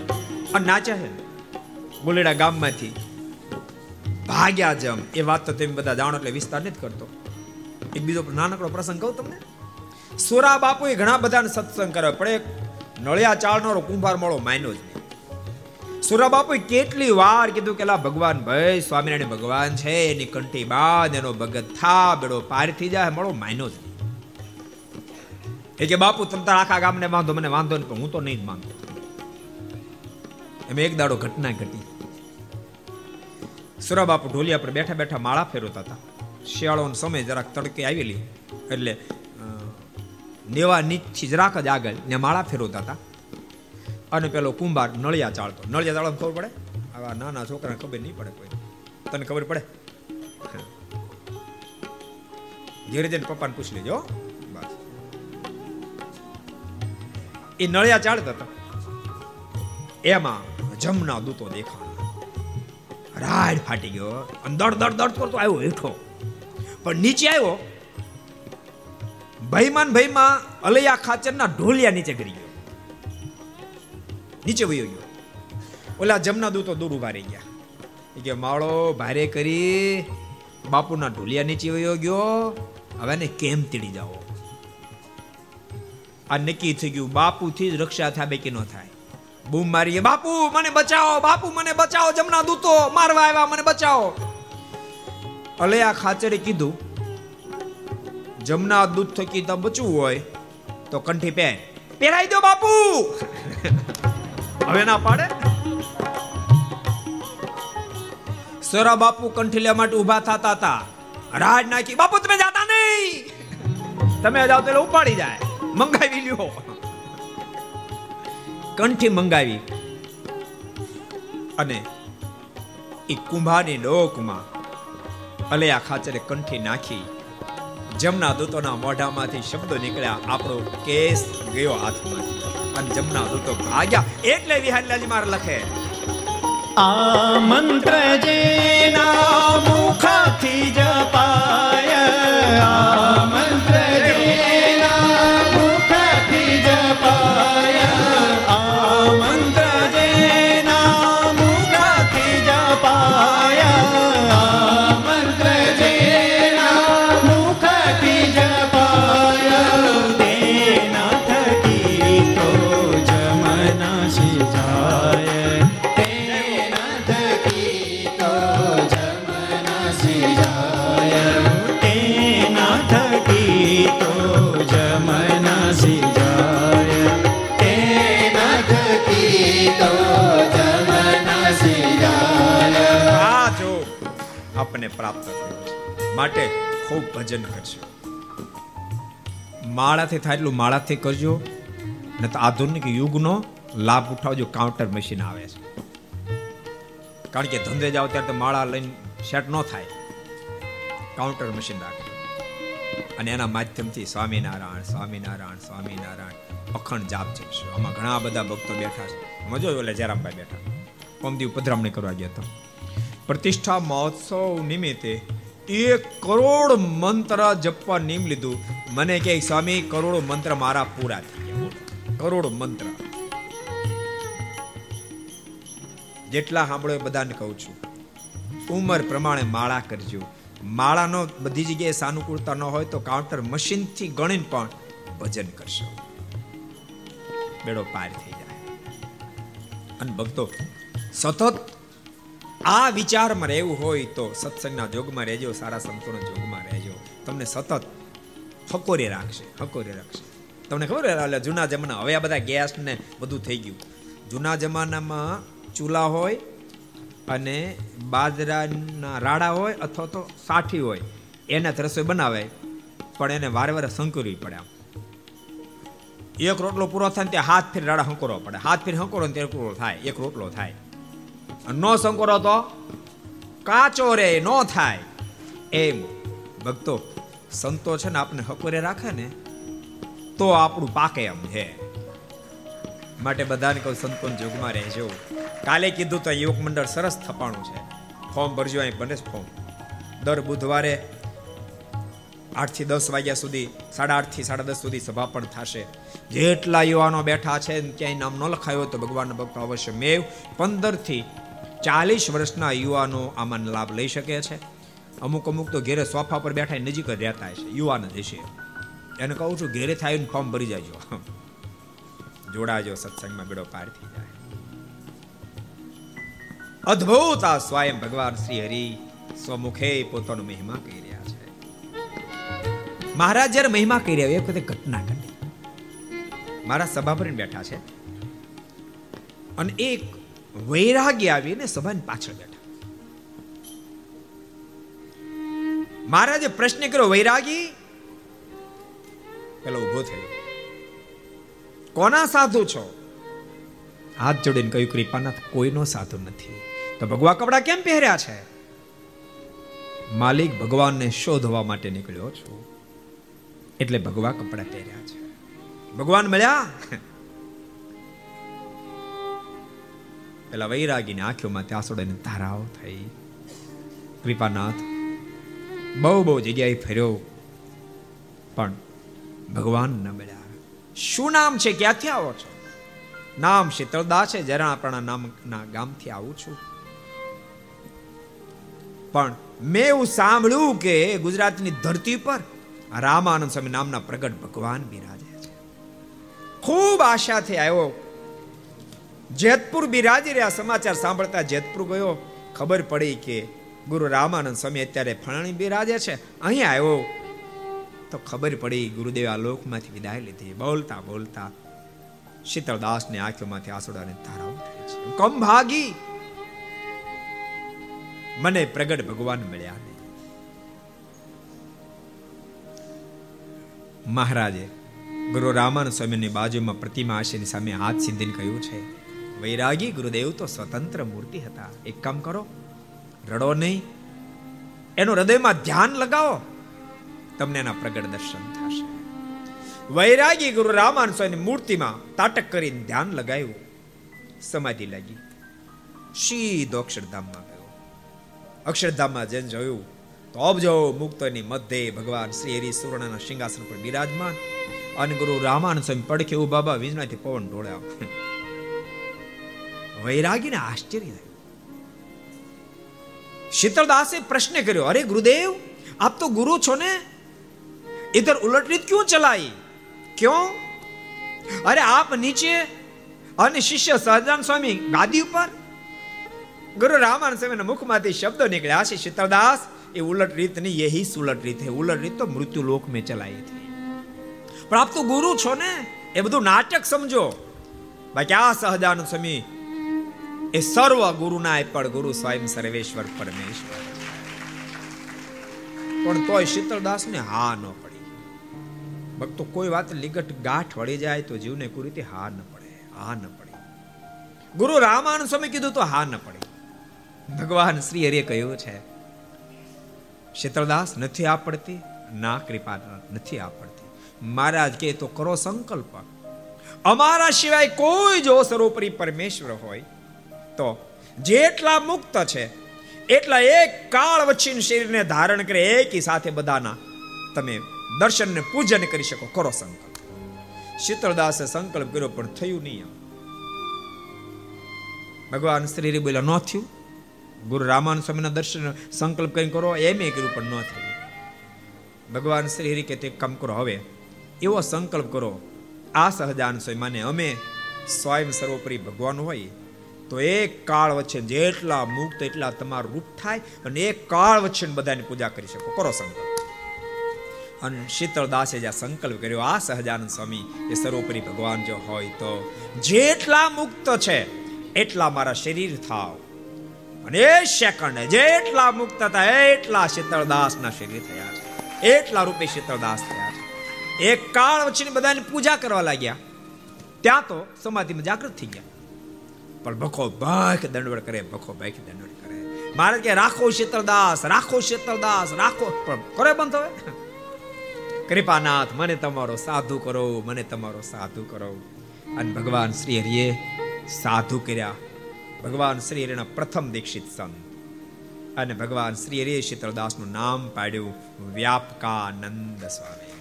અને નાચે છે ગોલેડા ગામમાંથી ભાગ્યા જેમ એ વાત તો તમે બધા જાણો એટલે વિસ્તાર નથી કરતો. એક બીજો નાનકડો પ્રસંગ કહું તમને. સુરા બાપુએ ઘણા બધાને સત્સંગ કર્યો, પણ એક નળિયા ચાળનારો કુંભાર મળો માન્યો જ નહીં. સુરા બાપુએ કેટલી વાર કીધું કે ભગવાન ભાઈ, સ્વામિનારાયણ ભગવાન છે, એની કંઠી બાદ એનો ભગત થા, બેડો પાર થઈ જાય. મળો માન્યો જ એ કે, બાપુ, તમ તાર આખા ગામને વાંધો મને વાંધો નહીં, પણ હું તો નહીં જ માંગતો એમ એક દાડો ઘટના ઘટી. સુરા બાપુ ઢોલિયા પર બેઠા બેઠા માળા ફેરવતા હતા. શિયાળોનો સમય જરાક તડકે આવેલી, એટલે નેવા નીચથી જરાક જ આગળ ને માળા ફેરવતા હતા. અને પેલો કુંભાર નળિયા ચાળતો. નળિયા ચાળવા ખબર પડે? આવા નાના છોકરાને ખબર નહીં પડે કોઈ. તને ખબર પડે? ધીરે જઈને પપ્પાને પૂછી લેજો બસ. એ નળિયા ચાળતા હતા. એમાં જમના દૂતો દેખાણા રાડ ફાટી ગયો. અને દડ દડ દડ કરતો આવ્યો હેઠો. પણ નીચે આવ્યો. ભયમાન ભયમાં અલૈયા ખાચરના ઢોલિયા નીચે ગરી ગયો. નીચે વયો ગયો. ઓલા જમના દૂતો દૂર ઊભા રહી ગયા. એ કે માળો ભારે કરી બાપુના ઢોલિયા નીચે વયો ગયો. હવે ને કેમ તીડી જાઓ? આ નક્કી થઈ ગયું. બાપુથી જ રક્ષા થાય કે ન થાય. બૂમ મારીએ. બાપુ, મને બચાવો, બાપુ, મને બચાવો જમના દૂતો, મારવા આવ્યા, મને બચાવો. અલૈયા ખાચરે કીધું જમના દૂત થકી તો બચવું હોય, તો કંઠી પહેન. પહેરાઈ દો, બાપુ. હવે ના પાડે. સોરા બાપુ કંઠી લેવા માટે ઊભા થતા હતા. રાજ નાખી, બાપુ, તમે જાતા નહીં. તમે જાઓ તો ઉપાડી જાય. મંગાવી લ્યો. કંઠી મંગાવી. અને એ કુંભારની ડોકમાં અલયા ખાચરે કંઠી નાખી. જમના દૂતોના મોઢામાંથી શબ્દો નીકળ્યા. આપણો કેસ ગયો હાથમાં અને જમના દૂતો ભાગ્યા. એટલે વિહારલાલજી માર લખે. આ મંત્ર જેના મુખથી જપાય આ મંત્ર આપણને પ્રાપ્ત થયો માટે ખૂબ ભજન કરજો. માળાથી થાય એટલું માળાથી કરજો ને તો આધુનિક યુગનો લાભ ઉઠાવજો કાઉન્ટર મશીન આવે છે. કારણ કે ધંધે જાવ ત્યારે તો માળા લઈને સેટ ન થાય. કાઉન્ટર મશીન રાખજો. અને એના માધ્યમથી સ્વામિનારાયણ સ્વામિનારાયણ સ્વામિનારાયણ, અખંડ જાપ જઈશું આમાં ઘણા બધા ભક્તો બેઠા છે. મજો એટલે જયરામભાઈ બેઠા. પમદી પધરામણી કરવા ગયા હતા. પ્રતિષ્ઠા મહોત્સવ નિમિત્તે એક કરોડ મંત્ર જપવા નિમ લીધું. મને કે, સ્વામી, કરોડ મંત્ર મારા પૂરા થઈ કરોડ મંત્ર. જેટલા સાંભળો બધાને કહું છું. ઉંમર પ્રમાણે માળા કરજો. માળાનો બધી જગ્યાએ સાનુકૂળતા ન હોય તો કાઉન્ટર મશીનથી ગણીને પણ ભજન કરશો. બેડો પાર થઈ જાય. અને ભક્તો, સતત આ વિચારમાં રહેવું હોય તો સત્સંગના જોગમાં રહેજો, સારા સંતોના જોગમાં રહેજો. તમને સતત હકોરે રાખશે હકોરે રાખશે. તમને ખબર એટલે જૂના જમાના, હવે આ બધા ગેસ ને બધું થઈ ગયું. જૂના જમાનામાં ચૂલા હોય અને બાજરાના રાડા હોય અથવા તો સાઠી હોય, એને રસોઈ બનાવે, પણ એને વારે વારે સંકરવી પડે આમ. એક રોટલો પૂરો થાય ને ત્યાં હાથ ફેર રાડા હંકોરવા પડે. હાથ ફેર હંકોરો ને ત્યારે પૂરો થાય, એક રોટલો થાય. નો સંકોરો તો કાચો રે, નો થાય. એમ. ભક્તો, સંતો છે ને આપણે હકોરે રાખે ને, તો આપણું પાકે એમ છે. માટે બધાને કહું, સંતોન જોગમાં રહેજો. કાલે કીધું તો યુવક મંડળ સરસ થપાણું છે. ફોર્મ ભરજો અહીં, બને ફોર્મ. દર બુધવારે આઠથી દસ વાગ્યા સુધી, સાડા આઠથી સાડા દસ સુધી સભા પણ થશે. જેટલા યુવાનો બેઠા છે ક્યાંય નામ ન લખાયો તો ભગવાનના ભક્તો અવશ્ય મેવ. પંદરથી ચાલીસ વર્ષના યુવાનો આમાં લાભ લઈ શકે છે. અમુક અમુક તો ઘેરે સોફા પર બેઠા નજીક જ રહેતા છે યુવાન જ હશે. એને કહું છું, ઘેરે થાય ફોર્મ ભરી જાજો. જોડાજો, સત્સંગમાં બેડો પાર થઈ જાય. અદ્ભુત આ સ્વયં ભગવાન શ્રી હરિ સ્વમુખે પોતાનો મહિમા કહી રહ્યા છે. મહારાજ જયારે મહિમા કહી રહ્યા એક વખતે ઘટના ઘટી. મારા સભા પર બેઠા છે. અને એક વૈરાગ્ય આવીને સભાની પાછળ બેઠા. મહારાજે પ્રશ્ન કર્યો, વૈરાગી? પેલો ઊભો થયો. કોના સાધુ છો? હાથ જોડીને કહ્યું, કૃપાનાથ, કોઈનો સાધુ નથી. તો ભગવા કપડા કેમ પહેર્યા છે? માલિક ભગવાનને શોધવા માટે નીકળ્યો છું. એટલે ભગવા કપડા પહેર્યા છે. ભગવાન મળ્યા? પેલા વૈરાગીની આંખોમાં ત્યાં સોડે ધારાઓ થઈ. કૃપાનાથ, બહુ બહુ જગ્યાએ ફર્યો. પણ ભગવાન ન મળ્યા. શું નામ છે? ક્યાંથી આવો છો? નામ શીતળદા છે જરાપણા નામના ગામથી આવું છું. પણ મેં એવું સાંભળ્યું કે ગુજરાતની ધરતી પર રામાનંદ સ્વામી નામના પ્રગટ ભગવાન બિરાજે છે. ખૂબ આશાથી આવ્યો. જેતપુર બિરાજી રહ્યા સમાચાર સાંભળતા જેતપુર ગયો. ખબર પડી કે ગુરુ રામાનંદ સ્વામી અત્યારે ફળાણી બિરાજે છે. અહીં આવ્યો. તો ખબર પડી ગુરુદેવ આ લોકમાંથી વિદાય લીધી. બોલતા બોલતા શીતળદાસની આંખોમાંથી આંસુડાને ધારાઓ છે. કમ ભાગી. મને પ્રગટ ભગવાન મળ્યા મહારાજે ગુરુ રામાનંદ સ્વામીની બાજુમાં પ્રતિમા આશીની સામે હાથ સિંધીને કહ્યું છે વૈરાગી ગુરુદેવ તો સ્વતંત્ર મૂર્તિ હતા. એક કામ કરો, રડો નહીં. એનું હૃદયમાં ધ્યાન લગાવો. તમને એના પ્રગટ દર્શન થશે. વૈરાગી ગુરુ રામાન સ્વામી મૂર્તિમાં તાટક કરીને ધ્યાન લગાવ્યું. સમાધિ લાગી. સીધો અક્ષરધામમાં ગયો. અક્ષરધામમાં જઈને જોયું, તો અબજો મુક્તની મધ્યે ભગવાન શ્રી હરિ સુવર્ણના સિંહાસન પર બિરાજમાન અને ગુરુ રામાન સ્વામી પડખે ઊભા બાબા વીજળાથી પવન ઢોળ્યા. વૈરાગીને આશ્ચર્ય થયું. શીતળદાસે પ્રશ્ન કર્યો, અરે ગુરુદેવ, આપ તો ગુરુ છો ને? ઇધર ઉલટરીત ક્યું ચલાઈ? ક્યું? અરે આપ નીચે અને શિષ્ય સહજાન સ્વામી ગાદી ઉપર? ગુરુ રામાન સ્વામીના મુખમાંથી શબ્દો નીકળ્યા છે શીતળદાસ, એ ઉલટ રીતની યહી સુલટ રીત હે. ઉલટ રીત તો મૃત્યુ લોક મેં ચલાઈ હતી. પણ આપ તો ગુરુ છો ને? એ બધું નાટક સમજો. બાકી આ સહજાનંદ સ્વામી એ સર્વ ગુરુના પણ ગુરુ સ્વયં સર્વેશ્વર પરમેશ્વર. પણ તોય શીતળદાસ ને હા ન પડી. ભક્તો, કોઈ વાત લીગટ ગાંઠ વળી જાય તો જીવને કોઈ હા ન પડે, હા ન પડે. ગુરુ રામાનુ સ્વામી કીધું તો હા ન પડે. ભગવાન શ્રી હરિએ કહ્યું છે, શીતળદાસ, નથી આ પડતી? ના કૃપા નથી આ પડતી. મહારાજ કે તો કરો સંકલ્પ. અમારા સિવાય કોઈ જો સર્વોપરી પરમેશ્વર હોય તો જેટલા મુક્ત છે, એટલા એક કાળ વચ્ચેન શરીરને ધારણ કરે એકી સાથે બધાના. તમે દર્શન ને પૂજન કરી શકો, કરો સંકલ્પ. શીતળદાસે સંકલ્પ કર્યો, પણ થયું નહીં ભગવાન શ્રી બોલ્યા, ન થયું. ગુરુ રામાન સ્વામીના દર્શન સંકલ્પ કરીને કરો, એમ એ કર્યું, પણ ન થયું. ભગવાન શ્રી હરિ કે તે કામ કરો, હવે એવો સંકલ્પ કરો, આ સહજાન સ્વયં માને અમે સ્વયં સર્વોપરી ભગવાન હોય તો એક કાળ વચ્ચે જેટલા મુક્ત, એટલા તમારું રૂપ થાય અને એક કાળ વચ્ચે બધાની પૂજા કરી શકો. કરો સંકલ્પ. અને શીતળદાસે જે સંકલ્પ કર્યો, આ સહજાનંદ સ્વામી એ સર્વોપરી ભગવાન જો હોય તો જેટલા મુક્ત છે, એટલા મારા શરીર થાવ. અને એ સેકન્ડ જેટલા મુક્ત હતા એટલા શીતળદાસના શરીર થયા એટલા રૂપે શીતળદાસ થયા એક કાળ વચ્ચે બધાની પૂજા કરવા લાગ્યા. ત્યાં તો સમાધિમાં જાગૃત થઈ ગયા. પણ ભખો ભખ દંડવડ કરે, ભખો ભખ દંડવડ કરે. મહારાજ કે રાખો શીતળદાસ રાખો શીતળદાસ રાખો. પણ કરે બંધ હવે. કૃપાનાથ, મને તમારો સાધુ કરો, મને તમારો સાધુ કરો. અને ભગવાન શ્રી હરિએ સાધુ કર્યા. ભગવાન શ્રી હરિના પ્રથમ દીક્ષિત સંત. અને ભગવાન શ્રી હરિએ શીતળદાસનું નામ પાડ્યું, વ્યાપકાનંદ સ્વામી.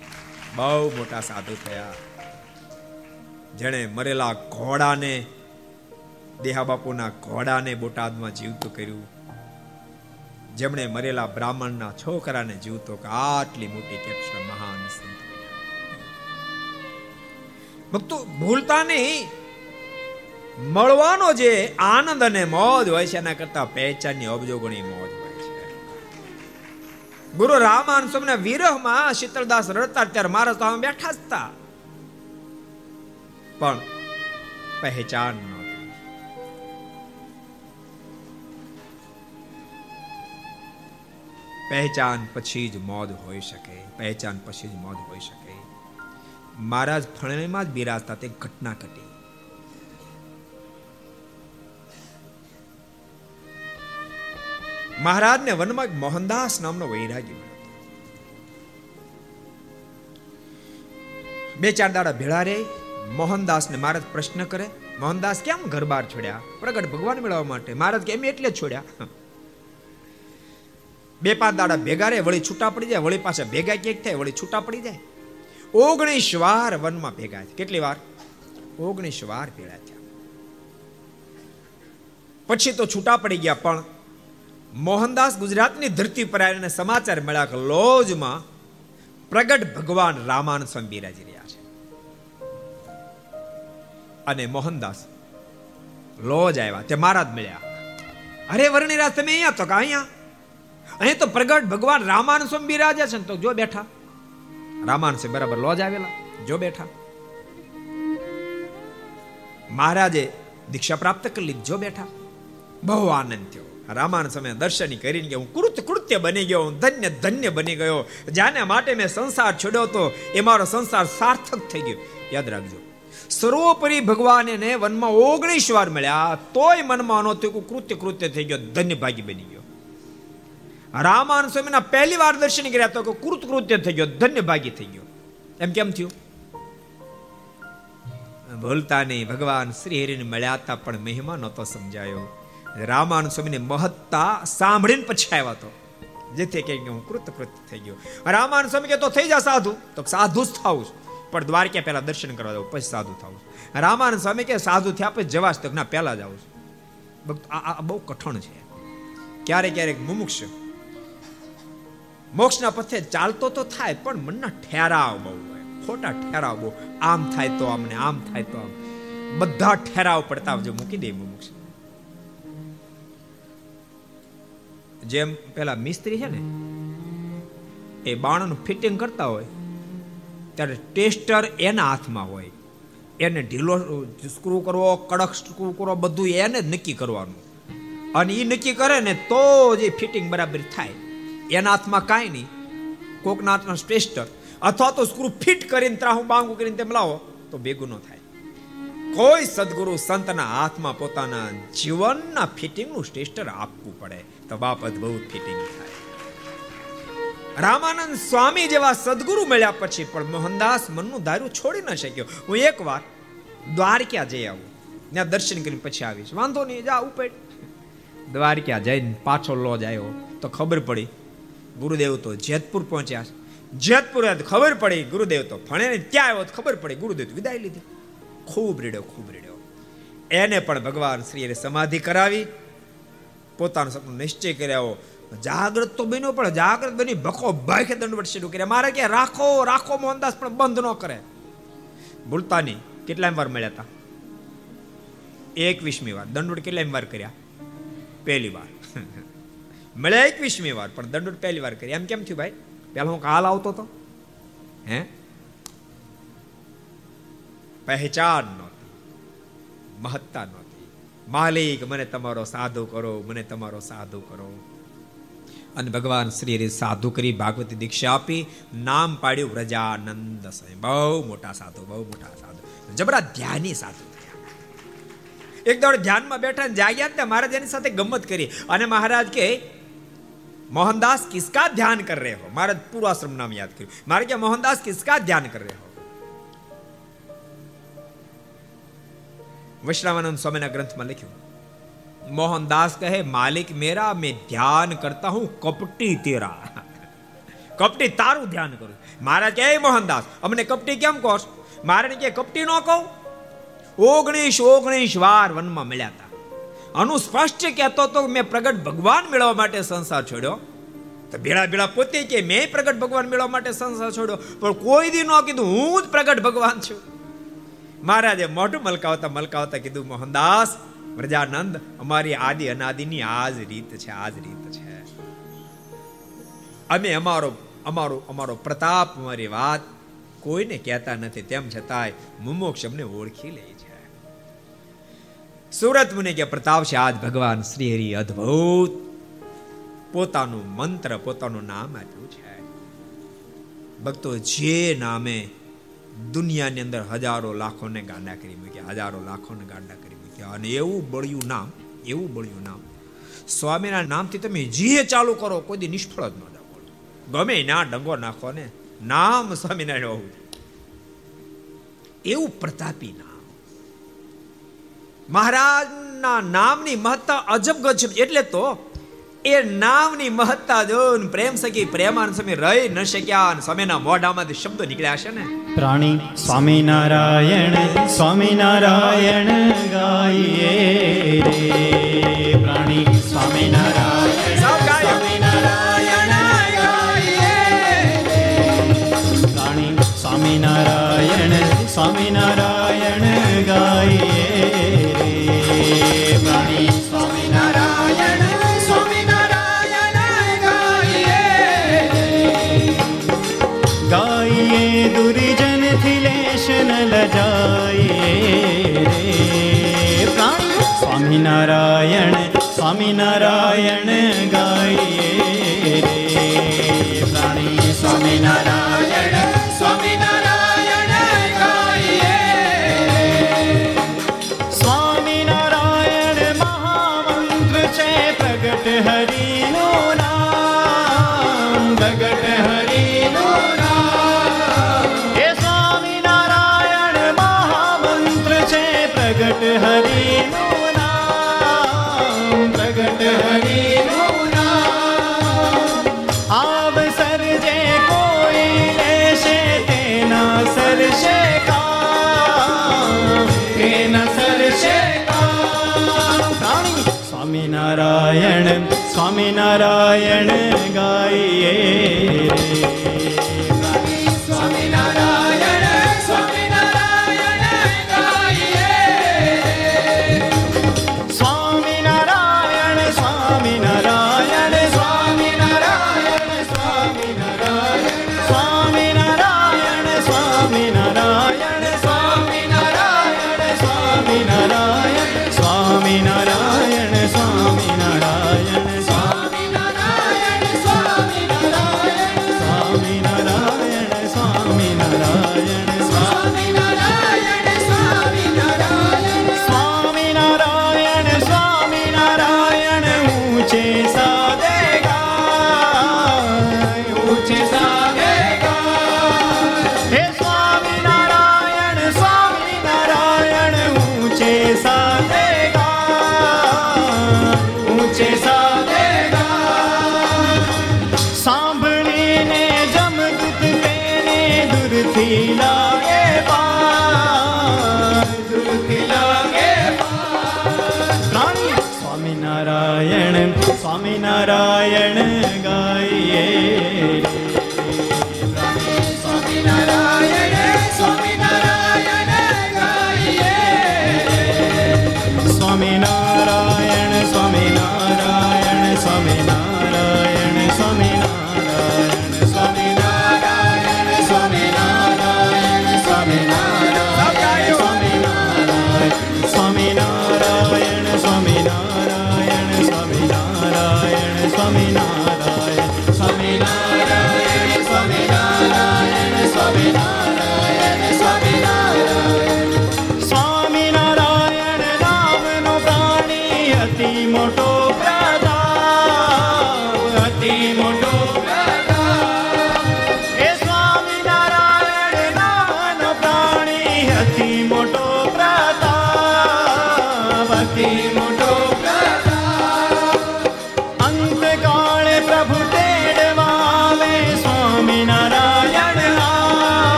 બહુ મોટા સાધુ થયા. જેણે મરેલા ઘોડાને દેહા બાપુના ઘોડાને બોટાદમાં જીવતું કર્યું. જેમણે મરેલા બ્રાહ્મણના છોકરાને જીવતો કે આટલી મોટી કેપ્શન મહાન સંત ભક્તો ભૂલતા નહીં મળવાનો જે આનંદ અને મોજ હોય છે, એના કરતા પહેચાનની અબજો ગણી મોજ હોય છે. ગુરુ રામાન સ્વામીના વિરહમાં શીતળદાસ રડતા ત્યારે મારા સામે બેઠા હતા. પણ પહેચાન નહોતી પહેચાન પછી જ મોદ હોઈ શકે, પહેચાન પછી જ મોદ હોઈ શકે. મહારાજ ફળણીમાં જ બિરાજતા તે ઘટના ઘટી. મહારાજને વનમાં મોહનદાસ નામનો વૈરાગી બે ચાર દાડા ભેળા રે મોહનદાસને મહારાજ પ્રશ્ન કરે, મોહનદાસ કેમ ઘર બહાર છોડ્યા? પ્રગટ ભગવાન મેળવવા માટે. મહારાજ કેમ એટલે છોડ્યા. બે પાંચ દાડા ભેગા રહે, વળી છૂટા પડી જાય, વળી પાછા ભેગા ક્યાંક થાય, વળી છૂટા પડી જાય. ઓગણીસ વાર વનમાં ભેગા કેટલી વાર? ઓગણીસ વાર ભેગા થયા. પછી તો છૂટા પડી ગયા, પણ મોહનદાસ ગુજરાતની ધરતી પર આવીને સમાચાર મળ્યા કે લોજમાં પ્રગટ ભગવાન રામાનંદ સ્વામી બિરાજી રહ્યા છે. અને મોહનદાસ લોજ આવ્યા, તે મહારાજ મળ્યા. અરે વર્ણિરાજ તમે અહીંયા તો કે અહીંયા? અહીં તો પ્રગટ ભગવાન રામાનંદ સ્વામી બિરાજ્યા છે ને તો જો બેઠા. રામાનંદ સ્વામી બરાબર, લોજ આવેલા. જો બેઠા. મહારાજે દીક્ષા પ્રાપ્ત કરી લીધી, જો બેઠા. બહુ આનંદ થયો. રામાન સમય દર્શની કરીને કે હું કૃત કૃત્ય બની ગયો, હું ધન્ય ધન્ય બની ગયો. જાને માટે મેં સંસાર છોડ્યો તો એ મારો સંસાર સાર્થક થઈ ગયો. યાદ રાખજો. સર્વોપરી ભગવાન એને વનમાં ઓગણીસ વાર મળ્યા, તોય મનમાં નહોતું કૃત્ય કૃત્ય થઈ ગયો, ધન્ય ભાગી બની ગયો. રામાન સ્વામીના પહેલી વાર દર્શન કર્યા તો કૃત કૃત્ય થઈ ગયો, ધન્ય ભાગી થઈ ગયો. એમ કેમ થયું? ભૂલતા નહીં, ભગવાન શ્રી હરિને મળ્યા હતા, પણ મહિમા નહોતો સમજાયો. રામાન સ્વામીને મહત્તા સાંભળીને પછી આવ્યા તો જેથી કે હું કૃત કૃત્ય થઈ ગયો. રામાન સ્વામી કે તો થઈ જા સાધુ, તો સાધુ જ થાવું પણ દ્વારકા પહેલા દર્શન કરવા જાવ પછી સાધુ થાવું રામાન સ્વામી કે સાધુ થયા પછી જવાશ તો ના, પહેલા જાવ આ બહુ કઠણ છે. ક્યારેક ક્યારેક મુમુક્ષ મોક્ષના પથે ચાલતો તો થાય, પણ મનના ઠેરાવ બહુ હોય. ખોટા ઠેરાવ બહુ. આમ થાય તો આમને, આમ થાય તો આમ. બધા ઠેરાવ પડતા જો મૂકી દે મોક્ષ. જેમ પેલા મિસ્ત્રી છે ને, એ બાણનું ફિટિંગ કરતા હોય, ત્યારે ટેસ્ટર એના હાથમાં હોય. એને ઢીલો સ્ક્રૂ કરવો, કડક સ્ક્રૂ કરવો, બધું એને જ નક્કી કરવાનું. અને એ નક્કી કરે ને, તો જ ફિટિંગ બરાબર થાય. એના હાથમાં કાંઈ નહીં. કોકના હાથમાં ટેસ્ટર અથવા તો સ્ક્રૂ ફિટ કરીને ત્રાહું બાંગું કરીને તેમ લાવો, તો ભેગું ન થાય. કોઈ સદગુરુ સંતના હાથમાં પોતાના જીવનના ફિટિંગનું સ્ટેસ્ટર આપવું પડે, તો બાપ અદભુત ફિટિંગ થાય. રામાનંદ સ્વામી જેવા સદગુરુ મળ્યા પછી પણ મોહનદાસ મનનું દારૂ છોડી ન શક્યો. હું એકવાર દ્વારકા જઈ આવું. ત્યાં દર્શન કરીને પછી આવીશ. વાંધો નહીં, જા, ઉપેડ. દ્વારકા જઈને પાછો લોજ આવ્યો, તો ખબર પડી ગુરુદેવ તો જેતપુર પહોંચ્યા જેતપુર ખબર પડી ગુરુદેવ તો ફણે ત્યાં આવ્યો ખબર પડી ગુરુદેવ વિદાય લીધી. ખૂબ રીડ્યો ખૂબ રીડ્યો. એને પણ ભગવાન શ્રીએ સમાધિ કરાવી. પોતાનું સપનું નિશ્ચય કર્યો. જાગ્રત તો બન્યો, પણ જાગ્રત બની ભખો ભાખે દંડવટ શરૂ કર્યા. મારે કે રાખો રાખો મોહનદાસ, પણ બંધ ન કરે. ભૂલતા નહીં કેટલા વાર મળ્યા હતા એકવીસમી વાર. દંડવટ કેટલા વાર કર્યા? પહેલી વાર. મળ્યા એકવીસમી વાર, પણ દંડવટ પહેલી વાર કરી. એમ કેમ થયું ભાઈ? પહેલા હું કાલ આવતો હતો હે? પહેચાન નહોતી. મહત્તા નહોતી. માલિક, મને તમારો સાધુ કરો, મને તમારો સાધુ કરો. અને ભગવાન શ્રી સાધુ કરી ભાગવતી દીક્ષા આપી, નામ પાડ્યું વ્રજાનંદ સ્વામી. બહુ મોટા સાધુ, બહુ મોટા સાધુ. જબરા ધ્યાની સાધુ એક દોડ ધ્યાનમાં બેઠા જાગ્યા ને, મહારાજ એની સાથે ગમત કરી. અને મહારાજ કે મોહનદાસ કિસકા ધ્યાન કર રહે હો મહારાજ પૂર્વાશ્રમ નામ યાદ કર્યું મારે કે મોહનદાસ કિસકા ધ્યાન કર રહે હો વૈષ્ણવાનંદ સ્વામીના ગ્રંથમાં લખ્યું મોહનદાસ કહે માલિક મેરા મેં ધ્યાન કરતા હું કપટી તેરા કપટી તારું ધ્યાન કરું મારા કે મોહનદાસ અમને કપટી કેમ કહો મારે કે કપટી ન કહું ઓગણીસ ઓગણીસ વાર વનમાં મળ્યા હતા સ્પષ્ટ કહેતો તો મેં પ્રગટ ભગવાન મેળવવા માટે સંસાર છોડ્યો. તો ભેળા ભેળા પોતે કે મેં પ્રગટ ભગવાન મેળવવા માટે સંસાર છોડ્યો. પણ કોઈ દી ન કીધું હું જ પ્રગટ ભગવાન છું. મહારાજે મોઢું મલકાવતા મલકાવતા કીધું, મોહનદાસ, પ્રજાનંદ, અમારી આદિ અનાદિની આ જ રીત છે આ જ રીત છે. અમે અમારો અમારો અમારો પ્રતાપ અમારી વાત કોઈને કહેતા નથી. તેમ છતાંય મુમોક્ષ અમને ઓળખી લે. સુરત મુનિ કે પ્રતાપ છે આજ ભગવાન શ્રી હરિ અદ્ભુત. પોતાનું મંત્ર, પોતાનું નામ આપ્યું છે. ભક્તો જે નામે દુનિયાની અંદર હજારો લાખોને ગાંડા કરી મૂક્યા, હજારો લાખોને ગાંડા કરી મૂક્યા અને એવું બળ્યું નામ, એવું બળ્યું નામ. સ્વામીના નામથી તમે જે ચાલુ કરો, કોઈ દી નિષ્ફળ જ ન જાવ ગમે ના ડંગો નાખો ને, નામ સ્વામિનારાયણ હોવું એવું પ્રતાપી નામ. મહારાજના નામની મહત્તા અજબ ગજ એટલે તો એ નામની મહત્તા જોન પ્રેમ સખી પ્રેમાન સમય રહી ન શક્યા અને સ્વામીના મોઢામાંથી શબ્દો નીકળ્યા છે ને. પ્રાણી સ્વામિનારાયણ સ્વામિનારાયણ ગાઈએ રે. પ્રાણી સ્વામિનારાયણ સ્વામિનારાયણ પ્રાણી સ્વામિનારાયણ સ્વામિનારાયણ સ્વામિનારાયણ ગાઈએ. રે પ્રાણી સ્વામિનારાયણ સ્વામિનારાયણ ગાઈએ. સ્વામિનારાયણ મહામંત્ર છે, પ્રગટ હરિનો નામ. પ્રગટ હરિનો નામ. એ સ્વામિનારાયણ સ્વામિનારાયણ ગાઈએ.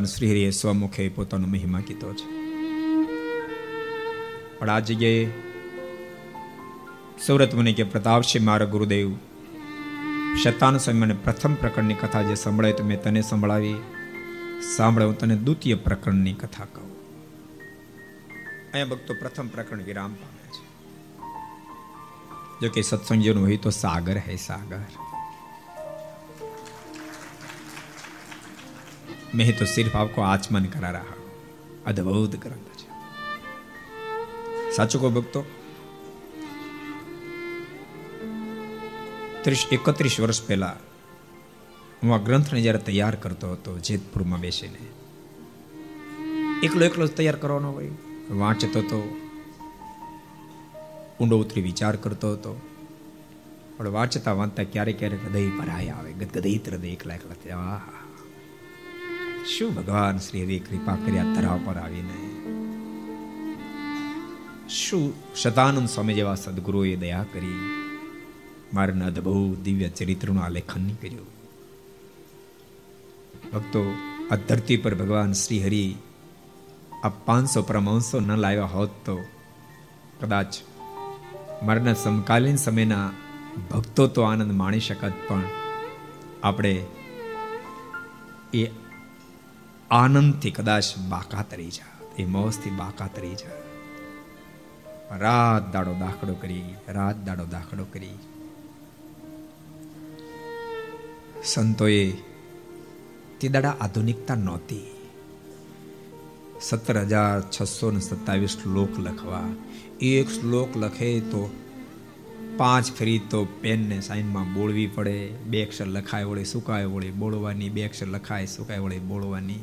ભગવાન શ્રીહરિએ સ્વમુખે પોતાનો મહિમા કીધો છે. પણ આ જગ્યાએ સુરત મુનિ કે પ્રતાપસિંહ મારા ગુરુદેવ શતાન સ્વામી પ્રથમ પ્રકરણની કથા જે સંભળાય તો મેં તને સંભળાવી. સાંભળે, હું તને દ્વિતીય પ્રકરણની કથા કહું. અહીંયા ભક્તો પ્રથમ પ્રકરણ વિરામ પામે છે. જો કે સત્સંગીઓનું હોય તો સાગર હે સાગર. मैं तो सिर्फ आपको आचमन करा रहा हूं अद्भुत ग्रंथ છે સાચું કો ભક્તો ત્રીસ એકત્રીસ વર્ષ પહેલા હું આ ગ્રંથને જ્યારે તૈયાર કરતો હતો જેતપુરમાં બેસીને એકલો એકલો તૈયાર કરવાનો હોય વાંચતો હતો ઊંડો ઉતરી વિચાર કરતો હતો પણ વાંચતા વાંચતા ક્યારેક ક્યારેક હૃદય ભરાય આવે ગદગદિત હૃદય એકલા એકલા આહા શું ભગવાન શ્રી હરિ કૃપા કર્યા તરા પર આવીને? શું શતાનંદ સ્વામી જેવા સદગુરુએ દયા કરી? મારા અદભુત દિવ્ય ચરિત્રનું આલેખન કર્યું ભક્તો, આ ધરતી પર ભગવાન શ્રી હરિ આ પાંચસો પરમાંસો ન લાવ્યા હોત તો કદાચ મારના સમકાલીન સમયના ભક્તો તો આનંદ માણી શકત, પણ આપણે એ આનંદથી કદાચ બાકાત રહી જા. એ મોજથી બાકાત રહી જા. રાત દાડો દાખલો કરી, રાત દાડો દાખલો કરી. સંતોએ તે દાડા આધુનિકતા નહોતી. સત્તર હજાર છસો ને સત્તાવીસ શ્લોક લખવા. એક શ્લોક લખે તો પાંચ ફરી તો પેનને સાઈનમાં બોળવી પડે. બે અક્ષર લખાય વળે, સુકાય વળે, બોળવાની. બે અક્ષર લખાય, સુકાય વળે, બોળવાની.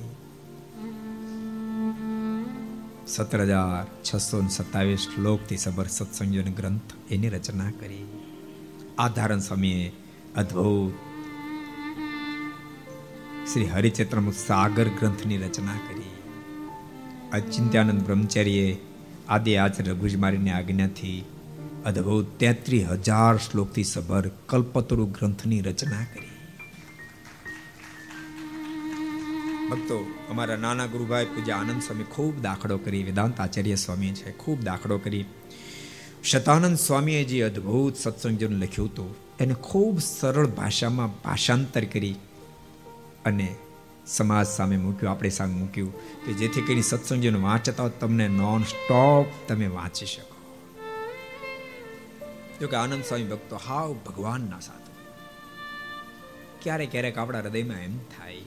સત્તર હજાર છસો સત્તાવીસ શ્લોકથી સબર સત્સંગોન ગ્રંથ એની રચના કરી. આધારણ સ્વામીએ અદ્ભુત શ્રી હરિચેત્રમ સાગર ગ્રંથની રચના કરી. અચિંત્યાનંદ બ્રહ્મચારીએ આદિ આજ રઘુજમારીની આજ્ઞાથી અદ્ભુત તેત્રીસ હજાર શ્લોકથી સભર કલ્પતરુ ગ્રંથની રચના કરી. ભક્તો, અમારા નાના ગુરુભાઈ પૂજ્ય આનંદ સ્વામી ખૂબ દાખલો કરી, વેદાંત આચાર્ય સ્વામી છે, ખૂબ દાખલો કરી. શતાનંદ સ્વામીએ જે અદ્ભુત સત્સંગજન લખ્યું હતું, એને ખૂબ સરળ ભાષામાં ભાષાંતર કરી અને સમાજ સામે મૂક્યું, આપણે સામે મૂક્યું કે જેથી કરીને સત્સંગજન વાંચતા તમને નોન સ્ટોપ તમે વાંચી શકો. જોકે આનંદ સ્વામી ભક્તો, હાવ ભગવાનના સાધુ. ક્યારેક ક્યારેક આપણા હૃદયમાં એમ થાય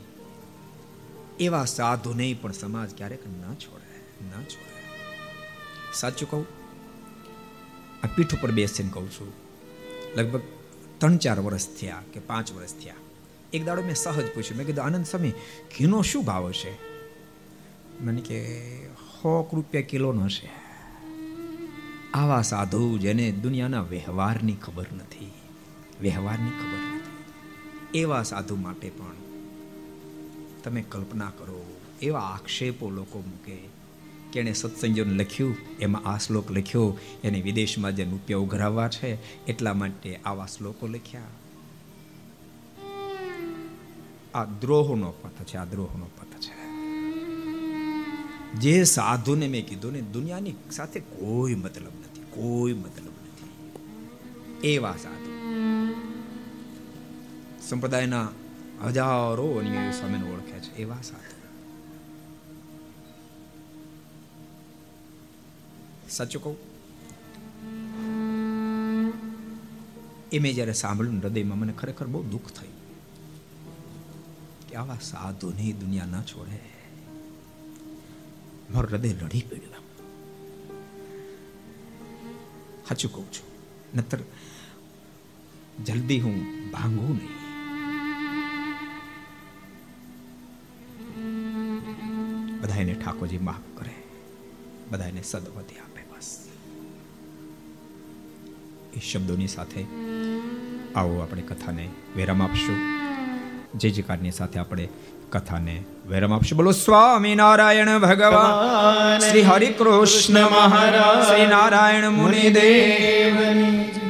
એવા સાધુને પણ સમાજ ક્યારેક ન છોડે ન છોડે. સાચું કહું? આ પીઠ ઉપર બેસીને કહું છું. લગભગ ત્રણ ચાર વર્ષ થયા કે પાંચ વર્ષ થયા. એક દાડો મેં સહજ પૂછ્યું. મેં કીધું, આનંદ સ્વામી, ઘીનો શું ભાવ હશે? મને કે, હોક રૂપિયા કિલોનો હશે. આવા સાધુ જેને દુનિયાના વ્યવહારની ખબર નથી, વ્યવહારની ખબર નથી. એવા સાધુ માટે પણ તમે કલ્પના કરો, એવા આક્ષેપો લોકો મૂકે કે એણે સત્સંગોને લખ્યું, એમાં આ શ્લોક લખ્યો, એને વિદેશમાં જે રૂપિયા ઉઘરાવવા છે, એટલા માટે આવા શ્લોકો લખ્યા. આ દ્રોહનો પથ છે, આ દ્રોહનો પથ છે. જે સાધુને મેં કીધું ને, દુનિયાની સાથે કોઈ મતલબ નથી, કોઈ મતલબ નથી. એવા સાધુ. સંપ્રદાયના હજારો અન્યાયો સ્વામીને ઓળખે છે એવા સાધુ સાચું કહું? એ મેં જ્યારે સાંભળ્યું હૃદયમાં મને ખરેખર બહુ દુઃખ થયું કે આવા સાધુની દુનિયા ના છોડે. મારું હૃદય લડી પડ્યું સાચું કહું છું. નતર જલ્દી હું ભાંગું નહીં. બધાને ઠાકોરજી માફ કરે. બધાને સદવતી આપે બસ. એ શબ્દોની સાથે આવો આપણે કથાને વિરામ આપશું. જે જયકારની સાથે આપણે કથાને વિરામ આપશું. બોલો સ્વામી નારાયણ ભગવાન શ્રી હરિ કૃષ્ણ મહારાજ શ્રી નારાયણ મુનિ દેવની